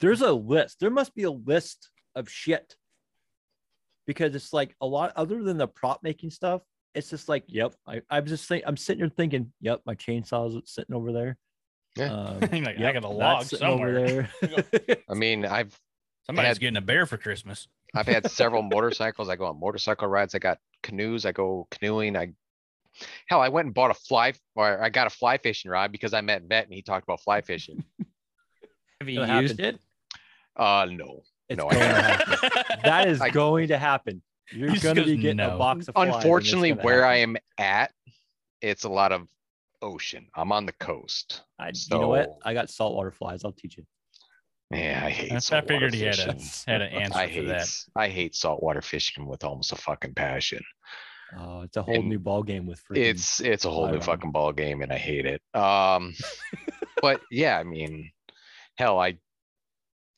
there's a list. There must be a list of shit. Because it's like a lot other than the prop making stuff, it's just like, yep. I, I'm just saying I'm sitting here thinking, yep, my chainsaw's sitting over there. Yeah. Um, <laughs> You're like, I yep, got a log sitting over somewhere. there. <laughs> <laughs> I mean, I've Somebody's had- getting a bear for Christmas. I've had several motorcycles. I go on motorcycle rides. I got canoes. I go canoeing. I hell, I went and bought a fly or I got a fly fishing rod because I met Vet and he talked about fly <laughs> fishing. Have you It'll used happen. it? Uh no. It's No, I to haven't. <laughs> That is I- going to happen. You're going to goes, be getting "No." a box of flies Unfortunately, gonna where I am at, it's a lot of ocean. I'm on the coast. I, you know what? I got saltwater flies. I'll teach you. Yeah, I hate. I saltwater figured he had a fishing. had an answer I for hate. that. s- I hate saltwater fishing with almost a fucking passion. Oh, it's a whole And new ball game with freaking. It's it's a whole new fucking ball game and I hate it. Um, but <laughs> yeah, I mean, hell, I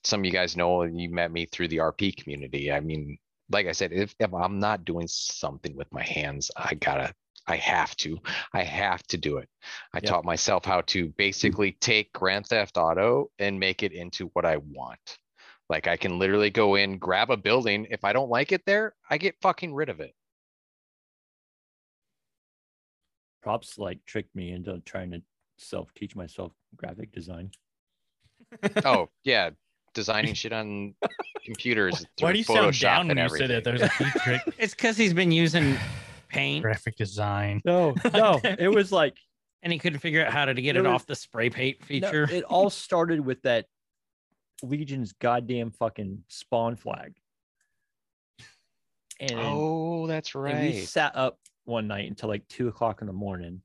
some of you guys know you met me through the RP community. I mean, like I said, if if I'm not doing something with my hands, I gotta I have to. I have to do it. I Yep. taught myself how to basically take Grand Theft Auto and make it into what I want. Like I can literally go in, grab a building. If I don't like it there, I get fucking rid of it. Props like tricked me into trying to self teach myself graphic design. <laughs> Oh, yeah. <laughs> Designing shit on computers. Why do you sound Photoshop down when and you said it? everything. There's a heat <laughs> trick. It's because he's been using <sighs> paint Graphic design. No, no, it was like and he couldn't figure out how to get There it was- off the spray paint no, feature. it all started with that Legion's goddamn fucking spawn flag. And, Oh, that's and we sat up one night until like two o'clock in the morning.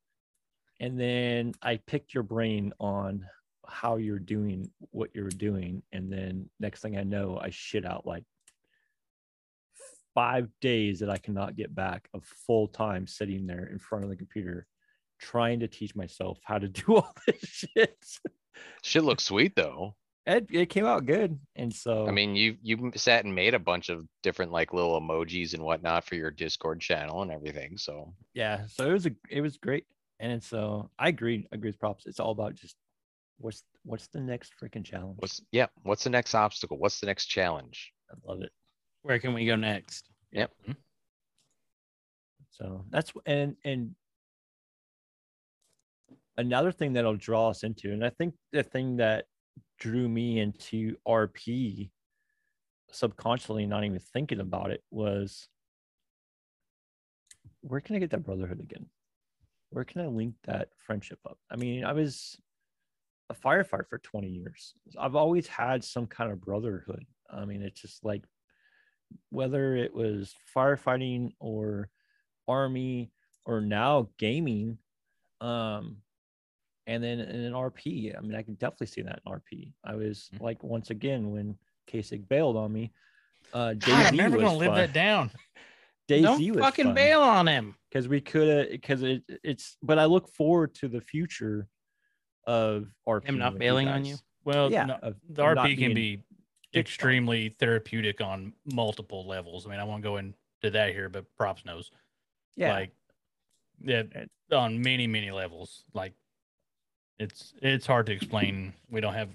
And then I picked your brain on how you're doing what you're doing. And then next thing I know, I shit out like five days that I cannot get back of full time sitting there in front of the computer trying to teach myself how to <laughs> do all this shit. Shit looks sweet though. It, it came out good. And so I mean, you, you sat and made a bunch of different like little emojis and whatnot for your Discord channel and everything. So yeah, so it was a it was great. And so I agree, agree with props. It's all about just what's what's the next freaking challenge? what's, yeah, what's the next obstacle? What's the next challenge? I love it. Where can we go next? Yep. Mm-hmm. So that's and and another thing that'll draw us into, and I think the thing that drew me into RP subconsciously, not even thinking about it, was where can I get that brotherhood again? Where can I link that friendship up? I mean, I was a firefighter for 20 years. I've always had some kind of brotherhood. I mean, it's just like whether it was firefighting or army or now gaming um and then in an rp i mean i can definitely see that in rp i was Mhm. like once again when K-Sig bailed on me uh God, I'm never was gonna live that down. <laughs> DayZ Don't was fucking bail on him. because we could have because it, it's but i look forward to the future of rp Him not bailing on you? Well, yeah no, the RP can be extremely therapeutic on multiple levels. I mean, I won't go into that here, but props knows. yeah Like, yeah, on many many levels. Like, it's it's hard to explain. We don't have.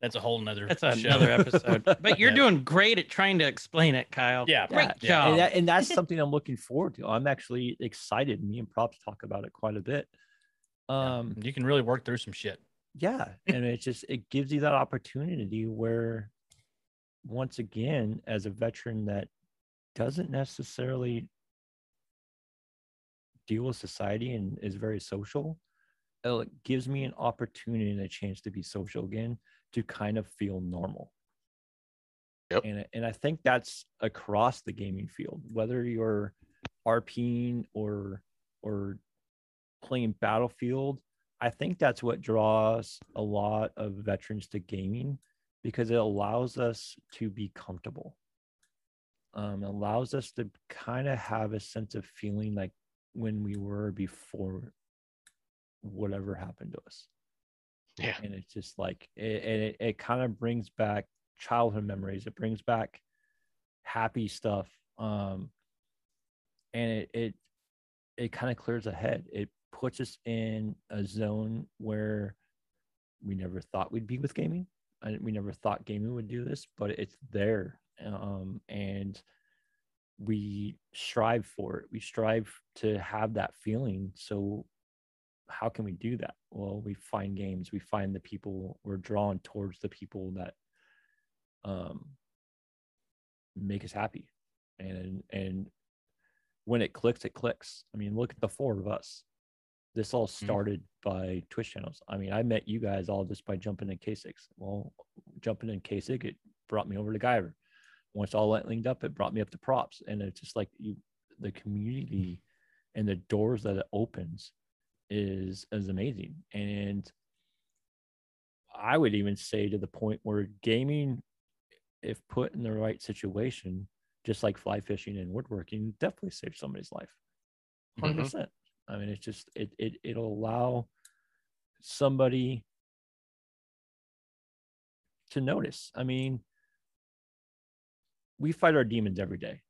That's a whole nother. That's show. another <laughs> episode. But you're Yeah. doing great at trying to explain it, Kyle. Yeah, Great yeah, job. and, that, and that's <laughs> something i'm looking forward to i'm actually excited me and props talk about it quite a bit Yeah. um you can really work through some shit. yeah <laughs> and it just it gives you that opportunity where once again as a veteran that doesn't necessarily deal with society and is very social it gives me an opportunity and a chance to be social again to kind of feel normal Yep. and, I- and i think that's across the gaming field whether you're rping or or playing battlefield I think that's what draws a lot of veterans to gaming because it allows us to be comfortable. Um, allows us to kind of have a sense of feeling like when we were before whatever happened to us. Yeah. And it's just like, it, and it, it kind of brings back childhood memories. It brings back happy stuff. Um, and it, it, it kind of clears the head. It puts us in a zone where we never thought we'd be with gaming. And we never thought gaming would do this, but it's there. Um, and we strive for it. We strive to have that feeling. So how can we do that? Well, we find games, we find the people, we're drawn towards the people that um make us happy. And and when it clicks, it clicks. I mean, look at the four of us. This all started by Twitch channels. I mean, I met you guys all just by jumping in K-Sig. Well, jumping in K-Sig, it brought me over to Guyver. Once all that linked up, it brought me up to props. And it's just like you, the community and the doors that it opens is is amazing. And I would even say to the point where gaming, if put in the right situation, just like fly fishing and woodworking, definitely saves somebody's life. 100 Mhm. percent. I mean, it's just it it it'll allow somebody to notice. I mean, we fight our demons every day.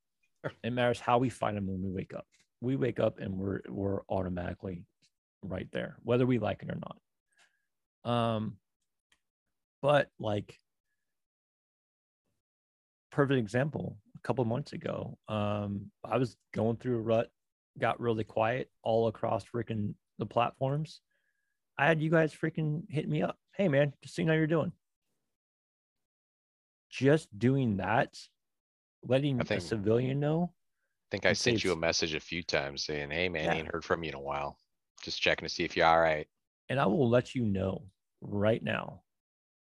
It matters how we fight them when we wake up. we wake up and we're we're automatically right there, whether we like it or not. Um, but like perfect example, a couple months ago, um, I was going through a rut, got really quiet all across freaking the platforms. I had you guys freaking hit me up. Hey man, just seeing how you're doing. Just doing that, letting I a think- civilian know. I think I sent you a message a few times saying, hey, man, Yeah. ain't heard from you in a while. Just checking to see if you're all right. and I will let you know right now.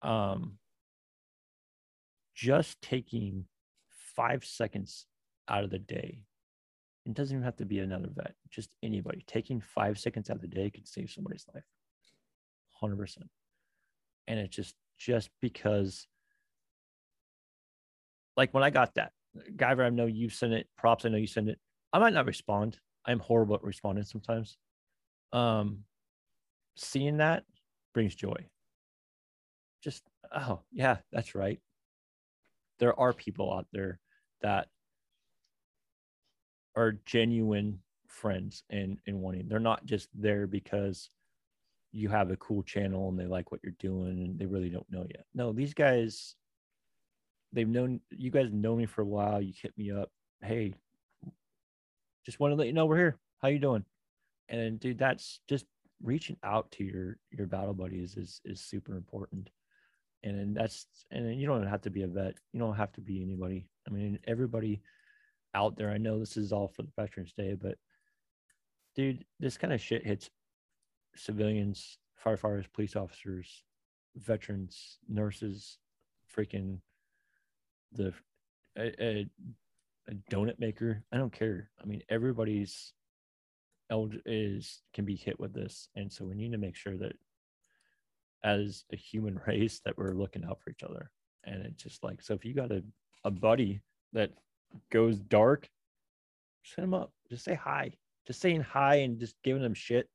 Um, just taking five seconds out of the day, it doesn't even have to be another vet, just anybody taking five seconds out of the day could save somebody's life. 100%. And it's just, just because, like when I got that, Guyver, I know you sent it, props, I know you send it. I might not respond. I'm horrible at responding sometimes. Um, seeing that brings joy. Just, oh, yeah, that's right. There are people out there that are genuine friends and, and wanting, they're not just there because you have a cool channel and they like what you're doing and they really don't know yet. No, these guys, they've known, you guys know me for a while. You hit me up. Hey, just want to let you know we're here. How you doing? And dude, that's just reaching out to your your battle buddies is is super important. And that's and you don't have to be a vet. You don't have to be anybody. I mean everybody out there i know this is all for the veterans day but dude this kind of shit hits civilians firefighters police officers veterans nurses freaking the a, a, a donut maker. I don't care. I mean everybody's eld- is can be hit with this. And so we need to make sure that as a human <laughs> race that we're looking out for each other. And it's just like so if you got a, a buddy that goes dark just hit him up. Just say hi. Just saying hi and just giving them shit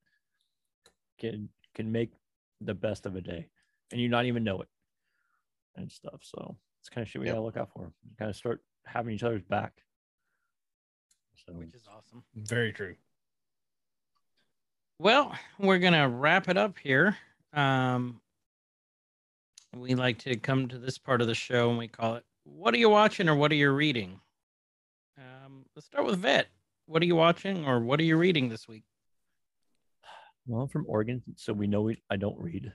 can can make the best of a day. And you not even know it and stuff. So it's kind of shit we Yep. gotta look out for. Kind of start having each other's back. So which is awesome. Very true. Well, we're gonna wrap it up here. Um, we like to come to this part of the show and we call it "What are you watching?" or "What are you reading?" Um, let's start with Vet. What are you watching or what are you reading this week? Well, I'm from Oregon, so we know we, I don't read.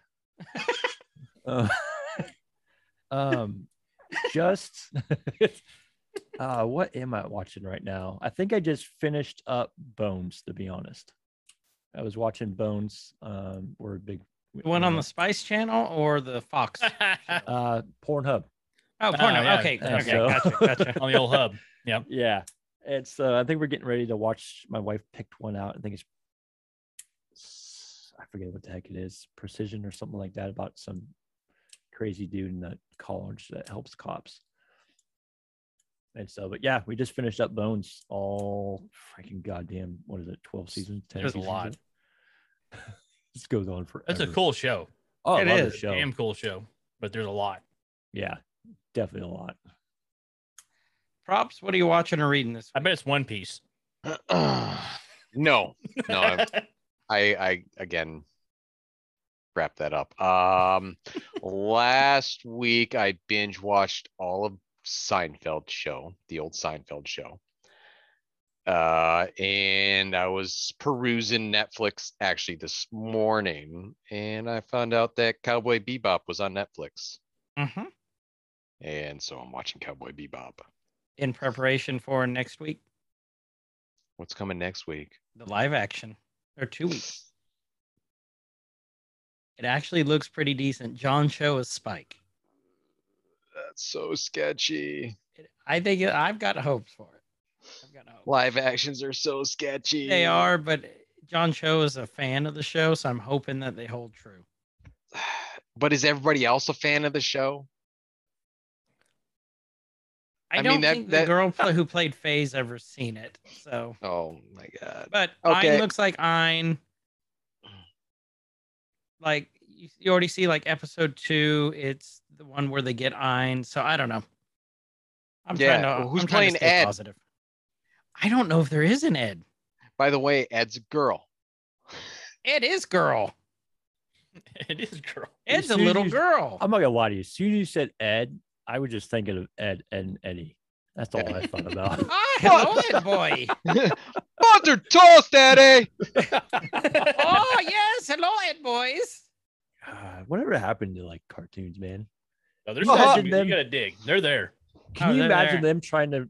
<laughs> Uh, <laughs> um, just <laughs> uh, what am I watching right now? I think I just finished up Bones. To be honest, I was watching Bones. Um, we're a big The one on the Spice Channel or the Fox? <laughs> uh Pornhub. Oh, porno. yeah. Okay, Yeah, okay, so- gotcha, <laughs> gotcha. on the old hub. Yep. Yeah, it's. Uh, I think we're getting ready to watch. My wife picked one out. I think it's. I forget what the heck it is, precision or something like that, about some crazy dude in the college that helps cops. And so, but yeah, we just finished up Bones. All freaking goddamn, what is it? Twelve seasons, ten. There's a lot. <laughs> this goes on forever. It's a cool show. Oh, I It love the is. show. Damn cool show. But there's a lot. Yeah, definitely a lot. Props. What are you watching or reading this I bet it's One Piece. <clears throat> no, no, I'm- I, I, again, wrap that up. Um, <laughs> last week I binge watched all of Seinfeld show, the old Seinfeld show. Uh, and I was perusing Netflix actually this morning and I found out that Cowboy Bebop was on Netflix. hmm And so I'm watching Cowboy Bebop. In preparation for next week, What's coming next week? the live action, or two weeks. It actually looks pretty decent. John Cho is Spike. That's so sketchy. I think I've got hopes for it. I've got hopes. Live actions are so sketchy. They are, but John Cho is a fan of the show, so I'm hoping that they hold true. <sighs> But is everybody else a fan of the show? I, I don't mean, that- think that- the girl who played Faye's ever seen it. So, Oh my god. but Okay. Ein looks like Ein. Like you, you already see, like episode two, it's the one where they get Ein. So I don't know. I'm Yeah, trying to. well, who's I'm trying to playing stay Ed? Positive. I don't know if there is an Ed. By the way, Ed's a girl. Ed is girl. <laughs> It is girl. Ed's a little you- girl. I'm not gonna lie to you. As soon as you said Ed, I was just thinking of Ed, Edd n Eddy. That's all I thought about. <laughs> Ah, hello, Ed boy. <laughs> Butter toast, Daddy. oh yes, hello, Ed boys. God, whatever happened to like cartoons, man? No, there's Imagine some, you them- gotta dig. They're there. Can Oh, you imagine there. them trying to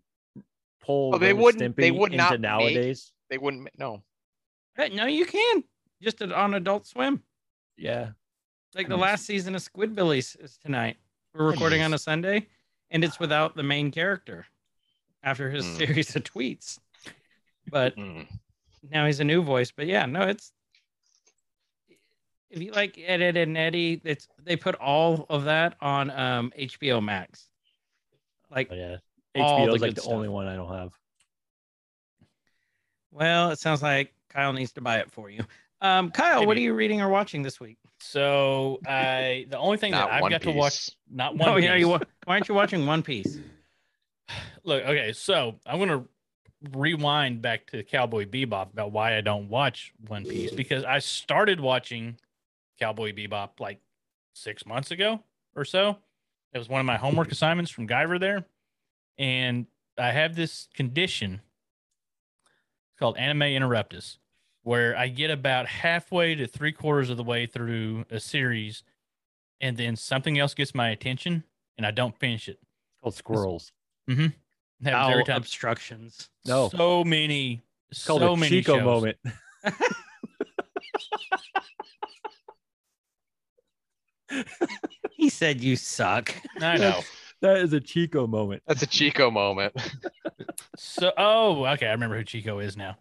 pull Oh, they Ren wouldn't- they Stimpy would not into make- nowadays? They wouldn't. No. Hey, no, you can just on Adult Swim. Yeah. Like the Nice. last season of Squidbillies is tonight. We're recording on a Sunday, and it's without the main character after his Hmm. series of tweets. But Mm. now he's a new voice. But yeah, no, it's if you like Ed, Edd n Eddy, it's they put all of that on um HBO Max. Like, But yeah. HBO is like good the stuff. only one I don't have. well, it sounds like Kyle needs to buy it for you. Um, Kyle, what are you reading or watching this week? So I the only thing that I've One got to watch Piece. not one oh yeah, you Piece. why aren't you watching One Piece? <sighs> Look, okay, so I'm gonna rewind back to Cowboy Bebop about why I don't watch One Piece because I started watching Cowboy Bebop like six months ago or so. It was one of my homework assignments from Guyver there, and I have this condition called anime interruptus, where I get about halfway to three quarters of the way through a series, and then something else gets my attention, and I don't finish it. It's called Squirrels. Mm-hmm. Happens Bowel every time. obstructions. No. So many, It's called so a many Chico shows. moment. <laughs> <laughs> <laughs> He said you suck. I know. That is a Chico moment. That's a Chico moment. <laughs> So, oh, okay. I remember who Chico is now.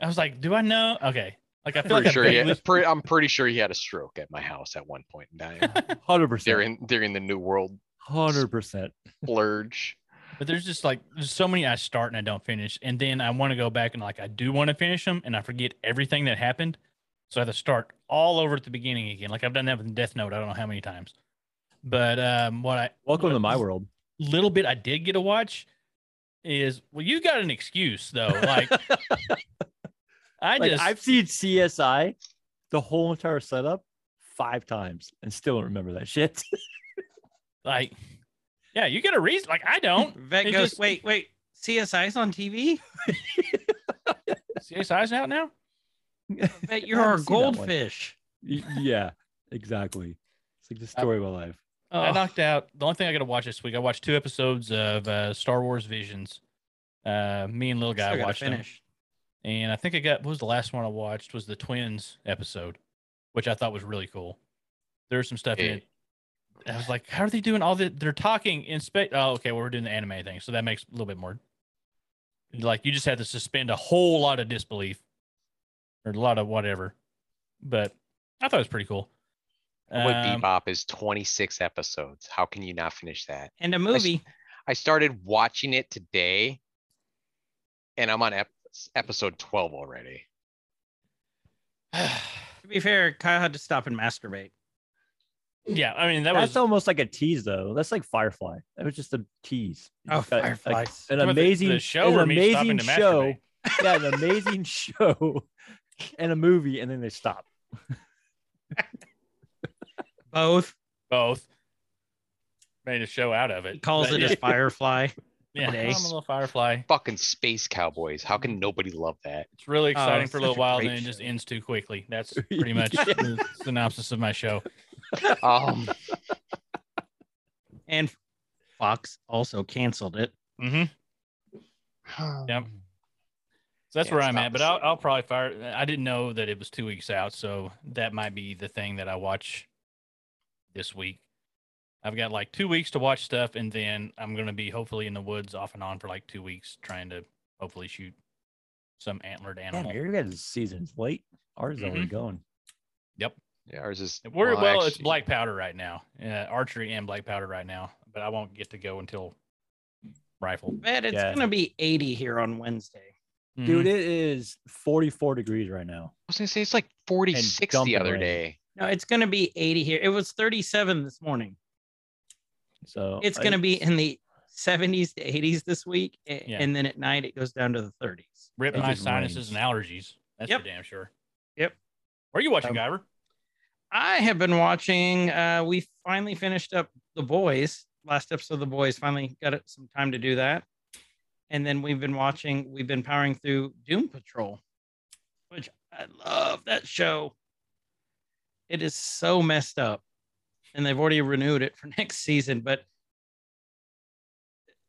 I was like, do I know? Okay. Like, I feel Pretty like I sure he vaguely- had, pre- I'm pretty sure he had a stroke at my house at one point in time <laughs> Hundred percent. during during the New World Hundred percent. splurge. but there's just like, there's so many I start and I don't finish. And then I want to go back and like, I do want to finish them and I forget everything that happened. So I have to start all over at the beginning again. Like, I've done that with Death Note. I don't know how many times. But um, what I, Welcome what to my world. little bit I did get to watch is, well, you got an excuse though. <laughs> Like, I Like just, I've seen CSI, the whole entire setup, five times, and still don't remember that shit. <laughs> like, yeah, you get a reason. Like, I don't. <laughs> Vet It goes, just- wait, wait, CSI's on TV? CSI's out now. <laughs> Bet you're I a haven't seen that one. goldfish. Yeah, exactly. It's like the story of my life. I Oh, knocked out the only thing I got to watch this week. I watched two episodes of uh, Star Wars Visions. Uh, me and little guy still gotta watched them, and I think I got what was the last one I watched was the twins episode, which I thought was really cool. There's some stuff in it. I was like, how are they doing all that? They're talking in space. Oh, okay. Well, we're doing the anime thing, so that makes a little bit more. Like you just had to suspend a whole lot of disbelief, or a lot of whatever. But I thought it was pretty cool. What Um, Bebop is 26 episodes. How can you not finish that? And a movie. I started watching it today, and I'm on ep- episode 12 already. <sighs> To be fair, Kyle had to stop and masturbate. yeah, I mean that That's was almost like a tease, though. That's like Firefly. That was just a tease. Oh, just got, like, an Talking about the- amazing, the show an or me stopping amazing show. yeah, an amazing <laughs> show and a movie, and then they stop. <laughs> Both. both. Made a show out of it. He calls it a <laughs> Firefly. yeah, day. I'm a little firefly. Fucking Space Cowboys. How can nobody love that? It's really exciting it's for a little a while, great then it just ends too quickly. That's <laughs> pretty much the synopsis of my show. Um, And Fox also canceled it. Mm-hmm. <sighs> Yep. So that's Can't where I'm at. But I'll. I'll probably fire. I didn't know that it was two weeks out, so that might be the thing that I watch this week. I've got like two weeks to watch stuff, and then I'm gonna be hopefully in the woods off and on for like two weeks, trying to hopefully shoot some antlered Damn, animal. your guys' season's late. Ours is already going. Yep. Yeah, ours is. We're well, it's actually- black powder right now, uh, archery and black powder right now, but I won't get to go until rifle. Bet it's Yeah. gonna be 80 here on Wednesday. Dude, Mhm. it is 44 degrees right now. I was gonna say it's like 46 the other rain. day. No, it's gonna be 80 here. It was 37 this morning. So It's gonna be in the 70s to 80s this week, a- Yeah. and then at night it goes down to the 30s. Rip It my just sinuses and allergies. That's Yep. for damn sure. Yep. Where are you watching, Um, Guyver? I have been watching. Uh, we finally finished up The Boys. Last episode of The Boys. Finally got some time to do that. And then we've been watching. We've been powering through Doom Patrol, which I love that show. It is so messed up, and they've already renewed it for <laughs> next season. But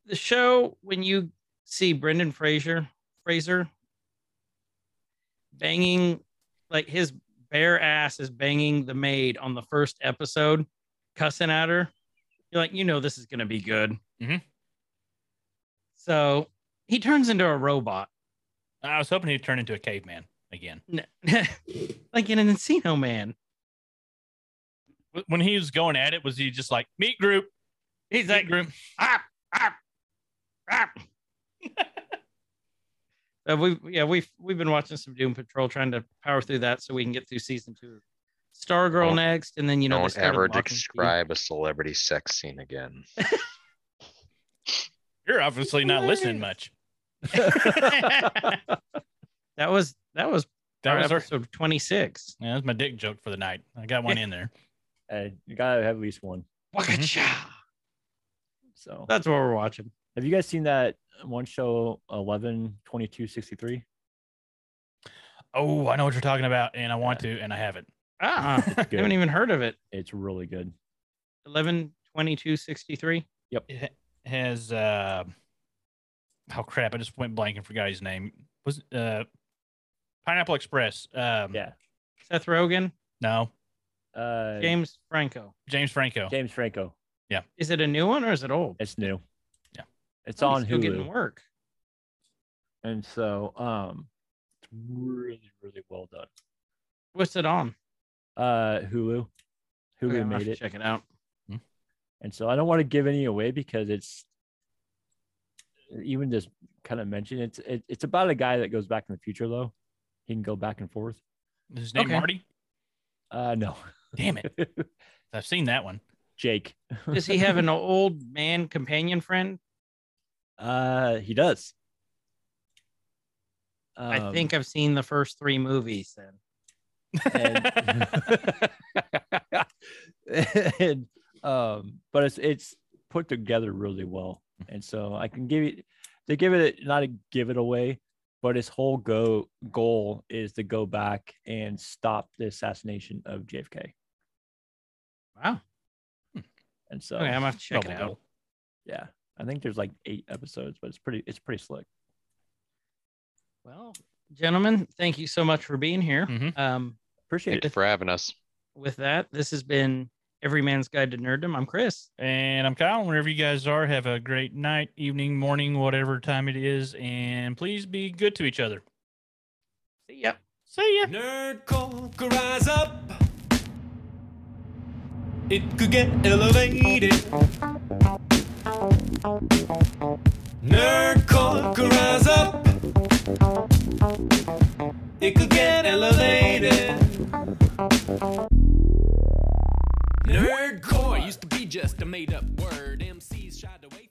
the show, when you see Brendan Fraser, Fraser banging like his bare ass is banging the maid on the first episode, cussing at her. You're like, you know, this is going to be good. Mhm. So he turns into a robot, I was hoping he'd turn into a caveman again. <laughs> like in an Encino Man. When he was going at it, was he just like meat group? He's Meat like, group. ah, ah, ah. So we yeah we've we've been watching some Doom Patrol, trying to power through that so we can get through season two. Stargirl Don't- next, and then you know Don't ever Lock and describe a celebrity sex scene again. <laughs> You're obviously not listening much. <laughs> that was that was That our was our, episode 26. yeah, that was my dick joke for the night. I got one in there. Uh, you gotta have at least one. Waka-cha. So, That's what we're watching. have you guys seen that one show, 11 22 63? Oh, I know what you're talking about, and I want to, and I haven't. Ah, I <laughs> haven't even heard of it. It's really good. 11 22 63. It ha- has uh oh crap, I just went blank and forgot his name. Was uh Pineapple Express. Um Yeah. Seth Rogen, no, Uh, James Franco. James Franco. James Franco. Yeah. Is it a new one or is it old? It's new. Yeah. It's Oh, on he's still getting Hulu. work. And so, um, it's really, really well done. What's it on? Uh, Hulu. Hulu Okay, I'm made it. Check it out. And so I don't want to give any away because it's even just kind of mention it's it, it's about a guy that goes back in the future though. He can go back and forth. Is his name Okay. Marty? Uh no. Damn it. <laughs> I've seen that one. Jake. <laughs> Does he have an old man companion friend? Uh he does. I Um, think I've seen the first three movies then. <laughs> and, and um but it's it's put together really well and so i can give it they give it not to give it away but his whole go goal is to go back and stop the assassination of jfk Wow. and so Okay, I'm gonna have to check it out. goal. yeah i think there's like eight episodes but it's pretty it's pretty slick Well, gentlemen, thank you so much for being here. Mhm. Um, appreciate Thank it for having us. with that, this has been Every Man's Guide to Nerddom. I'm Chris. And I'm Kyle. Wherever you guys are, have a great night, evening, morning, whatever time it is, and please be good to each other. See ya. See ya. Nerd could rise up. It could get elevated. Nerd could rise up. It could get elevated. Nerdcore used to be just a made up word. MCs shied away.